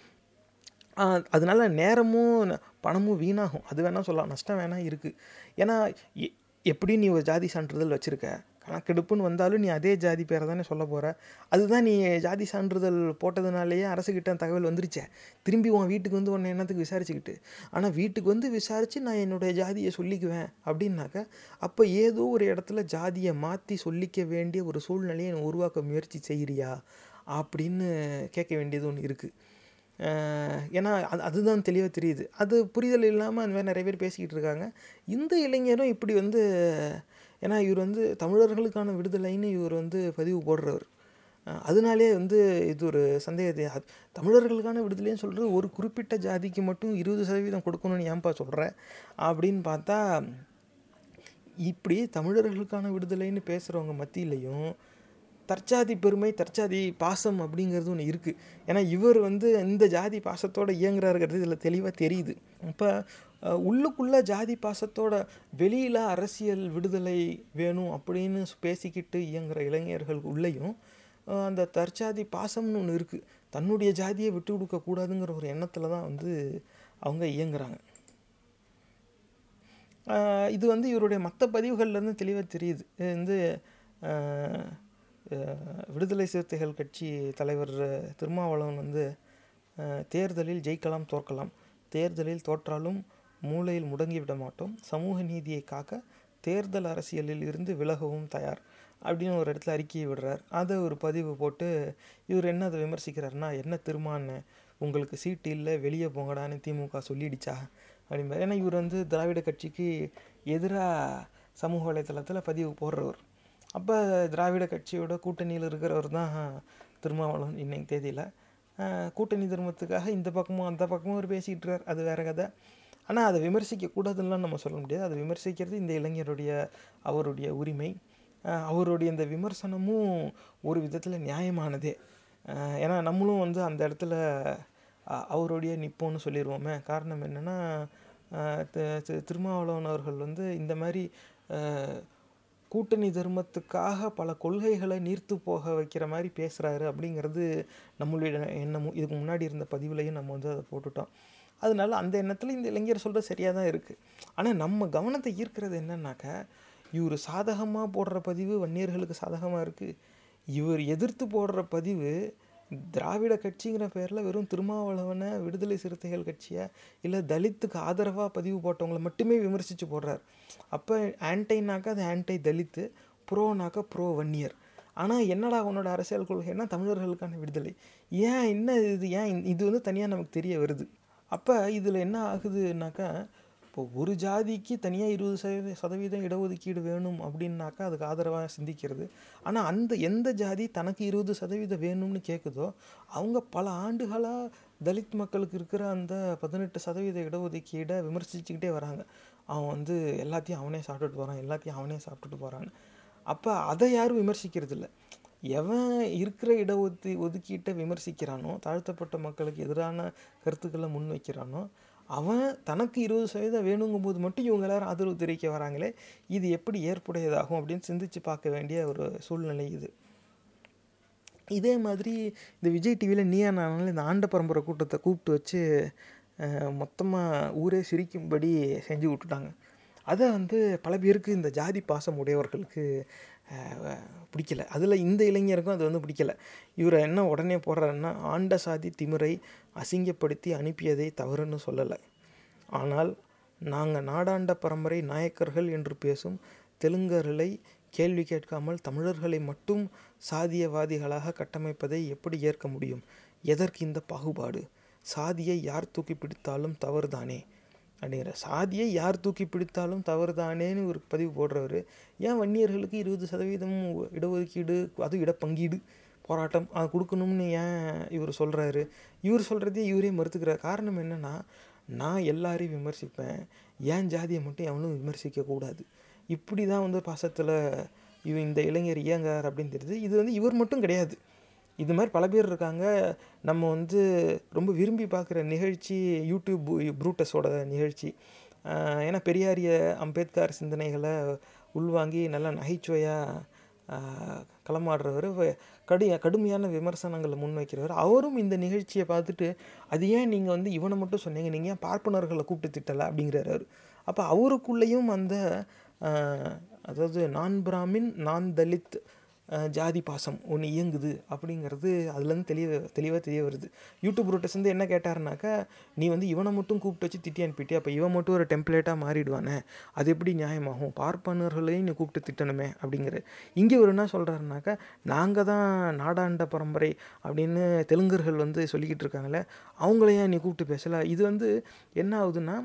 அதனால நேரமும் பணமும் வீணாகும். அது வேணால் சொல்லலாம். நஷ்டம் வேணால் இருக்குது ஏன்னா எ- நீ ஒரு ஜாதி சான்றிதழ் வச்சுருக்க? கணக்கெடுப்புன்னு வந்தாலும் நீ அதே ஜாதி பேரை தானே சொல்ல போகிற அதுதான் நீ ஜாதி சான்றிதழ் போட்டதுனாலேயே அரசுக்கிட்ட தகவல் வந்துருச்சே. திரும்பி உன் வீட்டுக்கு வந்து உன்னை என்னத்துக்கு விசாரிச்சுக்கிட்டு? ஆனால் வீட்டுக்கு வந்து விசாரித்து நான் என்னுடைய ஜாதியை சொல்லிக்குவேன் அப்படின்னாக்க அப்போ ஏதோ ஒரு இடத்துல ஜாதியை மாற்றி சொல்லிக்க வேண்டிய ஒரு சூழ்நிலையை நான் உருவாக்க முயற்சி செய்கிறியா அப்படின்னு கேட்க வேண்டியது ஒன்று இருக்குது ஏன்னா அது அதுதான் தெளிவாக தெரியுது. அது புரிதல் இல்லாமல் அந்த மாதிரி நிறைய பேர் பேசிக்கிட்டு இருக்காங்க. இந்த இளைஞரும் இப்படி வந்து ஏன்னா இவர் வந்து தமிழர்களுக்கான விடுதலைன்னு இவர் வந்து பதிவு போடுறவர். அதனாலே வந்து இது ஒரு சந்தேகத்தை தமிழர்களுக்கான விடுதலைன்னு சொல்கிறது ஒரு குறிப்பிட்ட ஜாதிக்கு மட்டும் இருபது சதவீதம் கொடுக்கணும்னு ஏன்பா சொல்கிற அப்படின்னு பார்த்தா இப்படி தமிழர்களுக்கான விடுதலைன்னு பேசுகிறவங்க மத்தியிலையும் தற்சாதி பெருமை தற்சாதி பாசம் அப்படிங்கிறது ஒன்று இருக்குது ஏன்னா இவர் வந்து இந்த ஜாதி பாசத்தோட இயங்குறாருங்கிறது இதில் தெளிவாக தெரியுது. இப்போ உள்ளுக்குள்ளே ஜாதி பாசத்தோட வெளியில் அரசியல் விடுதலை வேணும் அப்படின்னு பேசிக்கிட்டு இயங்குகிற இளைஞர்கள் உள்ளேயும் அந்த தற்சாதி பாசம்னு ஒன்று இருக்குது தன்னுடைய ஜாதியை விட்டு கொடுக்கக்கூடாதுங்கிற ஒரு எண்ணத்தில் தான் வந்து அவங்க இயங்குறாங்க. இது வந்து இவருடைய மற்ற பதிவுகள்லேருந்து தெளிவாக தெரியுது. இது வந்து விடுதலை சிறுத்தைகள் கட்சி தலைவர் திருமாவளவன் வந்து தேர்தலில் ஜெயிக்கலாம் தோற்கலாம். தேர்தலில் தோற்றாலும் மூளையில் முடங்கிவிட மாட்டோம். சமூக நீதியை காக்க தேர்தல் அரசியலில் இருந்து விலகவும் தயார் அப்படின்னு ஒரு இடத்துல அறிக்கையை விடுறார். அதை ஒரு பதிவு போட்டு இவர் என்ன அதை விமர்சிக்கிறாருன்னா என்ன திருமான்னு உங்களுக்கு சீட்டு இல்லை வெளியே போங்கடான்னு திமுக சொல்லிடுச்சா? அப்படிம்பார். ஏன்னா இவர் வந்து திராவிட கட்சிக்கு எதிராக சமூக வலைத்தளத்தில் பதிவு போடுறவர். அப்போ திராவிட கட்சியோட கூட்டணியில் இருக்கிறவர் தான் திருமாவளவன் இன்னைக்கு தேதியில். கூட்டணி தர்மத்துக்காக இந்த பக்கமும் அந்த பக்கமும் அவர் பேசிகிட்டு இருக்கார். அது வேற கதை. ஆனால் அதை விமர்சிக்கக்கூடாதுன்னெலாம் நம்ம சொல்ல முடியாது. அதை விமர்சிக்கிறது இந்த இளைஞருடைய அவருடைய உரிமை. அவருடைய இந்த விமர்சனமும் ஒரு விதத்தில் நியாயமானதே. ஏன்னா நம்மளும் வந்து அந்த இடத்துல அவருடைய நிற்போன்னு சொல்லிடுவோமே காரணம் என்னென்னா திருமாவளவன் அவர்கள் வந்து இந்த மாதிரி கூட்டணி தர்மத்துக்காக பல கொள்கைகளை நீர்த்து போக வைக்கிற மாதிரி பேசுகிறாரு அப்படிங்கிறது நம்மளுடைய எண்ணமும். இதுக்கு முன்னாடி இருந்த பதிவுலையும் நம்ம வந்து அதை போட்டுட்டோம். அதனால அந்த எண்ணத்தில் இந்த இளைஞர் சொல்கிறது சரியாக தான் இருக்குது ஆனால் நம்ம கவனத்தை ஈர்க்கிறது என்னன்னாக்கா இவர் சாதகமாக போடுற பதிவு வன்னியர்களுக்கு சாதகமாக இருக்குது இவர் எதிர்த்து போடுற பதிவு திராவிட கட்சிங்கிற பேரில் வெறும் திருமாவளவனை விடுதலை சிறுத்தைகள் கட்சியை இல்லை தலித்துக்கு ஆதரவாக பதிவு போட்டவங்கள மட்டுமே விமர்சித்து போடுறார். அப்போ ஆன்டைனாக்கா அது ஆன்டை தலித்து ப்ரோனாக்கா ப்ரோ வன்னியர். ஆனால் என்னடா உன்னோட அரசியல் கொள்கைன்னா தமிழர்களுக்கான விடுதலை. ஏன் என்ன இது? ஏன் இது வந்து தனியாக நமக்கு தெரிய வருது. அப்போ இதில் என்ன ஆகுதுன்னாக்கா இப்போ ஒரு ஜாதிக்கு தனியாக இருபது சதவீத சதவீதம் இடஒதுக்கீடு வேணும் அப்படின்னாக்கா அதுக்கு ஆதரவாக சிந்திக்கிறது. ஆனால் அந்த எந்த ஜாதி தனக்கு இருபது சதவீதம் வேணும்னு கேட்குதோ அவங்க பல ஆண்டுகளாக தலித் மக்களுக்கு இருக்கிற அந்த பதினெட்டு சதவீத இடஒதுக்கீடை விமர்சிச்சுக்கிட்டே வராங்க. அவன் வந்து எல்லாத்தையும் அவனே சாப்பிட்டுட்டு போகிறான் எல்லாத்தையும் அவனே சாப்பிட்டுட்டு போகிறான்னு அப்போ அதை யாரும் விமர்சிக்கிறது இல்லை எவன் இருக்கிற இடஒது ஒதுக்கீட்டை விமர்சிக்கிறானோ தாழ்த்தப்பட்ட மக்களுக்கு எதிரான கருத்துக்களை முன்வைக்கிறானோ அவன் தனக்கு இருபது சதவீதம் வேணுங்கும் போது மட்டும் இவங்க எல்லாரும் ஆதரவு தெரிவிக்க வராங்களே இது எப்படி ஏற்புடையதாகும் அப்படின்னு சிந்திச்சு பார்க்க வேண்டிய ஒரு சூழ்நிலை இது. இதே மாதிரி இந்த விஜய் டிவியில் நீயா நானால இந்த ஆண்ட பரம்பரை கூட்டத்தை கூப்பிட்டு வச்சு மொத்தமாக ஊரே சிரிக்கும்படி செஞ்சு விட்டுட்டாங்க. அதை வந்து பல பேருக்கு இந்த ஜாதி பாசம் உடையவர்களுக்கு பிடிக்கல. அதில் இந்த இளைஞருக்கும் அது வந்து பிடிக்கல. இவர் என்ன உடனே போடுறாருன்னா ஆண்ட சாதி திமிரை அசிங்கப்படுத்தி அனுப்பியதை தவறுன்னு சொல்லலை. ஆனால் நாங்கள் நாடாண்ட பரம்பரை நாயக்கர்கள் என்று பேசும் தெலுங்கர்களை கேள்வி கேட்காமல் தமிழர்களை மட்டும் சாதியவாதிகளாக கட்டமைப்பதை எப்படி ஏற்க முடியும்? எதற்கு இந்த பாகுபாடு? சாதியை யார் தூக்கி பிடித்தாலும் தவறுதானே. அப்படிங்கிற சாதியை யார் தூக்கி பிடித்தாலும் தவறுதானேன்னு ஒரு பதிவு போடுறவர். ஏன் வன்னியர்களுக்கு இருபது சதவீதம் இடஒதுக்கீடு அதுவும் இடப்பங்கீடு போராட்டம் அது கொடுக்கணும்னு ஏன் இவர் சொல்கிறாரு இவர் சொல்கிறதே இவரே மறுத்துக்கிறார். காரணம் என்னென்னா நான் எல்லாரையும் விமர்சிப்பேன். ஏன் ஜாதியை மட்டும் எவனும் விமர்சிக்கக்கூடாது இப்படி தான் வந்து பாசத்தில் இவ இந்த இளைஞர் இயங்கார் அப்படின்னு தெரியுது. இது வந்து இவர் மட்டும் கிடையாது. இது மாதிரி பல பேர் இருக்காங்க. நம்ம வந்து ரொம்ப விரும்பி பார்க்குற நிகழ்ச்சி யூடியூப் ப்ரூட்டஸோட நிகழ்ச்சி. ஏன்னா பெரியாரிய அம்பேத்கர் சிந்தனைகளை உள்வாங்கி நல்லா நகைச்சுவையாக களமாடுறவர். கடு கடுமையான விமர்சனங்களை முன்வைக்கிறவர். அவரும் இந்த நிகழ்ச்சியை பார்த்துட்டு அது ஏன் நீங்கள் வந்து இவனை மட்டும் சொன்னீங்க? நீங்கள் ஏன் பார்ப்பனர்களை கூப்பிட்டு திட்டலை? அப்படிங்கிறார் அவர். அப்போ அவருக்குள்ளேயும் அந்த அதாவது நான் பிராமின் நான் தலித் ஜாதி பாசம் ஒன்று இயங்குது அப்படிங்கிறது அதுலேருந்து தெளிவ தெளிவாக தெரிய வருது. யூடியூப் ரூட்டஸ் வந்து என்ன கேட்டாருனாக்கா நீ வந்து இவனை மட்டும் கூப்பிட்டு வச்சு திட்டி அனுப்பிட்டியா? அப்போ இவன் மட்டும் ஒரு டெம்ப்ளேட்டாக மாறிடுவானே. அது எப்படி நியாயமாகும்? பார்ப்பனர்களையும் நீ கூப்பிட்டு திட்டணுமே அப்படிங்கிற. இங்கே ஒரு என்ன சொல்கிறாருனாக்கா நாங்கள் தான் நாடாண்ட பரம்பரை அப்படின்னு தெலுங்கர்கள் வந்து சொல்லிக்கிட்டு இருக்காங்களே அவங்களையும் நீ கூப்பிட்டு பேசலை? இது வந்து என்ன ஆகுதுன்னா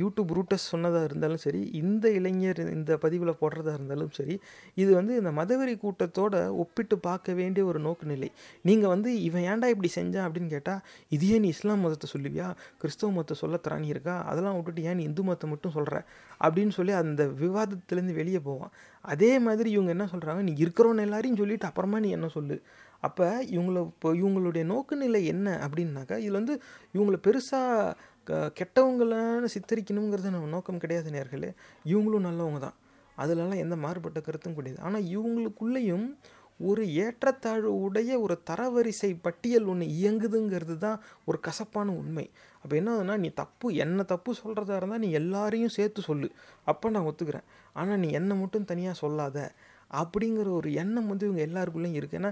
யூடியூப் ரூட்டஸ் சொன்னதாக இருந்தாலும் சரி இந்த இளைஞர் இந்த பதிவில் போடுறதா இருந்தாலும் சரி இது வந்து இந்த மதவெறி கூட்டத்தோட ஒப்பிட்டு பார்க்க வேண்டிய ஒரு நோக்கு நிலை நீங்கள் வந்து இவன் ஏன்டா இப்படி செஞ்சான்? அப்படின்னு கேட்டால் இதையே நீ இஸ்லாம் மதத்தை சொல்லுவியா? கிறிஸ்தவ மதத்தை சொல்ல திராணி இருக்கா? அதெல்லாம் விட்டுட்டு ஏன் நீ இந்து மதத்தை மட்டும் சொல்கிற அப்படின்னு சொல்லி அந்த விவாதத்துலேருந்து வெளியே போவான். அதே மாதிரி இவங்க என்ன சொல்கிறாங்க நீ இருக்கிறவன் எல்லாரையும் சொல்லிவிட்டு அப்புறமா நீ என்ன சொல்லு? அப்போ இவங்கள இப்போ இவங்களுடைய நோக்குநிலை என்ன அப்படின்னாக்கா இதில் வந்து இவங்கள பெருசாக க கெட்டவங்களான சித்தரிக்கணுங்கிறது நம்ம நோக்கம் கிடையாது நேர்களே. இவங்களும் நல்லவங்க தான். அதிலலாம் எந்த மாறுபட்ட கருத்தும் கிடையாது. ஆனால் இவங்களுக்குள்ளேயும் ஒரு ஏற்றத்தாழ்வு உடைய ஒரு தரவரிசை பட்டியல் ஒன்று இயங்குதுங்கிறது தான் ஒரு கசப்பான உண்மை. அப்போ என்ன ஆகுதுன்னா நீ தப்பு என்ன தப்பு சொல்கிறதா இருந்தால் நீ எல்லாரையும் சேர்த்து சொல்லு. அப்போ நான் ஒத்துக்கிறேன். ஆனால் நீ என்னை மட்டும் தனியாக சொல்லாத. அப்படிங்கிற ஒரு எண்ணம் வந்து இவங்க எல்லாருக்குள்ளேயும் இருக்குது ஏன்னா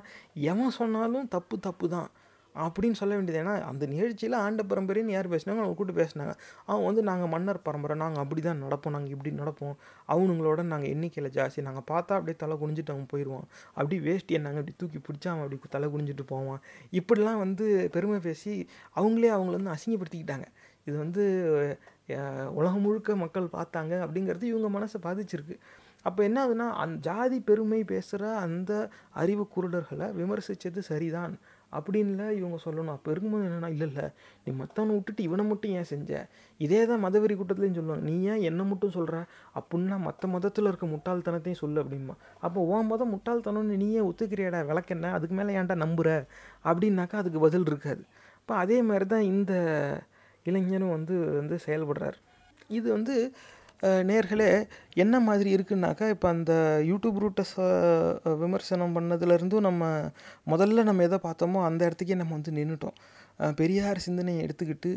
எவன் சொன்னாலும் தப்பு தப்பு தான். அப்படின்னு சொல்ல வேண்டியது. ஏன்னா அந்த நிகழ்ச்சியில் ஆண்ட பரம்பரைன்னு யார் பேசினாங்க? அவங்க கூப்பிட்டு பேசினாங்க. அவன் வந்து நாங்கள் மன்னர் பரம்பரை. நாங்கள் அப்படி தான் நடப்போம். நாங்கள் இப்படி நடப்போம். அவனுங்களோட நாங்கள் எண்ணிக்கையில் ஜாஸ்தி. நாங்கள் பார்த்தா அப்படியே தலை குனிஞ்சிட்டு அவன் போயிடுவான் அப்படி வேஷ்டியை நாங்கள் இப்படி தூக்கி பிடிச்சா அவன் அப்படி தலை குனிஞ்சிட்டு போவான். இப்படிலாம் வந்து பெருமை பேசி அவங்களே அவங்கள வந்து அசிங்கப்படுத்திக்கிட்டாங்க. இது வந்து உலகம் முழுக்க மக்கள் பார்த்தாங்க அப்படிங்கிறது இவங்க மனசை பாதிச்சிருக்கு. அப்போ என்ன ஆகுதுன்னா அந்த ஜாதி பெருமை பேசுகிற அந்த அறிவு குருடர்களை விமர்சித்தது சரிதான். அப்படின்ல இவங்க சொல்லணும். அப்போ இருக்கும்போது என்னென்னா இல்லை இல்லை. நீ மற்றவனை விட்டுட்டு இவனை மட்டும் ஏன் செஞ்ச? இதே தான் மதவெறி கூட்டத்துலேயும் சொல்லுவாங்க. நீ ஏன் என்னை மட்டும் சொல்கிற அப்படின்னா மற்ற மதத்தில் இருக்க முட்டாள்தனத்தையும் சொல்லு அப்படிமா அப்போ உன் மதம் முட்டாள்தனம்னு நீ ஏன் ஒத்துக்கிறியாடா? விளக்கென்ன அதுக்கு மேலே ஏன்டா நம்புற? அப்படின்னாக்கா அதுக்கு பதில் இருக்காது. இப்போ அதே மாதிரி தான் இந்த இளைஞனும் வந்து வந்து செயல்படுறார். இது வந்து நேர்களே என்ன மாதிரி இருக்குன்னாக்கா இப்போ அந்த யூடியூப் ரூட்டஸ் விமர்சனம் பண்ணதுலேருந்தும் நம்ம முதல்ல நம்ம எதை பார்த்தோமோ அந்த இடத்துக்கே நம்ம வந்து நின்றுட்டோம் பெரியார் சிந்தனையை எடுத்துக்கிட்டு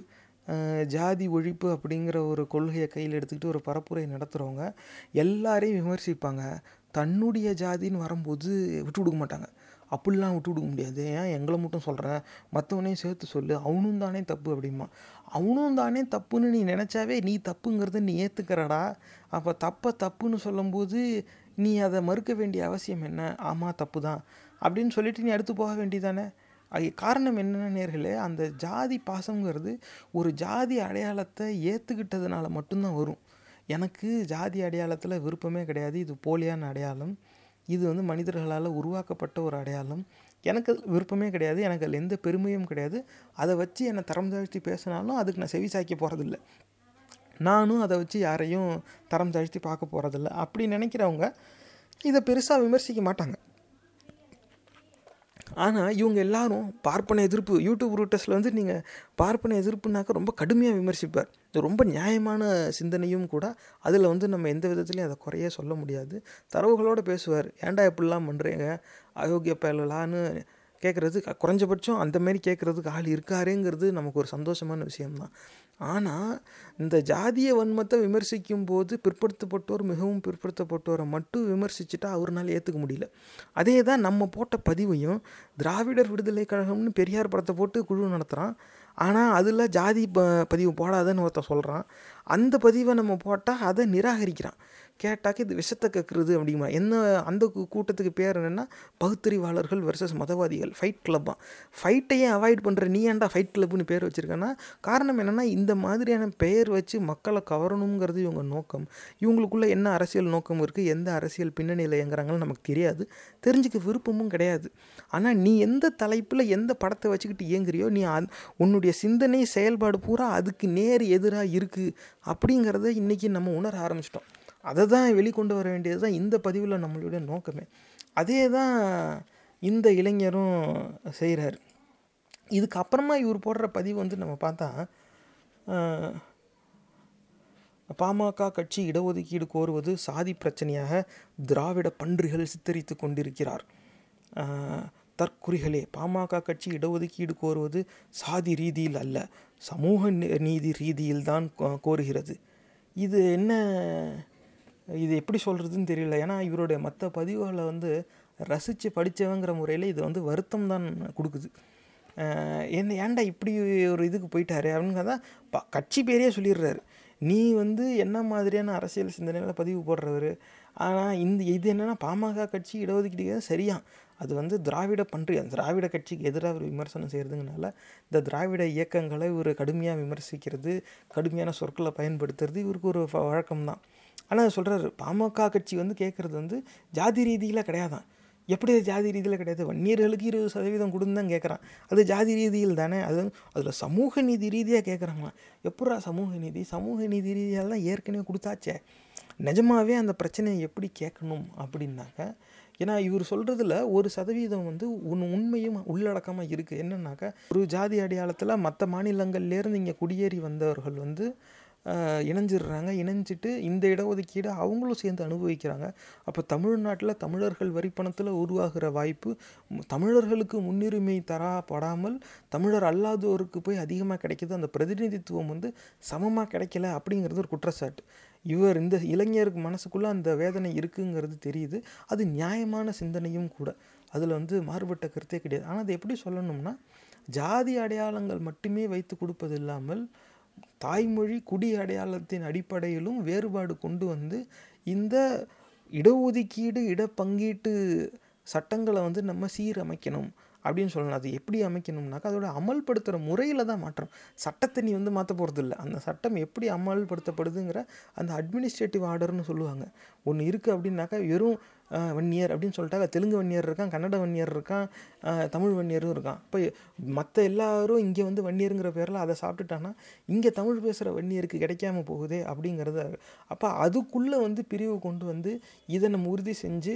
ஜாதி ஒழிப்பு அப்படிங்கிற ஒரு கொள்கையை கையில் எடுத்துக்கிட்டு ஒரு பரப்புரை நடத்துகிறவங்க எல்லாரையும் விமர்சிப்பாங்க. தன்னுடைய ஜாதின்னு வரும்போது விட்டு கொடுக்க மாட்டாங்க. அப்படிலாம் விட்டு கொடுக்க முடியாது. ஏன்? எங்களை மட்டும் சொல்கிறேன் மற்றவனையும் சேர்த்து சொல்லு. அவனும் தானே தப்பு அப்படிமா அவனும் தானே தப்புன்னு நீ நினச்சாவே நீ தப்புங்கிறத நீ ஏற்றுக்கிறடா அப்போ தப்பை தப்புன்னு சொல்லும்போது நீ அதை மறுக்க வேண்டிய அவசியம் என்ன? ஆமாம் தப்பு தான் அப்படின்னு சொல்லிட்டு நீ அடுத்து போக வேண்டியதானே? அது காரணம் என்னென்ன நேர்களே அந்த ஜாதி பாசங்கிறது ஒரு ஜாதி அடையாளத்தை ஏற்றுக்கிட்டதுனால மட்டும்தான் வரும். எனக்கு ஜாதி அடையாளத்தில் விருப்பமே கிடையாது. இது போலியான அடையாளம். இது வந்து மனிதர்களால் உருவாக்கப்பட்ட ஒரு அடையாளம். எனக்கு விருப்பமே கிடையாது எனக்கு அதில் எந்த பெருமையும் கிடையாது. அதை வச்சு என்னை தரம் தாழ்த்தி பேசினாலும் அதுக்கு நான் செவி சாய்க்க போகிறதில்ல நானும் அதை வச்சு யாரையும் தரம் தாழ்த்தி பார்க்க போகிறதில்ல அப்படி நினைக்கிறவங்க இதை பெருசாக விமர்சிக்க மாட்டாங்க. ஆனால் இவங்க எல்லாரும் பார்ப்பன எதிர்ப்பு யூடியூப் ரூட்டஸில் வந்து நீங்கள் பார்ப்பன எதிர்ப்புனாக்க ரொம்ப கடுமையாக விமர்சிப்பார். இது ரொம்ப நியாயமான சிந்தனையும் கூட அதில் வந்து நம்ம எந்த விதத்துலையும் அதை குறைய சொல்ல முடியாது. தரவுகளோடு பேசுவார். ஏன்டா இப்படிலாம் பண்ணுறீங்க அயோக்கிய பயலான்னு கேட்குறது குறைஞ்சபட்சம் அந்தமாரி கேட்குறதுக்கு ஆள் இருக்காருங்கிறது நமக்கு ஒரு சந்தோஷமான விஷயம்தான். ஆனால் இந்த ஜாதிய வன்மத்தை விமர்சிக்கும் போது பிற்படுத்தப்பட்டோர் மிகவும் பிற்படுத்தப்பட்டோரை மட்டும் விமர்சிச்சுட்டா அவர்னால ஏற்றுக்க முடியல. அதே தான் நம்ம போட்ட பதிவையும் திராவிடர் விடுதலை கழகம்னு பெரியார் படத்தை போட்டு குழு நடத்துகிறான் ஆனால் அதில் ஜாதி ப பதிவு போடாதன்னு ஒருத்தன் சொல்கிறான் அந்த பதிவை நம்ம போட்டால் அதை நிராகரிக்கிறான். கேட்டாக்கி இது விஷத்தை கேட்குறது அப்படிமா என்ன அந்த கூட்டத்துக்கு பேர் என்னென்னா பகுத்தறிவாளர்கள் வர்சஸ் மதவாதிகள் ஃபைட் கிளப்பாக ஃபைட்டையே அவாய்ட் பண்ணுற நீ ஏன்டா ஃபைட் கிளப்னு பேர் வச்சுருக்கேன்னா காரணம் என்னென்னா இந்த மாதிரியான பெயர் வச்சு மக்களை கவரணுங்கிறது இவங்க நோக்கம். இவங்களுக்குள்ள என்ன அரசியல் நோக்கம் இருக்குது எந்த அரசியல் பின்னணியில் இயங்குறாங்கன்னு நமக்கு தெரியாது. தெரிஞ்சுக்க விருப்பமும் கிடையாது. ஆனால் நீ எந்த தலைப்பில் எந்த படத்தை வச்சுக்கிட்டு இயங்குறியோ நீ அந் உன்னுடைய சிந்தனை செயல்பாடு பூரா அதுக்கு நேர் எதிராக இருக்குது அப்படிங்கிறத இன்றைக்கி நம்ம உணர ஆரம்பிச்சிட்டோம். அதை தான் வெளிக்கொண்டு வர வேண்டியது தான் இந்த பதிவில் நம்மளுடைய நோக்கமே. அதே தான் இந்த இளைஞரும் செய்கிறார் இதுக்கப்புறமா இவர் போடுற பதிவு வந்து நம்ம பார்த்தா பாமக கட்சி இடஒதுக்கீடு கோருவது சாதி பிரச்சனையாக திராவிட பன்றிகள் சித்தரித்து கொண்டிருக்கிறார். தற்குறிகளே பாமக கட்சி இடஒதுக்கீடு கோருவது சாதி ரீதியில் அல்ல சமூக நீதி ரீதியில் தான் கோ- கோருகிறது. இது என்ன இது எப்படி சொல்கிறதுன்னு தெரியல. ஏன்னா இவருடைய மற்ற பதிவுகளை வந்து ரசித்து படித்தவங்கிற முறையில் இது வந்து வருத்தம் தான் கொடுக்குது. என்ன ஏன்டா இப்படி ஒரு இதுக்கு போயிட்டாரு? அப்படிங்கிறத ப கட்சி பேரே சொல்லிடுறாரு. நீ வந்து என்ன மாதிரியான அரசியல் சிந்தனையில் பதிவு போடுறவர்? ஆனால் இந்த இது என்னென்னா பாமக கட்சி இடஒதுக்கீடு சரியா அது வந்து திராவிட பன்றி அந்த திராவிட கட்சிக்கு எதிராக ஒரு விமர்சனம் செய்கிறதுங்கனால இந்த திராவிட இயக்கங்களை ஒரு கடுமையாக விமர்சிக்கிறது கடுமையான சொற்களை பயன்படுத்துறது இவருக்கு ஒரு வழக்கம்தான். ஆனால் சொல்கிறாரு பாமக கட்சி வந்து கேட்குறது வந்து ஜாதி ரீதியில் கிடையாதான். எப்படி அது ஜாதி ரீதியில் கிடையாது? வன்னியர்களுக்கு இருபது சதவீதம் கொடுந்தான் கேட்குறான் அது ஜாதி ரீதியில் தானே? அது அதில் சமூக நீதி ரீதியாக கேட்குறாங்களாம் எப்படா சமூக நீதி? சமூக நீதி ரீதியால் தான் ஏற்கனவே கொடுத்தாச்சே. நிஜமாவே அந்த பிரச்சனையை எப்படி கேட்கணும் அப்படின்னாக்க ஏன்னா இவர் சொல்கிறதுல ஒரு சதவீதம் வந்து உன் உண்மையும் உள்ளடக்கமாக இருக்குது என்னன்னாக்கா ஒரு ஜாதி அடையாளத்தில் மற்ற மாநிலங்கள்லேருந்து இங்கே குடியேறி வந்தவர்கள் வந்து இணைஞ்சிடுறாங்க. இணைஞ்சிட்டு இந்த இடஒதுக்கீடு அவங்களும் சேர்ந்து அனுபவிக்கிறாங்க. அப்போ தமிழ்நாட்டில் தமிழர்கள் வரிப்பணத்தில் உருவாகிற வாய்ப்பு தமிழர்களுக்கு முன்னுரிமை தரப்படாமல் தமிழர் அல்லாதோருக்கு போய் அதிகமாக கிடைக்கிது. அந்த பிரதிநிதித்துவம் வந்து சமமாக கிடைக்கல அப்படிங்கிறது ஒரு குற்றச்சாட்டு. இவர் இந்த இளைஞருக்கு மனசுக்குள்ளே அந்த வேதனை இருக்குங்கிறது தெரியுது. அது நியாயமான சிந்தனையும் கூட. அதில் வந்து மாறுபட்ட கருத்தே கிடையாது. ஆனால் அதை எப்படி சொல்லணும்னா ஜாதி அடையாளங்கள் மட்டுமே வைத்து கொடுப்பது இல்லாமல் தாய்மொழி குடி அடையாளத்தின் அடிப்படையிலும் வேறுபாடு கொண்டு வந்து இந்த இடஒதுக்கீடு இடப்பங்கீட்டு சட்டங்களை வந்து நம்ம சீரமைக்கணும் அப்படின்னு சொல்லணும். அது எப்படி அமைக்கணும்னாக்கா அதோட அமல்படுத்துகிற முறையில் தான் மாற்றம் சட்டத்தை நீ வந்து மாற்ற போகிறது இல்லை அந்த சட்டம் எப்படி அமல்படுத்தப்படுதுங்கிற அந்த அட்மினிஸ்ட்ரேட்டிவ் ஆர்டர்னு சொல்லுவாங்க. ஒன்று இருக்குது அப்படின்னாக்கா வெறும் வன்னியர் அப்படின்னு சொல்லிட்டாக்க தெலுங்கு வன்னியர் இருக்கான் கன்னட வன்னியர் இருக்கான் தமிழ் வன்னியரும் இருக்கான். இப்போ மற்ற எல்லாரும் இங்கே வந்து வன்னியருங்கிற பேரில் அதை சாப்பிட்டுட்டான்னா இங்கே தமிழ் பேசுகிற வன்னியருக்கு கிடைக்காம போகுதே அப்படிங்கிறத அப்போ அதுக்குள்ளே வந்து பிரிவு கொண்டு வந்து இதை நம்ம உறுதி செஞ்சு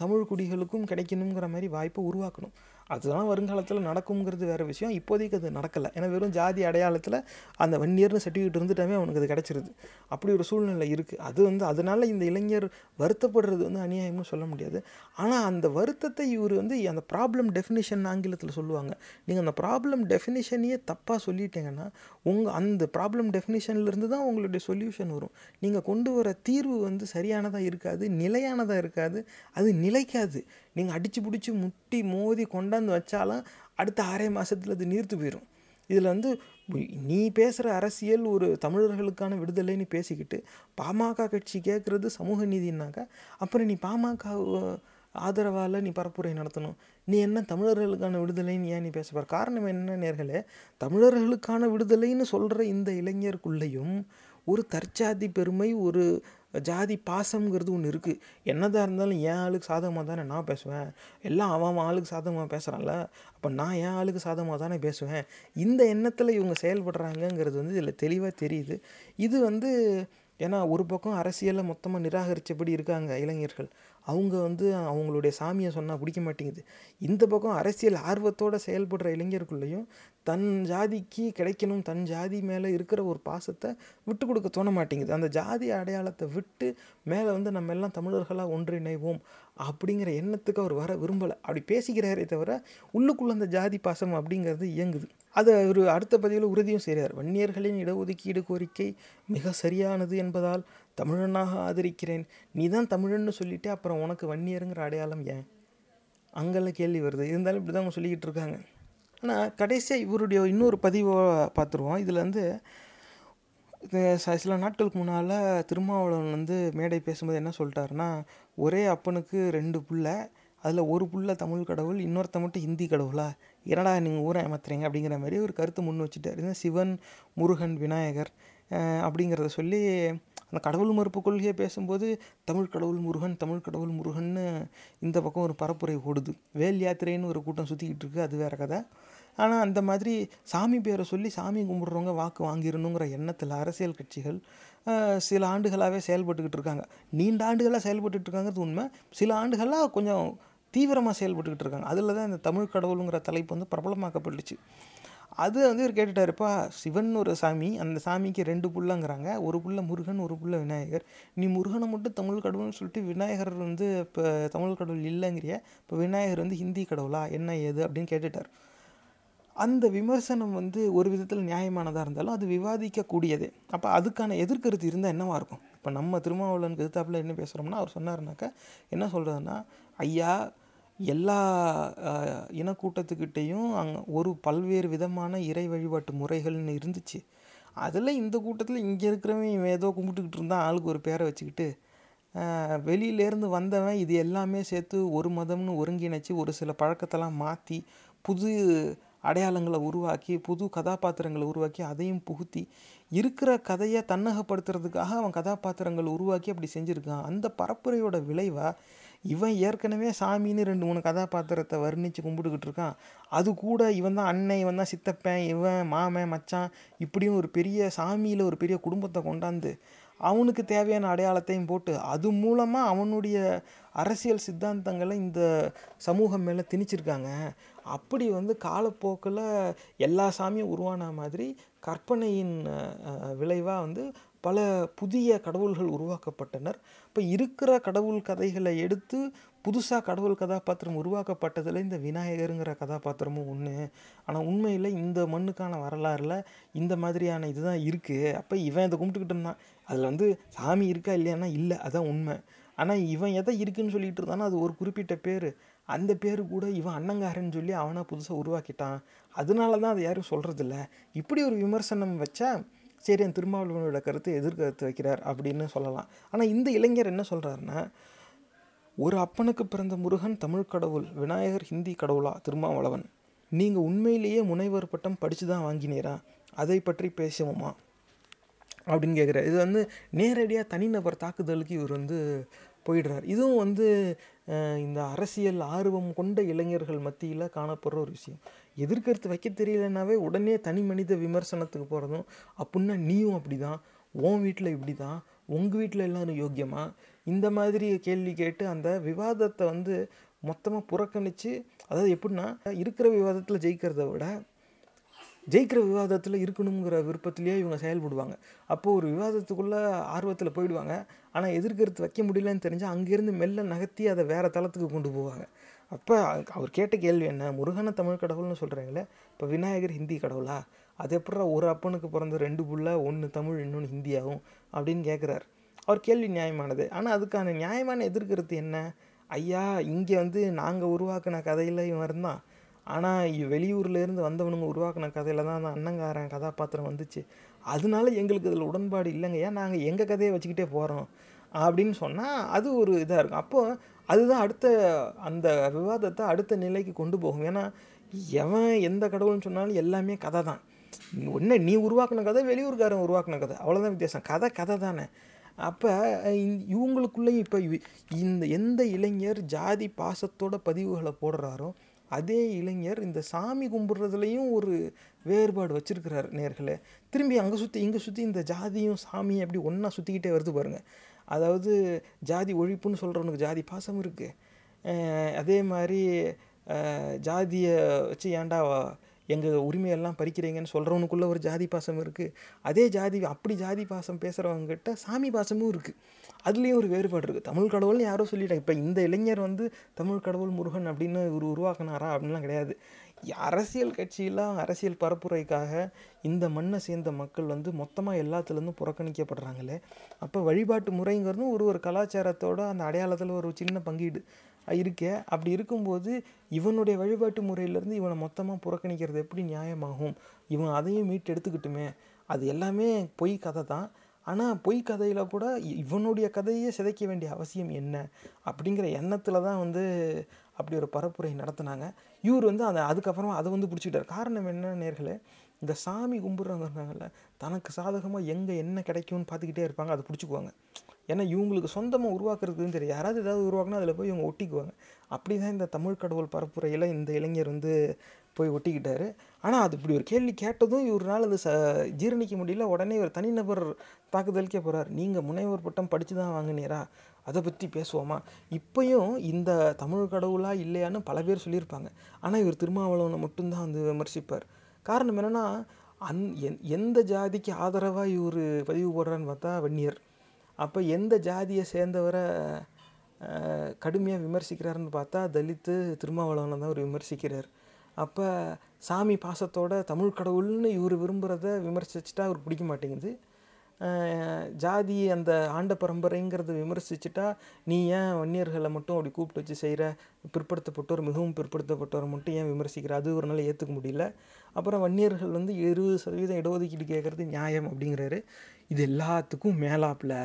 தமிழ் குடிகளுக்கும் கிடைக்கணுங்கிற மாதிரி வாய்ப்பை உருவாக்கணும். அதுதான் வருங்காலத்தில் நடக்குங்கிறது வேறு விஷயம். இப்போதைக்கு அது நடக்கலை. ஏன்னா வெறும் ஜாதி அடையாளத்தில் அந்த வன்னியர்னு சர்டிஃபிகேட் இருந்துட்டாமே அவனுக்கு அது கிடச்சிருது. அப்படி ஒரு சூழ்நிலை இருக்குது அது வந்து அதனால் இந்த இளைஞர் வருத்தப்படுறது வந்து அநியாயமும் சொல்ல முடியாது. ஆனால் அந்த வருத்தத்தை இவர் வந்து அந்த ப்ராப்ளம் டெஃபினிஷன் ஆங்கிலத்தில் சொல்லுவாங்க. நீங்கள் அந்த ப்ராப்ளம் டெஃபினிஷனையே தப்பாக சொல்லிட்டீங்கன்னா உங்கள் அந்த ப்ராப்ளம் டெஃபினிஷன்லேருந்து தான் உங்களுடைய சொல்யூஷன் வரும். நீங்கள் கொண்டு வர தீர்வு வந்து சரியானதாக இருக்காது நிலையானதாக இருக்காது அது நிலைக்காது. நீங்கள் அடித்து பிடிச்சி முட்டி மோதி கொண்டாந்து வச்சாலும் அடுத்த ஆறே மாதத்தில் அது நீர்த்து போயிடும் இதில் வந்து நீ பேசுகிற அரசியல் ஒரு தமிழர்களுக்கான விடுதலைன்னு பேசிக்கிட்டு பாமக கட்சி கேட்குறது சமூக நீதினாக்கா அப்புறம் நீ பாமக ஆதரவால் நீ பரப்புரை நடத்தணும். நீ என்ன தமிழர்களுக்கான விடுதலைன்னு ஏன் நீ பேச காரணம் என்ன நேர்களே தமிழர்களுக்கான விடுதலைன்னு சொல்கிற இந்த இளைஞருக்குள்ளேயும் ஒரு தற்சாதி பெருமை ஒரு ஜாதி பாசம்ங்கிறது ஒன்று இருக்குது என்னதான் இருந்தாலும் என் ஆளுக்கு சாதகமாக தானே நான் பேசுவேன்? எல்லாம் அவன் அவன் ஆளுக்கு சாதகமாக பேசுகிறான்ல அப்போ நான் என் ஆளுக்கு சாதகமாக தானே பேசுவேன்? இந்த எண்ணத்தில் இவங்க செயல்படுறாங்கங்கிறது வந்து இதில் தெளிவாக தெரியுது. இது வந்து ஏன்னா ஒரு பக்கம் அரசியலை மொத்தமாக நிராகரித்தபடி இருக்காங்க இளைஞர்கள். அவங்க வந்து அவங்களுடைய சாமியை சொன்னால் பிடிக்க மாட்டேங்குது. இந்த பக்கம் அரசியல் ஆர்வத்தோடு செயல்படுற இளைஞருக்குள்ளேயும் தன் ஜாதிக்கு கிடைக்கணும் தன் ஜாதி மேலே இருக்கிற ஒரு பாசத்தை விட்டு கொடுக்க தோண மாட்டேங்குது. அந்த ஜாதி அடையாளத்தை விட்டு மேலே வந்து நம்ம எல்லாம் தமிழர்களாக ஒன்றிணைவோம் அப்படிங்கிற எண்ணத்துக்கு அவர் வர விரும்பலை. அப்படி பேசிக்கிறாரே தவிர உள்ளுக்குள்ளே அந்த ஜாதி பாசம் அப்படிங்கிறது இயங்குது. அதை அவர் அடுத்த பதிவில் உறுதியும் செய்கிறார் வன்னியர்களின் இடஒதுக்கீடு கோரிக்கை மிக சரியானது என்பதால் தமிழனாக ஆதரிக்கிறேன். நீ தான் தமிழன்னு சொல்லிட்டு அப்புறம் உனக்கு வன்னியருங்கிற அடையாளம் ஏன்? அங்கெல்லாம் கேள்வி வருது. இருந்தாலும் இப்படி தான் அவங்க சொல்லிக்கிட்டு இருக்காங்க. ஆனால் கடைசியாக இவருடைய இன்னொரு பதிவை பார்த்துருவோம். இதில் வந்து ச- சில நாட்களுக்கு முன்னால் திருமாவளவன் வந்து மேடை பேசும்போது என்ன சொல்லிட்டாருன்னா ஒரே அப்பனுக்கு ரெண்டு புள்ள அதில் ஒரு புள்ள தமிழ் கடவுள் இன்னொருத்த மட்டும் ஹிந்தி கடவுளா? என்னடா நீங்கள் ஊரை ஏமாத்துறீங்க? அப்படிங்கிற மாதிரி ஒரு கருத்து முன் வச்சுட்டார். சிவன் முருகன் விநாயகர் அப்படிங்கிறத சொல்லி அந்த கடவுள் மறுப்பு கொள்கையை பேசும்போது தமிழ் கடவுள் முருகன் தமிழ் கடவுள் முருகன்னு இந்த பக்கம் ஒரு பரப்புரை ஓடுது. வேல் யாத்திரைன்னு ஒரு கூட்டம் சுற்றிக்கிட்டு இருக்குது அது வேறு கதை. ஆனால் அந்த மாதிரி சாமி பேரை சொல்லி சாமி கும்பிட்றவங்க வாக்கு வாங்கிடணுங்கிற எண்ணத்தில் அரசியல் கட்சிகள் சில ஆண்டுகளாகவே செயல்பட்டுக்கிட்டு இருக்காங்க. நீண்ட ஆண்டுகளாக செயல்பட்டுட்டு இருக்காங்கிறது உண்மை. சில ஆண்டுகளாக கொஞ்சம் தீவிரமாக செயல்பட்டுக்கிட்டு இருக்காங்க. அதில் தான் இந்த தமிழ் கடவுளுங்கிற தலைப்பு வந்து பிரபலமாக்கப்பட்டுச்சு. அது வந்து இவர் கேட்டுட்டாருப்பா சிவன் ஒரு சாமி அந்த சாமிக்கு ரெண்டு புள்ளங்கிறாங்க ஒரு புள்ள முருகன் ஒரு புள்ள விநாயகர். நீ முருகனை மட்டும் தமிழ் கடவுள்னு சொல்லிட்டு விநாயகர் வந்து இப்போ தமிழ் கடவுள் இல்லைங்கிறிய இப்போ விநாயகர் வந்து ஹிந்தி கடவுளா? என்ன ஏது? அப்படின்னு கேட்டுட்டார். அந்த விமர்சனம் வந்து ஒரு விதத்தில் நியாயமானதாக இருந்தாலும் அது விவாதிக்கக்கூடியது. அப்போ அதுக்கான எதிர்கருத்து இருந்தால் என்னவா இருக்கும்? இப்போ நம்ம திருமாவளவனுக்கு எதிர்த்தாப்புல என்ன பேசுகிறோம்னா அவர் சொன்னார்னாக்கா என்ன சொல்கிறதுனா ஐயா எல்லா இனக்கூட்டத்துக்கிட்டேயும் அங்கே ஒரு பல்வேறு விதமான இறை வழிபாட்டு முறைகள்னு இருந்துச்சு. அதில் இந்த கூட்டத்தில் இங்கே இருக்கிறவன் இவன் ஏதோ கும்பிட்டுக்கிட்டு இருந்தான் ஆளுக்கு ஒரு பேரை வச்சுக்கிட்டு. வெளியிலேருந்து வந்தவன் இது எல்லாமே சேர்த்து ஒரு மதம்னு ஒருங்கிணைச்சு ஒரு சில பழக்கத்தெல்லாம் மாற்றி புது அடையாளங்களை உருவாக்கி புது கதாபாத்திரங்களை உருவாக்கி அதையும் புகுத்தி இருக்கிற கதையை தன்னகப்படுத்துறதுக்காக அவன் கதாபாத்திரங்கள் உருவாக்கி அப்படி செஞ்சுருக்கான். அந்த பரப்புரையோட விளைவாக இவன் ஏற்கனவே சாமின்னு ரெண்டு மூணு கதாபாத்திரத்தை வர்ணித்து கும்பிட்டுக்கிட்டு இருக்கான். அது கூட இவன் தான் அண்ணன் இவன் தான் சித்தப்பன் இவன் மாமன் மச்சான் இப்படியும் ஒரு பெரிய சாமியில் ஒரு பெரிய குடும்பத்தை கொண்டாந்து அவனுக்கு தேவையான அடையாளத்தையும் போட்டு அது மூலமாக அவனுடைய அரசியல் சித்தாந்தங்களை இந்த சமூகம் மேலே திணிச்சிருக்காங்க. அப்படி வந்து காலப்போக்கில் எல்லா சாமியும் உருவான மாதிரி கற்பனையின் விளைவாக வந்து பல புதிய கடவுள்கள் உருவாக்கப்பட்டனர். இப்போ இருக்கிற கடவுள் கதைகளை எடுத்து புதுசாக கடவுள் கதாபாத்திரம் உருவாக்கப்பட்டதில் இந்த விநாயகருங்கிற கதாபாத்திரமும் ஒன்று ஆனால் உண்மையில் இந்த மண்ணுக்கான வரலாறில் இந்த மாதிரியான இதுதான் இருக்குது அப்போ இவன் இதை கும்பிட்டுக்கிட்டு இருந்தான். அதில் வந்து சாமி இருக்கா இல்லையானா இல்லை அதான் உண்மை. ஆனால் இவன் எதை இருக்குன்னு சொல்லிட்டு இருந்தானோ அது ஒரு குறிப்பிட்ட பேர். அந்த பேர் கூட இவன் அண்ணங்காரன்னு சொல்லி அவனை புதுசாக உருவாக்கிட்டான். அதனால தான் அதை யாரும் சொல்கிறதில்ல இப்படி ஒரு விமர்சனம் வச்சா சரி என் திருமாவளவனோட கருத்து எதிர்கருத்து வைக்கிறார் அப்படின்னு சொல்லலாம். ஆனால் இந்த இளைஞர் என்ன சொல்கிறாருன்னா ஒரு அப்பனுக்கு பிறந்த முருகன் தமிழ் கடவுள் விநாயகர் ஹிந்தி கடவுளா திருமாவளவன்? நீங்கள் உண்மையிலேயே முனைவர் பட்டம் படித்து தான் வாங்கினீரா? அதை பற்றி பேசுவோமா? அப்படின்னு கேட்குறாரு இது வந்து நேரடியாக தனிநபர் தாக்குதலுக்கு இவர் வந்து போயிடுறார். இதுவும் வந்து இந்த அரசியல் ஆர்வம் கொண்ட இளைஞர்கள் மத்தியில் காணப்படுற ஒரு விஷயம். எதிர்கருத்து வைக்க தெரியலனாவே உடனே தனி மனித விமர்சனத்துக்கு போகிறதும் அப்படின்னா நீயும் அப்படி தான் உன் வீட்டில் இப்படி தான் உங்கள் வீட்டில் எல்லாரும் யோக்கியமாக இந்த மாதிரி கேள்வி கேட்டு அந்த விவாதத்தை வந்து மொத்தமாக புறக்கணித்து அதாவது எப்படின்னா இருக்கிற விவாதத்தில் ஜெயிக்கிறத விட ஜெயிக்கிற விவாதத்தில் இருக்கணுங்கிற விருப்பத்திலேயே இவங்க செயல்படுவாங்க. அப்போது ஒரு விவாதத்துக்குள்ளே ஆர்வத்தில் போயிடுவாங்க. ஆனால் எதிர்கருத்து வைக்க முடியலன்னு தெரிஞ்சால் அங்கேருந்து மெல்ல நகர்த்தி அதை வேறு தளத்துக்கு கொண்டு போவாங்க. அப்போ அவர் கேட்ட கேள்வி என்ன? முருகனை தமிழ் கடவுள்னு சொல்கிறாங்களே இப்போ விநாயகர் ஹிந்தி கடவுளா? அது எப்படா ஒரு அப்பனுக்கு பிறந்த ரெண்டு புள்ள ஒன்று தமிழ் இன்னொன்று ஹிந்தியாகும் அப்படின்னு கேட்குறாரு அவர் கேள்வி நியாயமானது. ஆனால் அதுக்கான நியாயமான எதிர்கருத்து என்ன? ஐயா இங்கே வந்து நாங்கள் உருவாக்கின கதையில் இவன் இருந்தான். ஆனால் வெளியூர்லேருந்து வந்தவனுங்க உருவாக்கின கதையில் தான் அந்த அண்ணங்காரன் கதாபாத்திரம் வந்துச்சு. அதனால எங்களுக்கு இதில் உடன்பாடு இல்லைங்கய்யா. நாங்கள் எங்கள் கதையை வச்சுக்கிட்டே போகிறோம் அப்படின்னு சொன்னால் அது ஒரு இதாக இருக்கும். அப்போது அதுதான் அடுத்த அந்த விவாதத்தை அடுத்த நிலைக்கு கொண்டு போகும். ஏன்னா எவன் எந்த கடவுள்னு சொன்னாலும் எல்லாமே கதை தான். ஒன்று நீ உருவாக்கின கதை வெளியூர்காரன் உருவாக்கின கதை. அவ்வளோதான் வித்தியாசம். கதை கதை தானே. அப்போ இவங்களுக்குள்ளேயும் இப்போ இந்த எந்த இளைஞர் ஜாதி பாசத்தோட பதிவுகளை போடுறாரோ அதே இளைஞர் இந்த சாமி கும்பிட்றதுலையும் ஒரு வேறுபாடு வச்சுருக்கிறார் நேர்களே. திரும்பி அங்கே சுற்றி இங்கே சுற்றி இந்த ஜாதியும் சாமியும் எப்படி ஒன்றா சுற்றிக்கிட்டே வருது பாருங்கள் அதாவது ஜாதி ஒழிப்புன்னு சொல்கிறவனுக்கு ஜாதி பாசம் இருக்குது அதே மாதிரி ஜாதியை வச்சு ஏன்டா எங்கள் உரிமையெல்லாம் பறிக்கிறீங்கன்னு சொல்கிறவனுக்குள்ள ஒரு ஜாதி பாசம் இருக்குது அதே ஜாதி அப்படி ஜாதி பாசம் பேசுகிறவங்ககிட்ட சாமி பாசமும் இருக்குது அதுலேயும் ஒரு வேறுபாடு இருக்குது தமிழ் கடவுள்னு யாரோ சொல்லிட்டாங்க. இப்போ இந்த இளைஞர் வந்து தமிழ் கடவுள் முருகன் அப்படின்னு ஒரு உருவாக்கினாரா? அப்படின்லாம் கிடையாது. அரசியல் கட்சியில் அரசியல் பரப்புரைக்காக இந்த மண்ணை சேர்ந்த மக்கள் வந்து மொத்தமாக எல்லாத்துலேருந்தும் புறக்கணிக்கப்படுறாங்களே. அப்போ வழிபாட்டு முறைங்கிறதும் ஒரு ஒரு கலாச்சாரத்தோட அந்த அடையாளத்தில் ஒரு சின்ன பங்கீடு இருக்கே. அப்படி இருக்கும்போது இவனுடைய வழிபாட்டு முறையிலேருந்து இவனை மொத்தமாக புறக்கணிக்கிறது எப்படி நியாயமாகும்? இவன் அதையும் மீட்டு எடுத்துக்கிட்டுமே. அது எல்லாமே பொய் கதை தான். ஆனால் பொய் கதையில் கூட இ- இவனுடைய கதையே சிதைக்க வேண்டிய அவசியம் என்ன? அப்படிங்கிற எண்ணத்தில் தான் வந்து அப்படி ஒரு பரப்புரை நடத்துனாங்க. இவர் வந்து அந்த அதுக்கப்புறமா அதை வந்து பிடிச்சிக்கிட்டார். காரணம் என்ன நேர்களே இந்த சாமி கும்பிட்றவங்க இருக்காங்கல்ல தனக்கு சாதகமாக எங்கே என்ன கிடைக்கும்னு பார்த்துக்கிட்டே இருப்பாங்க அதை பிடிச்சிக்குவாங்க. ஏன்னா இவங்களுக்கு சொந்தமாக உருவாக்குறதுன்னு தெரியும் யாராவது ஏதாவது உருவாக்குனா அதில் போய் இவங்க ஒட்டிக்குவாங்க. அப்படி தான் இந்த தமிழ் கடவுள் பரப்புரையில் இந்த இளைஞர் வந்து போய் ஒட்டிக்கிட்டார். ஆனால் அது இப்படி ஒரு கேள்வி கேட்டதும் இவரால் அது ச ஜீரணிக்க முடியல. உடனே ஒரு தனிநபர் தாக்குதலுக்கே போகிறார் நீங்கள் முனைவர் பட்டம் படித்து தான் வாங்கினீரா? அதை பற்றி பேசுவோமா? இப்போயும் இந்த தமிழ் கடவுளா இல்லையான்னு பல பேர் சொல்லியிருப்பாங்க. ஆனால் இவர் திருமாவளவனை மட்டும்தான் வந்து விமர்சிப்பார். காரணம் என்னென்னா அந் எந் எந்த ஜாதிக்கு ஆதரவாக இவர் பதிவு போடுறான்னு பார்த்தா வன்னியர். அப்போ எந்த ஜாதியை சேர்ந்தவரை கடுமையாக விமர்சிக்கிறாருன்னு பார்த்தா தலித்து திருமாவளவனை தான் அவர் விமர்சிக்கிறார். அப்போ சாமி பாசத்தோட தமிழ் கடவுள்னு இவர் விரும்புகிறத விமர்சிச்சுட்டா அவருக்கு பிடிக்க மாட்டேங்குது. ஜாதி அந்த ஆண்ட பரம்பரைங்கிறத விமர்சிச்சுட்டா நீ ஏன் வன்னியர்களை மட்டும் அப்படி கூப்பிட்டு வச்சு செய்கிற பிற்படுத்தப்பட்டோர் மிகவும் பிற்படுத்தப்பட்டோரை மட்டும் ஏன் விமர்சிக்கிற? அது ஒரு நாள் ஏற்றுக்க முடியல. அப்புறம் வன்னியர்கள் வந்து இருபது சதவீதம் இடஒதுக்கீடு கேட்குறது நியாயம் அப்படிங்கிறாரு. இது எல்லாத்துக்கும் மேலாப்பில்.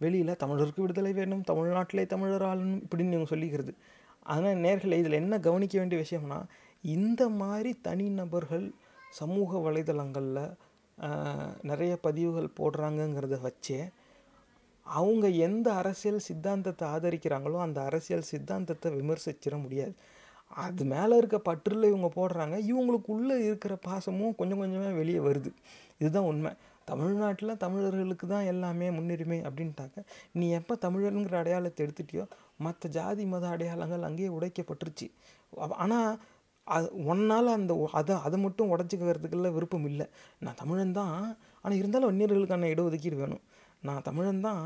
வெளியில் தமிழருக்கு விடுதலை வேணும் தமிழ்நாட்டிலே தமிழர் ஆளணும் இப்படின்னு இவங்க சொல்லிக்கிறது. ஆனால் நேர்களை இதில் என்ன கவனிக்க வேண்டிய விஷயம்னா இந்த மாதிரி தனிநபர்கள் சமூக வலைதளங்களில் நிறைய பதிவுகள் போடுறாங்கங்கிறத வச்சே அவங்க எந்த அரசியல் சித்தாந்தத்தை ஆதரிக்கிறாங்களோ அந்த அரசியல் சித்தாந்தத்தை விமர்சிச்சிட முடியாது. அது மேலே இருக்க பற்றில் இவங்க போடுறாங்க. இவங்களுக்குள்ளே இருக்கிற பாசமும் கொஞ்சம் கொஞ்சமாக வெளியே வருது. இதுதான் உண்மை. தமிழ்நாட்டில் தமிழர்களுக்கு தான் எல்லாமே முன்னுரிமை அப்படின்ட்டாக்க நீ எப்போ தமிழருங்கிற அடையாளத்தை எடுத்துட்டியோ மற்ற ஜாதி மத அடையாளங்கள் அங்கேயே உடைக்கப்பட்டுருச்சு. ஆனால் அது ஒன்னால் அந்த அதை அதை மட்டும் உடச்சிக்கிறதுக்குள்ள விருப்பம் இல்லை. நான் தமிழன் தான். ஆனால் இருந்தாலும் வன்னியர்களுக்கான இடஒதுக்கீடு வேணும். நான் தமிழன் தான்.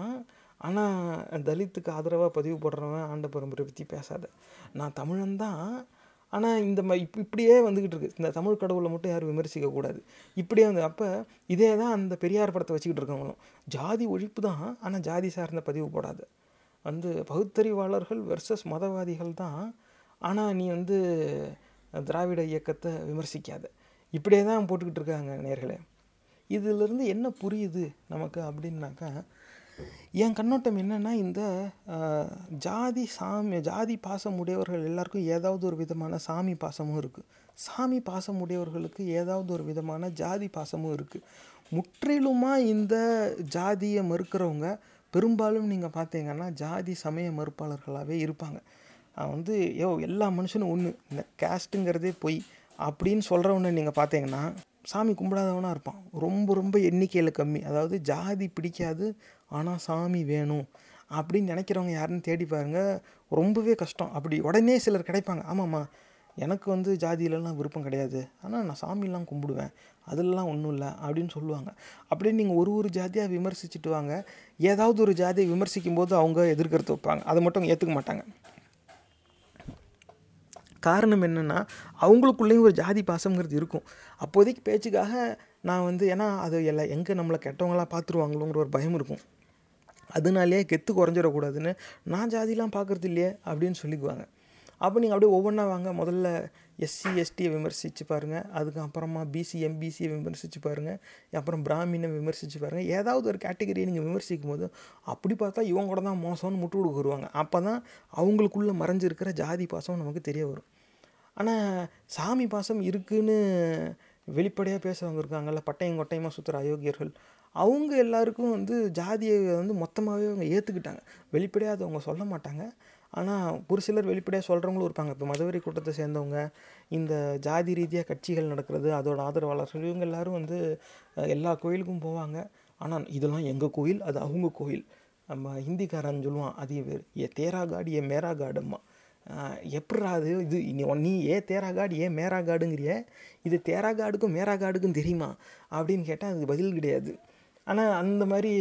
ஆனால் தலித்துக்கு ஆதரவாக பதிவு போடுறவன் ஆண்ட பரம்பரை பற்றி பேசாத. நான் தமிழன் தான். ஆனால் இந்த ம இப் இப்படியே வந்துக்கிட்டு இருக்கு. இந்த தமிழ் கடவுளை மட்டும் யாரும் விமர்சிக்கக்கூடாது இப்படியே வந்து அப்போ இதே தான் அந்த பெரியார் படத்தை வச்சுக்கிட்டு இருக்கவங்களும். ஜாதி ஒழிப்பு தான். ஆனால் ஜாதி சார்ந்த பதிவு போடாத. வந்து பகுத்தறிவாளர்கள் வெர்சஸ் மதவாதிகள் தான். ஆனால் நீ வந்து திராவிட இயக்கத்தை விமர்சிக்காத. இப்படியே தான் போட்டுக்கிட்டு இருக்காங்க நேர்களே. இதிலிருந்து என்ன புரியுது நமக்கு அப்படின்னாக்கா என் கண்ணோட்டம் என்னென்னா இந்த ஜாதி சாமி ஜாதி பாசம் உடையவர்கள் எல்லாருக்கும் ஏதாவது ஒரு விதமான சாமி பாசமும் இருக்குது சாமி பாசம் உடையவர்களுக்கு ஏதாவது ஒரு விதமான ஜாதி பாசமும் இருக்குது முற்றிலுமாக இந்த ஜாதியை மறுக்கிறவங்க பெரும்பாலும் நீங்கள் பார்த்தீங்கன்னா ஜாதி சமய மறுப்பாளர்களாகவே இருப்பாங்க. அவன் வந்து யோ எல்லா மனுஷனும் ஒன்று இந்த கேஸ்ட்டுங்கிறதே பொய். அப்படின்னு சொல்கிறவனை நீங்கள் பார்த்தீங்கன்னா சாமி கும்பிடாதவனாக இருப்பான். ரொம்ப ரொம்ப எண்ணிக்கையில் கம்மி. அதாவது ஜாதி பிடிக்காது ஆனால் சாமி வேணும் அப்படின்னு நினைக்கிறவங்க யாருன்னு தேடி பாருங்கள் ரொம்பவே கஷ்டம். அப்படி உடனே சிலர் கிடைப்பாங்க. ஆமாம்மா எனக்கு வந்து ஜாதியிலலாம் விருப்பம் கிடையாது. ஆனால் நான் சாமிலாம் கும்பிடுவேன். அதெல்லாம் ஒன்றும் இல்லை. அப்படின்னு சொல்லுவாங்க. அப்படியே நீங்கள் ஒரு ஒரு ஜாதியாக விமர்சிச்சுட்டு வாங்க. ஏதாவது ஒரு ஜாதியை விமர்சிக்கும் போது அவங்க எதிர்க்கிறது வைப்பாங்க. அதை மட்டும் ஏற்றுக்க மாட்டாங்க. காரணம் என்னென்னா அவங்களுக்குள்ளேயும் ஒரு ஜாதி பாசங்கிறது இருக்கும். அப்போதைக்கு பேச்சுக்காக நான் வந்து ஏன்னா அது எல்லாம் எங்கே நம்மளை கெட்டவங்களா பார்த்துருவாங்களோங்கிற ஒரு பயம் இருக்கும். அதனாலேயே கெத்து குறைஞ்சிடக்கூடாதுன்னு நான் ஜாதிலாம் பார்க்குறது இல்லையே அப்படின்னு சொல்லிக்குவாங்க. அப்போ நீங்கள் அப்படியே ஒவ்வொன்றா வாங்க முதல்ல எஸ்சி எஸ்டியை விமர்சித்து பாருங்கள் அதுக்கப்புறமா பிசி எம்பிசியை விமர்சித்து பாருங்கள் அப்புறம் பிராமினை விமர்சித்து பாருங்கள் ஏதாவது ஒரு கேட்டகரியை நீங்கள் விமர்சிக்கும் போது அப்படி பார்த்தா இவங்க கூட தான் மோசம்னு முட்டு கொடுக்க வருவாங்க அப்போ தான் அவங்களுக்குள்ளே மறைஞ்சிருக்கிற ஜாதி பாசம் நமக்கு தெரிய வரும். ஆனால் சாமி பாசம் இருக்குன்னு வெளிப்படையாக பேசுகிறவங்க இருக்காங்கல்ல பட்டையும் கொட்டையுமா சுற்றுற அயோக்கியர்கள் அவங்க எல்லாருக்கும் வந்து ஜாதியை வந்து மொத்தமாகவே அவங்க ஏற்றுக்கிட்டாங்க வெளிப்படையாக அதை அவங்க சொல்ல மாட்டாங்க. ஆனால் ஒரு சிலர் வெளிப்படையாக சொல்கிறவங்களும் இருப்பாங்க. இப்போ மதவெறி கூட்டத்தை சேர்ந்தவங்க இந்த ஜாதி ரீதியாக கட்சிகள் நடக்கிறது அதோட ஆதரவாளர்கள் இவங்க எல்லாரும் வந்து எல்லா கோயிலுக்கும் போவாங்க. ஆனால் இதெல்லாம் எங்கள் கோயில்? அது அவங்க கோயில். நம்ம ஹிந்திக்காரன் சொல்லுவான் அது பேர் ஏ தேரா காடு ஏ மேரா காடும்மா எப்படா அது? இது நீ நீ ஏ தேரா காடு ஏன் மேரா காடுங்கிறிய இது தேரா காடுக்கும் மேரா காடுக்கும் தெரியுமா? அப்படின்னு கேட்டால் அதுக்கு பதில் கிடையாது. ஆனால் அந்த மாதிரி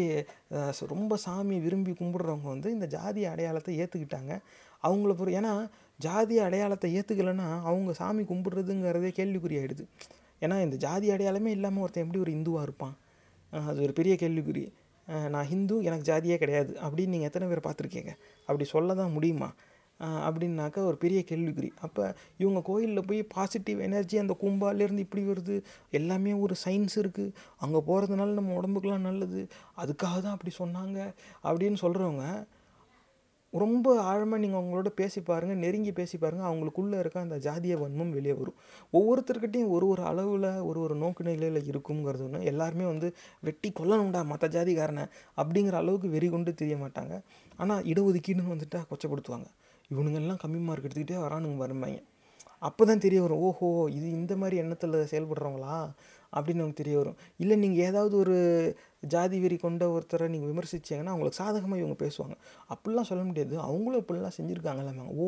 ரொம்ப சாமி விரும்பி கும்பிட்றவங்க வந்து இந்த ஜாதி அடையாளத்தை ஏற்றுக்கிட்டாங்க அவங்கள பொறு ஏன்னா ஜாதி அடையாளத்தை ஏற்றுக்கலைன்னா அவங்க சாமி கும்பிட்றதுங்கிறதே கேள்விக்குறியாயிடுது. ஏன்னா இந்த ஜாதி அடையாளமே இல்லாமல் ஒருத்தன் எப்படி ஒரு இந்துவாக இருப்பான்? அது ஒரு பெரிய கேள்விக்குறி. நான் ஹிந்து எனக்கு ஜாதியே கிடையாது. அப்படின்னு நீங்கள் எத்தனை பேர் பார்த்துருக்கீங்க? அப்படி சொல்ல தான் முடியுமா? அப்படின்னாக்கா ஒரு பெரிய கேள்விக்குறி. அப்போ இவங்க கோயிலில் போய் பாசிட்டிவ் எனர்ஜி அந்த கும்பாலேருந்து இப்படி வருது. எல்லாமே ஒரு சயின்ஸ் இருக்குது அங்கே போகிறதுனால நம்ம உடம்புக்கெலாம் நல்லது. அதுக்காக தான் அப்படி சொன்னாங்க அப்படின்னு சொல்கிறவங்க ரொம்ப ஆழமாக நீங்கள் அவங்களோட பேசி பாருங்கள் நெருங்கி பேசி பாருங்கள் அவங்களுக்குள்ளே இருக்க அந்த ஜாதிய வன்மம் வெளியே வரும். ஒவ்வொருத்தர்கிட்டையும் ஒரு ஒரு அளவில் ஒரு ஒரு நோக்கு நிலையில் இருக்குங்கிறது ஒன்று எல்லாருமே வந்து வெட்டி கொல்லணும்டா மற்ற ஜாதிக்காரனை அப்படிங்கிற அளவுக்கு வெறி கொண்டு தெரிய மாட்டாங்க. ஆனால் இடஒதுக்கீடுன்னு வந்துட்டால் கொச்சப்படுத்துவாங்க. இவனுங்கெல்லாம் கம்மி மார்க் எடுத்துக்கிட்டே வரானுங்க வரும்பாங்க அப்போ தான் தெரிய வரும் ஓஹோ இது இந்த மாதிரி எண்ணத்தில் செயல்படுறவங்களா? அப்படின்னு நமக்கு தெரிய வரும். இல்லை நீங்கள் ஏதாவது ஒரு ஜாதி வெறி கொண்ட ஒருத்தரை நீங்கள் விமர்சிச்சிங்கன்னா அவங்களுக்கு சாதகமாக இவங்க பேசுவாங்க. அப்படிலாம் சொல்ல முடியாது. அவங்களும் இப்படிலாம் செஞ்சுருக்காங்கல்ல ஓ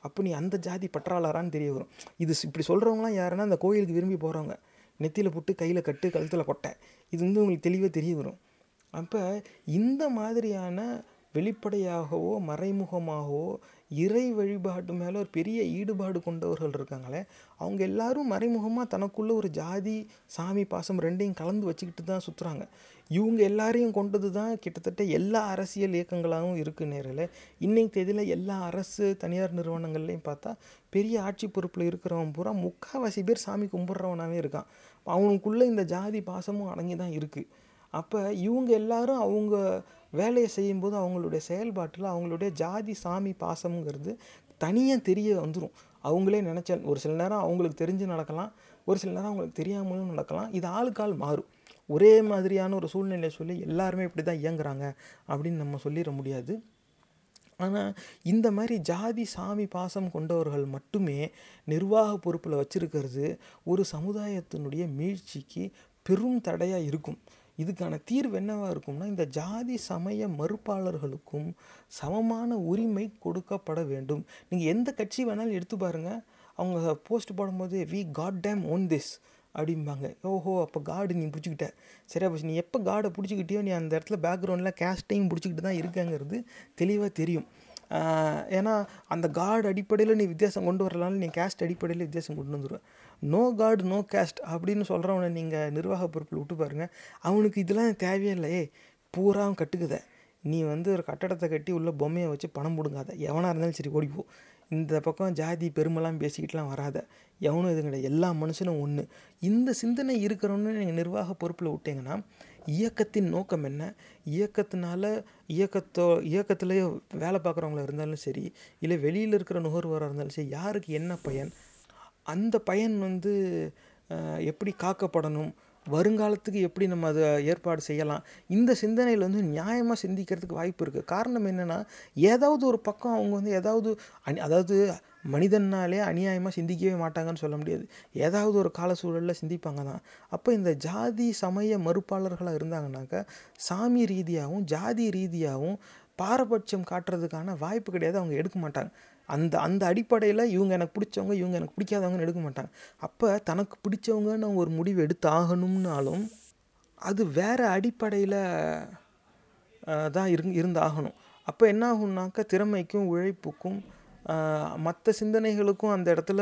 அப்போ நீ அந்த ஜாதி பற்றாளரான்னு தெரிய வரும். இது இப்படி சொல்கிறவங்களாம் யாருன்னா அந்த கோயிலுக்கு விரும்பி போகிறவங்க நெத்தியில் போட்டு கையில் கட்டு கழுத்தில் கொட்டை. இது வந்து உங்களுக்கு தெளிவாக தெரிய வரும். அப்போ இந்த மாதிரியான வெளிப்படையாகவோ மறைமுகமாகவோ இறை வழிபாட்டு மேலே ஒரு பெரிய ஈடுபாடு கொண்டவர்கள் இருக்காங்களே அவங்க எல்லாரும் மறைமுகமாக தனக்குள்ளே ஒரு ஜாதி சாமி பாசம் ரெண்டையும் கலந்து வச்சுக்கிட்டு தான் சுற்றுறாங்க இவங்க எல்லாரையும் கொண்டது தான் கிட்டத்தட்ட எல்லா அரசியல் இயக்கங்களாகவும் இருக்குது நேரில். இன்றைக்கு தேதியில் எல்லா அரசு தனியார் நிறுவனங்கள்லையும் பார்த்தா பெரிய ஆட்சி பொறுப்பில் இருக்கிறவன் பூரா முக்கால்வாசி பேர் சாமி கும்பிட்றவனாகவே இருக்கான். அவனுக்குள்ளே இந்த ஜாதி பாசமும் அடங்கி தான் இருக்குது அப்போ இவங்க எல்லாரும் அவங்க வேலையை செய்யும்போது அவங்களுடைய செயல்பாட்டில் அவங்களுடைய ஜாதி சாமி பாசம்ங்கிறது தனியாக தெரிய வந்துடும் அவங்களே நினச்ச ஒரு சில நேரம் அவங்களுக்கு தெரிஞ்சு நடக்கலாம் ஒரு சில நேரம் அவங்களுக்கு தெரியாமலும் நடக்கலாம். இது ஆளுக்கால் மாறும். ஒரே மாதிரியான ஒரு சூழ்நிலையை சொல்லி எல்லாருமே இப்படி தான் இயங்குறாங்க அப்படின்னு நம்ம சொல்லிட முடியாது. ஆனால் இந்த மாதிரி ஜாதி சாமி பாசம் கொண்டவர்கள் மட்டுமே நிர்வாக பொறுப்பில் வச்சுருக்கிறது ஒரு சமுதாயத்தினுடைய மீழ்ச்சிக்கு பெரும் தடையாக இருக்கும். இதுக்கான தீர்வு என்னவாக இருக்கும்னா இந்த ஜாதி சமய மறுப்பாளர்களுக்கும் சமமான உரிமை கொடுக்கப்பட வேண்டும். நீங்கள் எந்த கட்சி வேணாலும் எடுத்து பாருங்கள் அவங்க போஸ்ட் போடும்போது we got them on this அப்படிம்பாங்க. ஓஹோ அப்போ காடு நீ பிடிச்சிக்கிட்ட. சரியா போச்சு. நீ எப்போ காடை பிடிச்சிக்கிட்டியோ நீ அந்த இடத்துல பேக்ரவுண்டில் கேஸ்டையும் பிடிச்சிக்கிட்டு தான் இருக்கங்கிறது தெளிவாக தெரியும். ஏன்னா அந்த காட் அடிப்படையில் நீ வித்தியாசம் கொண்டு வரலாம்னு நீ கேஸ்ட் அடிப்படையில் வித்தியாசம் கொண்டு வந்துடுவேன் நோ காட் நோ கேஸ்ட் அப்படின்னு சொல்கிறவனை நீங்கள் நிர்வாக பொறுப்பில் விட்டு பாருங்கள் அவனுக்கு இதெல்லாம் தேவையே இல்லை பூராவும் கட்டுக்குத. நீ வந்து ஒரு கட்டடத்தை கட்டி உள்ள பொம்மையை வச்சு பணம் பிடுங்காத. எவனாக இருந்தாலும் சரி ஓடிப்போ. இந்த பக்கம் ஜாதி பெருமைலாம் பேசிக்கிட்டுலாம் வராத. எவனும் எதுவும் கிடையாது. எல்லா மனுஷனும் ஒன்று இந்த சிந்தனை இருக்கிறவன்னு நீங்கள் நிர்வாக பொறுப்பில் விட்டீங்கன்னா இயக்கத்தின் நோக்கம் என்ன? இயக்கத்தினால இயக்கத்தோ இயக்கத்திலே வேலை பார்க்குறவங்களா இருந்தாலும் சரி இல்லை வெளியில் இருக்கிற நுகர்வோராக இருந்தாலும் சரி யாருக்கு என்ன பயன்? அந்த பயன் வந்து எப்படி காக்கப்படணும்? வருங்காலத்துக்கு எப்படி நம்ம அதை ஏற்பாடு செய்யலாம்? இந்த சிந்தனையில் வந்து நியாயமாக சிந்திக்கிறதுக்கு வாய்ப்பு இருக்குது காரணம் என்னென்னா ஏதாவது ஒரு பக்கம் அவங்க வந்து ஏதாவது அனி அதாவது மனிதன்னாலே அநியாயமாக சிந்திக்கவே மாட்டாங்கன்னு சொல்ல முடியாது. ஏதாவது ஒரு கால சூழலில் சிந்திப்பாங்க தான். அப்போ இந்த ஜாதி சமய மறுப்பாளர்களாக இருந்தாங்கனாக்கா சாமி ரீதியாகவும் ஜாதி ரீதியாகவும் பாரபட்சம் காட்டுறதுக்கான வாய்ப்பு கிடையாது. அவங்க எடுக்க மாட்டாங்க. அந்த அந்த அடிப்படையில் இவங்க எனக்கு பிடிச்சவங்க இவங்க எனக்கு பிடிக்காதவங்கன்னு எடுக்க மாட்டாங்க. அப்போ தனக்கு பிடிச்சவங்கன்னு ஒரு முடிவு எடுத்து ஆகணும்னாலும் அது வேறு அடிப்படையில் தான் இரு இருந்து ஆகணும் அப்போ என்ன ஆகும்னாக்கா திறமைக்கும் உழைப்புக்கும் மற்ற சிந்தனைகளுக்கும் அந்த இடத்துல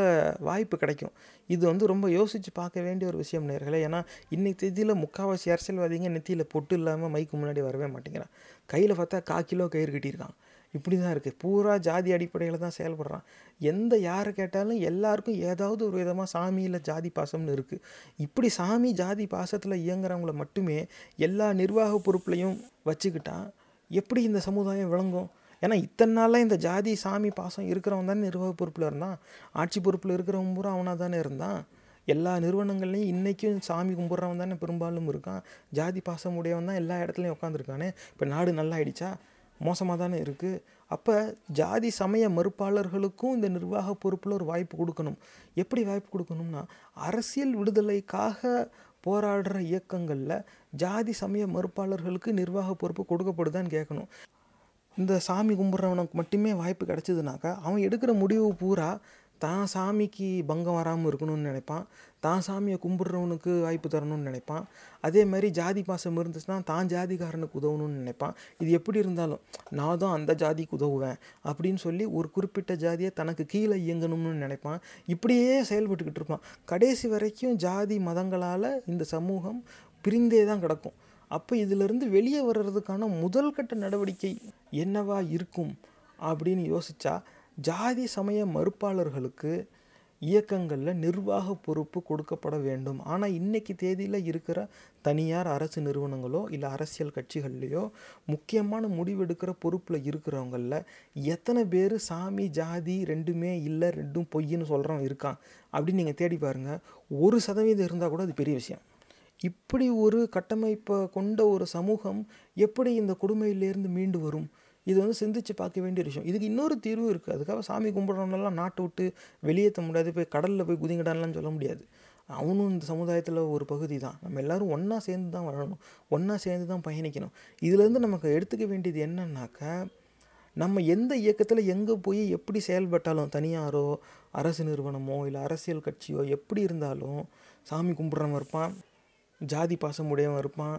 வாய்ப்பு கிடைக்கும். இது வந்து ரொம்ப யோசித்து பார்க்க வேண்டிய ஒரு விஷயம் நேர்களே. ஏன்னா இன்னைக்கு தேதியில் முக்கால்வாசி அரசியல்வாதிங்க நெத்தியில் பொட்டு இல்லாமல் மைக்கு முன்னாடி வரவே மாட்டேங்கிறான் கையில் பார்த்தா கா கிலோ கயிறு கட்டியிருக்கான் இப்படி தான் இருக்குது பூரா ஜாதி அடிப்படையில் தான் செயல்படுறான். எந்த யாரை கேட்டாலும் எல்லாருக்கும் ஏதாவது ஒரு விதமாக சாமியில் ஜாதி பாசம்னு இருக்குது இப்படி சாமி ஜாதி பாசத்தில் இயங்குறவங்கள மட்டுமே எல்லா நிர்வாக பொறுப்புலையும் வச்சுக்கிட்டா எப்படி இந்த சமுதாயம் விளங்கும்? ஏன்னா இத்தனை நாளாக இந்த ஜாதி சாமி பாசம் இருக்கிறவன் தானே நிர்வாக பொறுப்பில் இருந்தான். ஆட்சி பொறுப்பில் இருக்கிறவன் பூரா அவனாக தானே இருந்தான். எல்லா நிறுவனங்கள்லையும் இன்றைக்கும் சாமி கும்பிட்றவன் தானே பெரும்பாலும் இருக்கான். ஜாதி பாசம் உடையவன் தான் எல்லா இடத்துலையும் உட்காந்துருக்கானே இப்போ நாடு நல்லா ஆயிடுச்சா மோசமாக தானே இருக்குது அப்போ ஜாதி சமய மறுப்பாளர்களுக்கும் இந்த நிர்வாக பொறுப்பில் ஒரு வாய்ப்பு கொடுக்கணும். எப்படி வாய்ப்பு கொடுக்கணும்னா அரசியல் விடுதலைக்காக போராடுற இயக்கங்களில் ஜாதி சமய மறுப்பாளர்களுக்கு நிர்வாக பொறுப்பு கொடுக்கப்படுதான்னு கேட்கணும் இந்த சாமி கும்பிட்றவனுக்கு மட்டுமே வாய்ப்பு கிடச்சிதுனாக்கா அவன் எடுக்கிற முடிவு பூரா தான் சாமிக்கு பங்கம் வராமல் இருக்கணும்னு நினைப்பான். தான் சாமியை கும்பிட்றவனுக்கு வாய்ப்பு தரணும்னு நினைப்பான். அதே மாதிரி ஜாதி பாசம் இருந்துச்சுன்னா தான் ஜாதிக்காரனுக்கு உதவணும்னு நினைப்பான். இது எப்படி இருந்தாலும் நான் தான் அந்த ஜாதிக்கு உதவுவேன் அப்படின்னு சொல்லி ஒரு குறிப்பிட்ட ஜாதியை தனக்கு கீழே இயங்கணும்னு நினைப்பான். இப்படியே செயல்பட்டுக்கிட்டு இருப்பான். கடைசி வரைக்கும் ஜாதி மதங்களால் இந்த சமூகம் பிரிந்தே தான் கிடக்கும். அப்போ இதிலிருந்து வெளியே வர்றதுக்கான முதல் கட்ட நடவடிக்கை என்னவா இருக்கும் அப்படின்னு யோசித்தா ஜாதி சமய மறுப்பாளர்களுக்கு இயக்கங்களில் நிர்வாக பொறுப்பு கொடுக்கப்பட வேண்டும். ஆனால் இன்னைக்கு தேதியில் இருக்கிற தனியார் அரசு நிறுவனங்களோ இல்லை அரசியல் கட்சிகள்லையோ முக்கியமான முடிவெடுக்கிற பொறுப்பில் இருக்கிறவங்களில் எத்தனை பேர் சாமி ஜாதி ரெண்டுமே இல்லை ரெண்டும் பொய்ன்னு சொல்கிறவன் இருக்கான். அப்படின்னு நீங்கள் தேடி பாருங்கள் ஒரு சதவீதம் இருந்தால் கூட அது பெரிய விஷயம். இப்படி ஒரு கட்டமைப்பை கொண்ட ஒரு சமூகம் எப்படி இந்த கொடுமையிலேருந்து மீண்டு வரும்? இது வந்து சிந்திச்சு பார்க்க வேண்டிய விஷயம். இதுக்கு இன்னொரு தீர்வு இருக்குது அதுக்காக சாமி கும்பிட்றவனெல்லாம் நாட்டை விட்டு வெளியேற்ற முடியாது. போய் கடலில் போய் குதிங்கடான்லாம் சொல்ல முடியாது. அவனும் இந்த சமுதாயத்தில் ஒரு பகுதி தான். நம்ம எல்லோரும் ஒன்றா சேர்ந்து தான் வரணும் ஒன்றா சேர்ந்து தான் பயணிக்கணும். இதுலேருந்து நமக்கு எடுத்துக்க வேண்டியது என்னன்னாக்கா நம்ம எந்த இயக்கத்தில் எங்கே போய் எப்படி செயல்பட்டாலும் தனியாரோ அரசு நிறுவனமோ இல்லை அரசியல் கட்சியோ எப்படி இருந்தாலும் சாமி கும்பிட்றவன் இருப்பான். ஜாதி பாசம் உடையவன் இருப்பான்.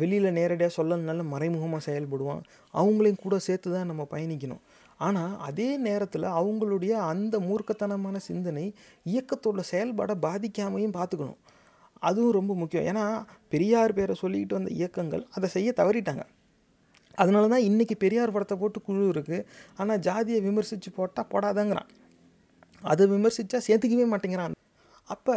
வெளியில் நேரடியாக சொல்லனால மறைமுகமாக செயல்படுவான். அவங்களையும் கூட சேர்த்து தான் நம்ம பயணிக்கணும். ஆனால் அதே நேரத்தில் அவங்களுடைய அந்த மூர்க்கத்தனமான சிந்தனை இயக்கத்தோட செயல்பாடை பாதிக்காமையும் பார்த்துக்கணும் அதுவும் ரொம்ப முக்கியம். ஏன்னா பெரியார் பேரை சொல்லிக்கிட்டு வந்த இயக்கங்கள் அதை செய்ய தவறிட்டாங்க. அதனால தான் இன்றைக்கி பெரியார் படத்தை போட்டு குழு இருக்குது ஆனால் ஜாதியை விமர்சித்து போட்டால் போடாதங்கிறான். அதை விமர்சித்தா சேர்த்துக்கவே மாட்டேங்கிறான். அப்போ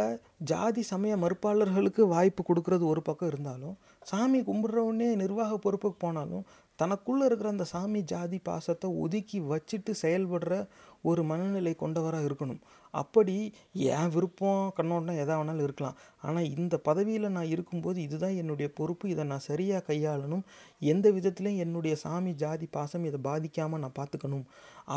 ஜாதி சமய மறுப்பாளர்களுக்கு வாய்ப்பு கொடுக்கறது ஒரு பக்கம் இருந்தாலும் சாமி கும்பிட்றவுடனே நிர்வாக பொறுப்புக்கு போனாலும் தனக்குள்ளே இருக்கிற அந்த சாமி ஜாதி பாசத்தை ஒதுக்கி வச்சுட்டு செயல்படுற ஒரு மனநிலை கொண்டவராக இருக்கணும். அப்படி என் விருப்பம் கண்ணோட்டம் எதா வேணாலும் இருக்கலாம். ஆனால் இந்த பதவியில் நான் இருக்கும்போது இதுதான் என்னுடைய பொறுப்பு. இதை நான் சரியாக கையாளணும். எந்த விதத்துலையும் என்னுடைய சாமி ஜாதி பாசம் இதை பாதிக்காமல் நான் பார்த்துக்கணும்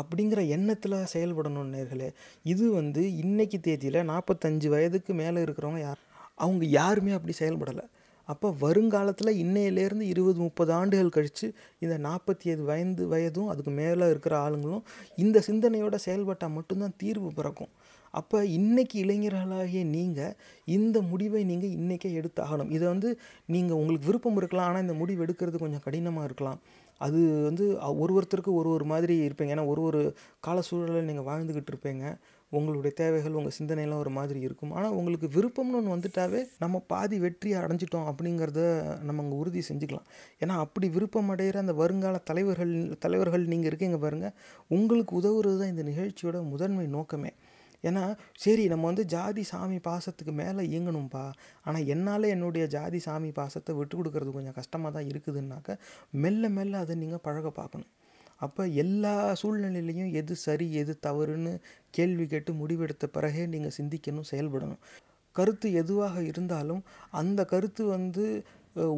அப்படிங்கிற எண்ணத்தில் செயல்படணும் நேர்களே. இது வந்து இன்றைக்கி தேதியில் நாற்பத்தஞ்சு வயதுக்கு மேலே இருக்கிறவங்க யார்? அவங்க யாருமே அப்படி செயல்படலை. அப்போ வருங்காலத்தில் இன்னையிலேருந்து இருபது முப்பது ஆண்டுகள் கழித்து இந்த நாற்பத்தி ஏழு வயது வயதும் அதுக்கு மேலே இருக்கிற ஆளுங்களும் இந்த சிந்தனையோட செயல்பட்டால் மட்டும்தான் தீர்வு பிறக்கும். அப்போ இன்றைக்கி இளைஞர்களாகிய நீங்கள் இந்த முடிவை நீங்கள் இன்றைக்கே எடுத்தாகணும். இதை வந்து நீங்கள் உங்களுக்கு விருப்பம் இருக்கலாம். ஆனால் இந்த முடிவு எடுக்கிறது கொஞ்சம் கடினமாக இருக்கலாம். அது வந்து ஒரு ஒருத்தருக்கு ஒரு ஒரு மாதிரி இருப்பீங்க. ஏன்னா ஒரு ஒரு கால சூழலில் நீங்கள் வாழ்ந்துக்கிட்டு இருப்பீங்க. உங்களுடைய தேவைகள் உங்கள் சிந்தனையெல்லாம் ஒரு மாதிரி இருக்கும். ஆனால் உங்களுக்கு விருப்பம்னு ஒன்று வந்துட்டாவே நம்ம பாதி வெற்றி அடைஞ்சிட்டோம் அப்படிங்கிறத நம்ம அங்கே உறுதி செஞ்சுக்கலாம். ஏன்னா அப்படி விருப்பம் அடைகிற அந்த வருங்கால தலைவர்கள் தலைவர்கள் நீங்கள் இருக்கீங்க பாருங்கள் உங்களுக்கு உதவுறது தான் இந்த நிகழ்ச்சியோட முதன்மை நோக்கமே. ஏன்னா சரி நம்ம வந்து ஜாதி சாமி பாசத்துக்கு மேலே இயங்கணும்ப்பா ஆனால் என்னால் என்னுடைய ஜாதி சாமி பாசத்தை விட்டு கொடுக்கறது கொஞ்சம் கஷ்டமாக தான் இருக்குதுன்னாக்க மெல்ல மெல்ல அதை நீங்கள் பழக பார்க்கணும். அப்போ எல்லா சூழ்நிலையிலையும் எது சரி எது தவறுன்னு கேள்வி கேட்டு முடிவெடுத்த பிறகே நீங்கள் சிந்திக்கணும் செயல்படணும். கருத்து எதுவாக இருந்தாலும் அந்த கருத்து வந்து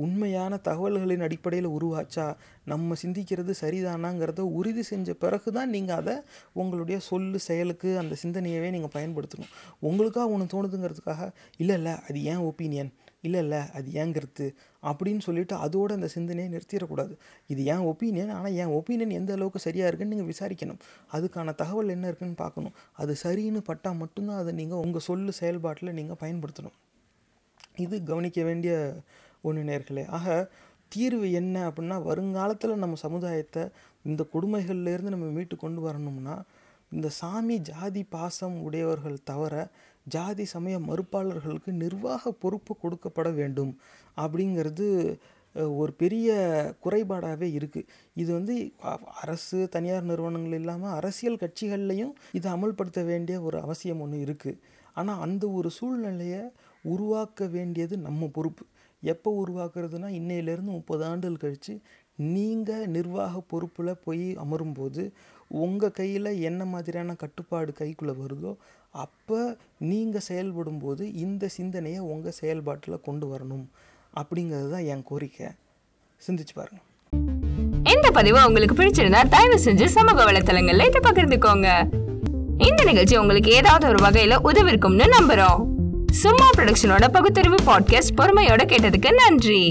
உண்மையான தகவல்களின் அடிப்படையில் உருவாச்சா நம்ம சிந்திக்கிறது சரிதானாங்கிறத உறுதி செஞ்ச பிறகு தான் நீங்கள் அதை உங்களுடைய சொல்லு செயலுக்கு அந்த சிந்தனையவே நீங்கள் பயன்படுத்தணும். உங்களுக்காக ஒன்று தோணுதுங்கிறதுக்காக இல்லை இல்லை அது ஏன் ஒப்பீனியன் இல்லை இல்லை அது ஏன் கருத்து? அப்படின்னு சொல்லிட்டு அதோட அந்த சிந்தனையை நிறுத்திடக்கூடாது. இது ஏன் ஒப்பீனியன் ஆனால் என் ஒப்பீனியன் எந்த அளவுக்கு சரியாக இருக்குன்னு நீங்கள் விசாரிக்கணும். அதுக்கான தகவல் என்ன இருக்குன்னு பார்க்கணும். அது சரின்னு பட்டால் மட்டும்தான் அதை நீங்கள் உங்கள் சொல்லு செயல்பாட்டில் நீங்கள் பயன்படுத்தணும். இது கவனிக்க வேண்டிய ஒன்று நேர்களே. ஆக தீர்வு என்ன அப்படின்னா வருங்காலத்தில் நம்ம சமுதாயத்தை இந்த கொடுமைகள்லேருந்து நம்ம மீட்டு கொண்டு வரணும்னா இந்த சாமி ஜாதி பாசம் உடையவர்கள் தவிர ஜாதி சமய மறுப்பாளர்களுக்கு நிர்வாக பொறுப்பு கொடுக்கப்பட வேண்டும் அப்படிங்கிறது ஒரு பெரிய குறைபாடாகவே இருக்குது இது வந்து அரசு தனியார் நிறுவனங்கள் இல்லாமல் அரசியல் கட்சிகள்லையும் இதை அமல்படுத்த வேண்டிய ஒரு அவசியம் ஒன்று இருக்குது ஆனால் அந்த ஒரு சூழ்நிலையை உருவாக்க வேண்டியது நம்ம பொறுப்பு. எப்போ உருவாக்குறதுனா இன்னையிலேருந்து முப்பது ஆண்டுகள் கழித்து நீங்கள் நிர்வாக பொறுப்பில் போய் அமரும்போது உங்கள் கையில் என்ன மாதிரியான கட்டுப்பாடு கைக்குள்ளே வருதோ அப்போ நீங்கள் செயல்படும்போது இந்த சிந்தனையை உங்கள் செயல்பாட்டில் கொண்டு வரணும் அப்படிங்கிறது தான் என் கோரிக்கை. சிந்திச்சு பாருங்கள் இந்த பதிவு உங்களுக்கு பிடிச்சிருந்தா தயவு செஞ்சு சமூக வலைத்தளங்கள்ல இதை பகிர்ந்துக்கோங்க. இந்த நிகழ்ச்சி உங்களுக்கு ஏதாவது ஒரு வகையில உதவிருக்கும்னு நம்புறோம். சும்மா ப்ரொடக்ஷனோட பகுத்தறிவு பாட்காஸ்ட் பொறுமையோட கேட்டதுக்கு நன்றி.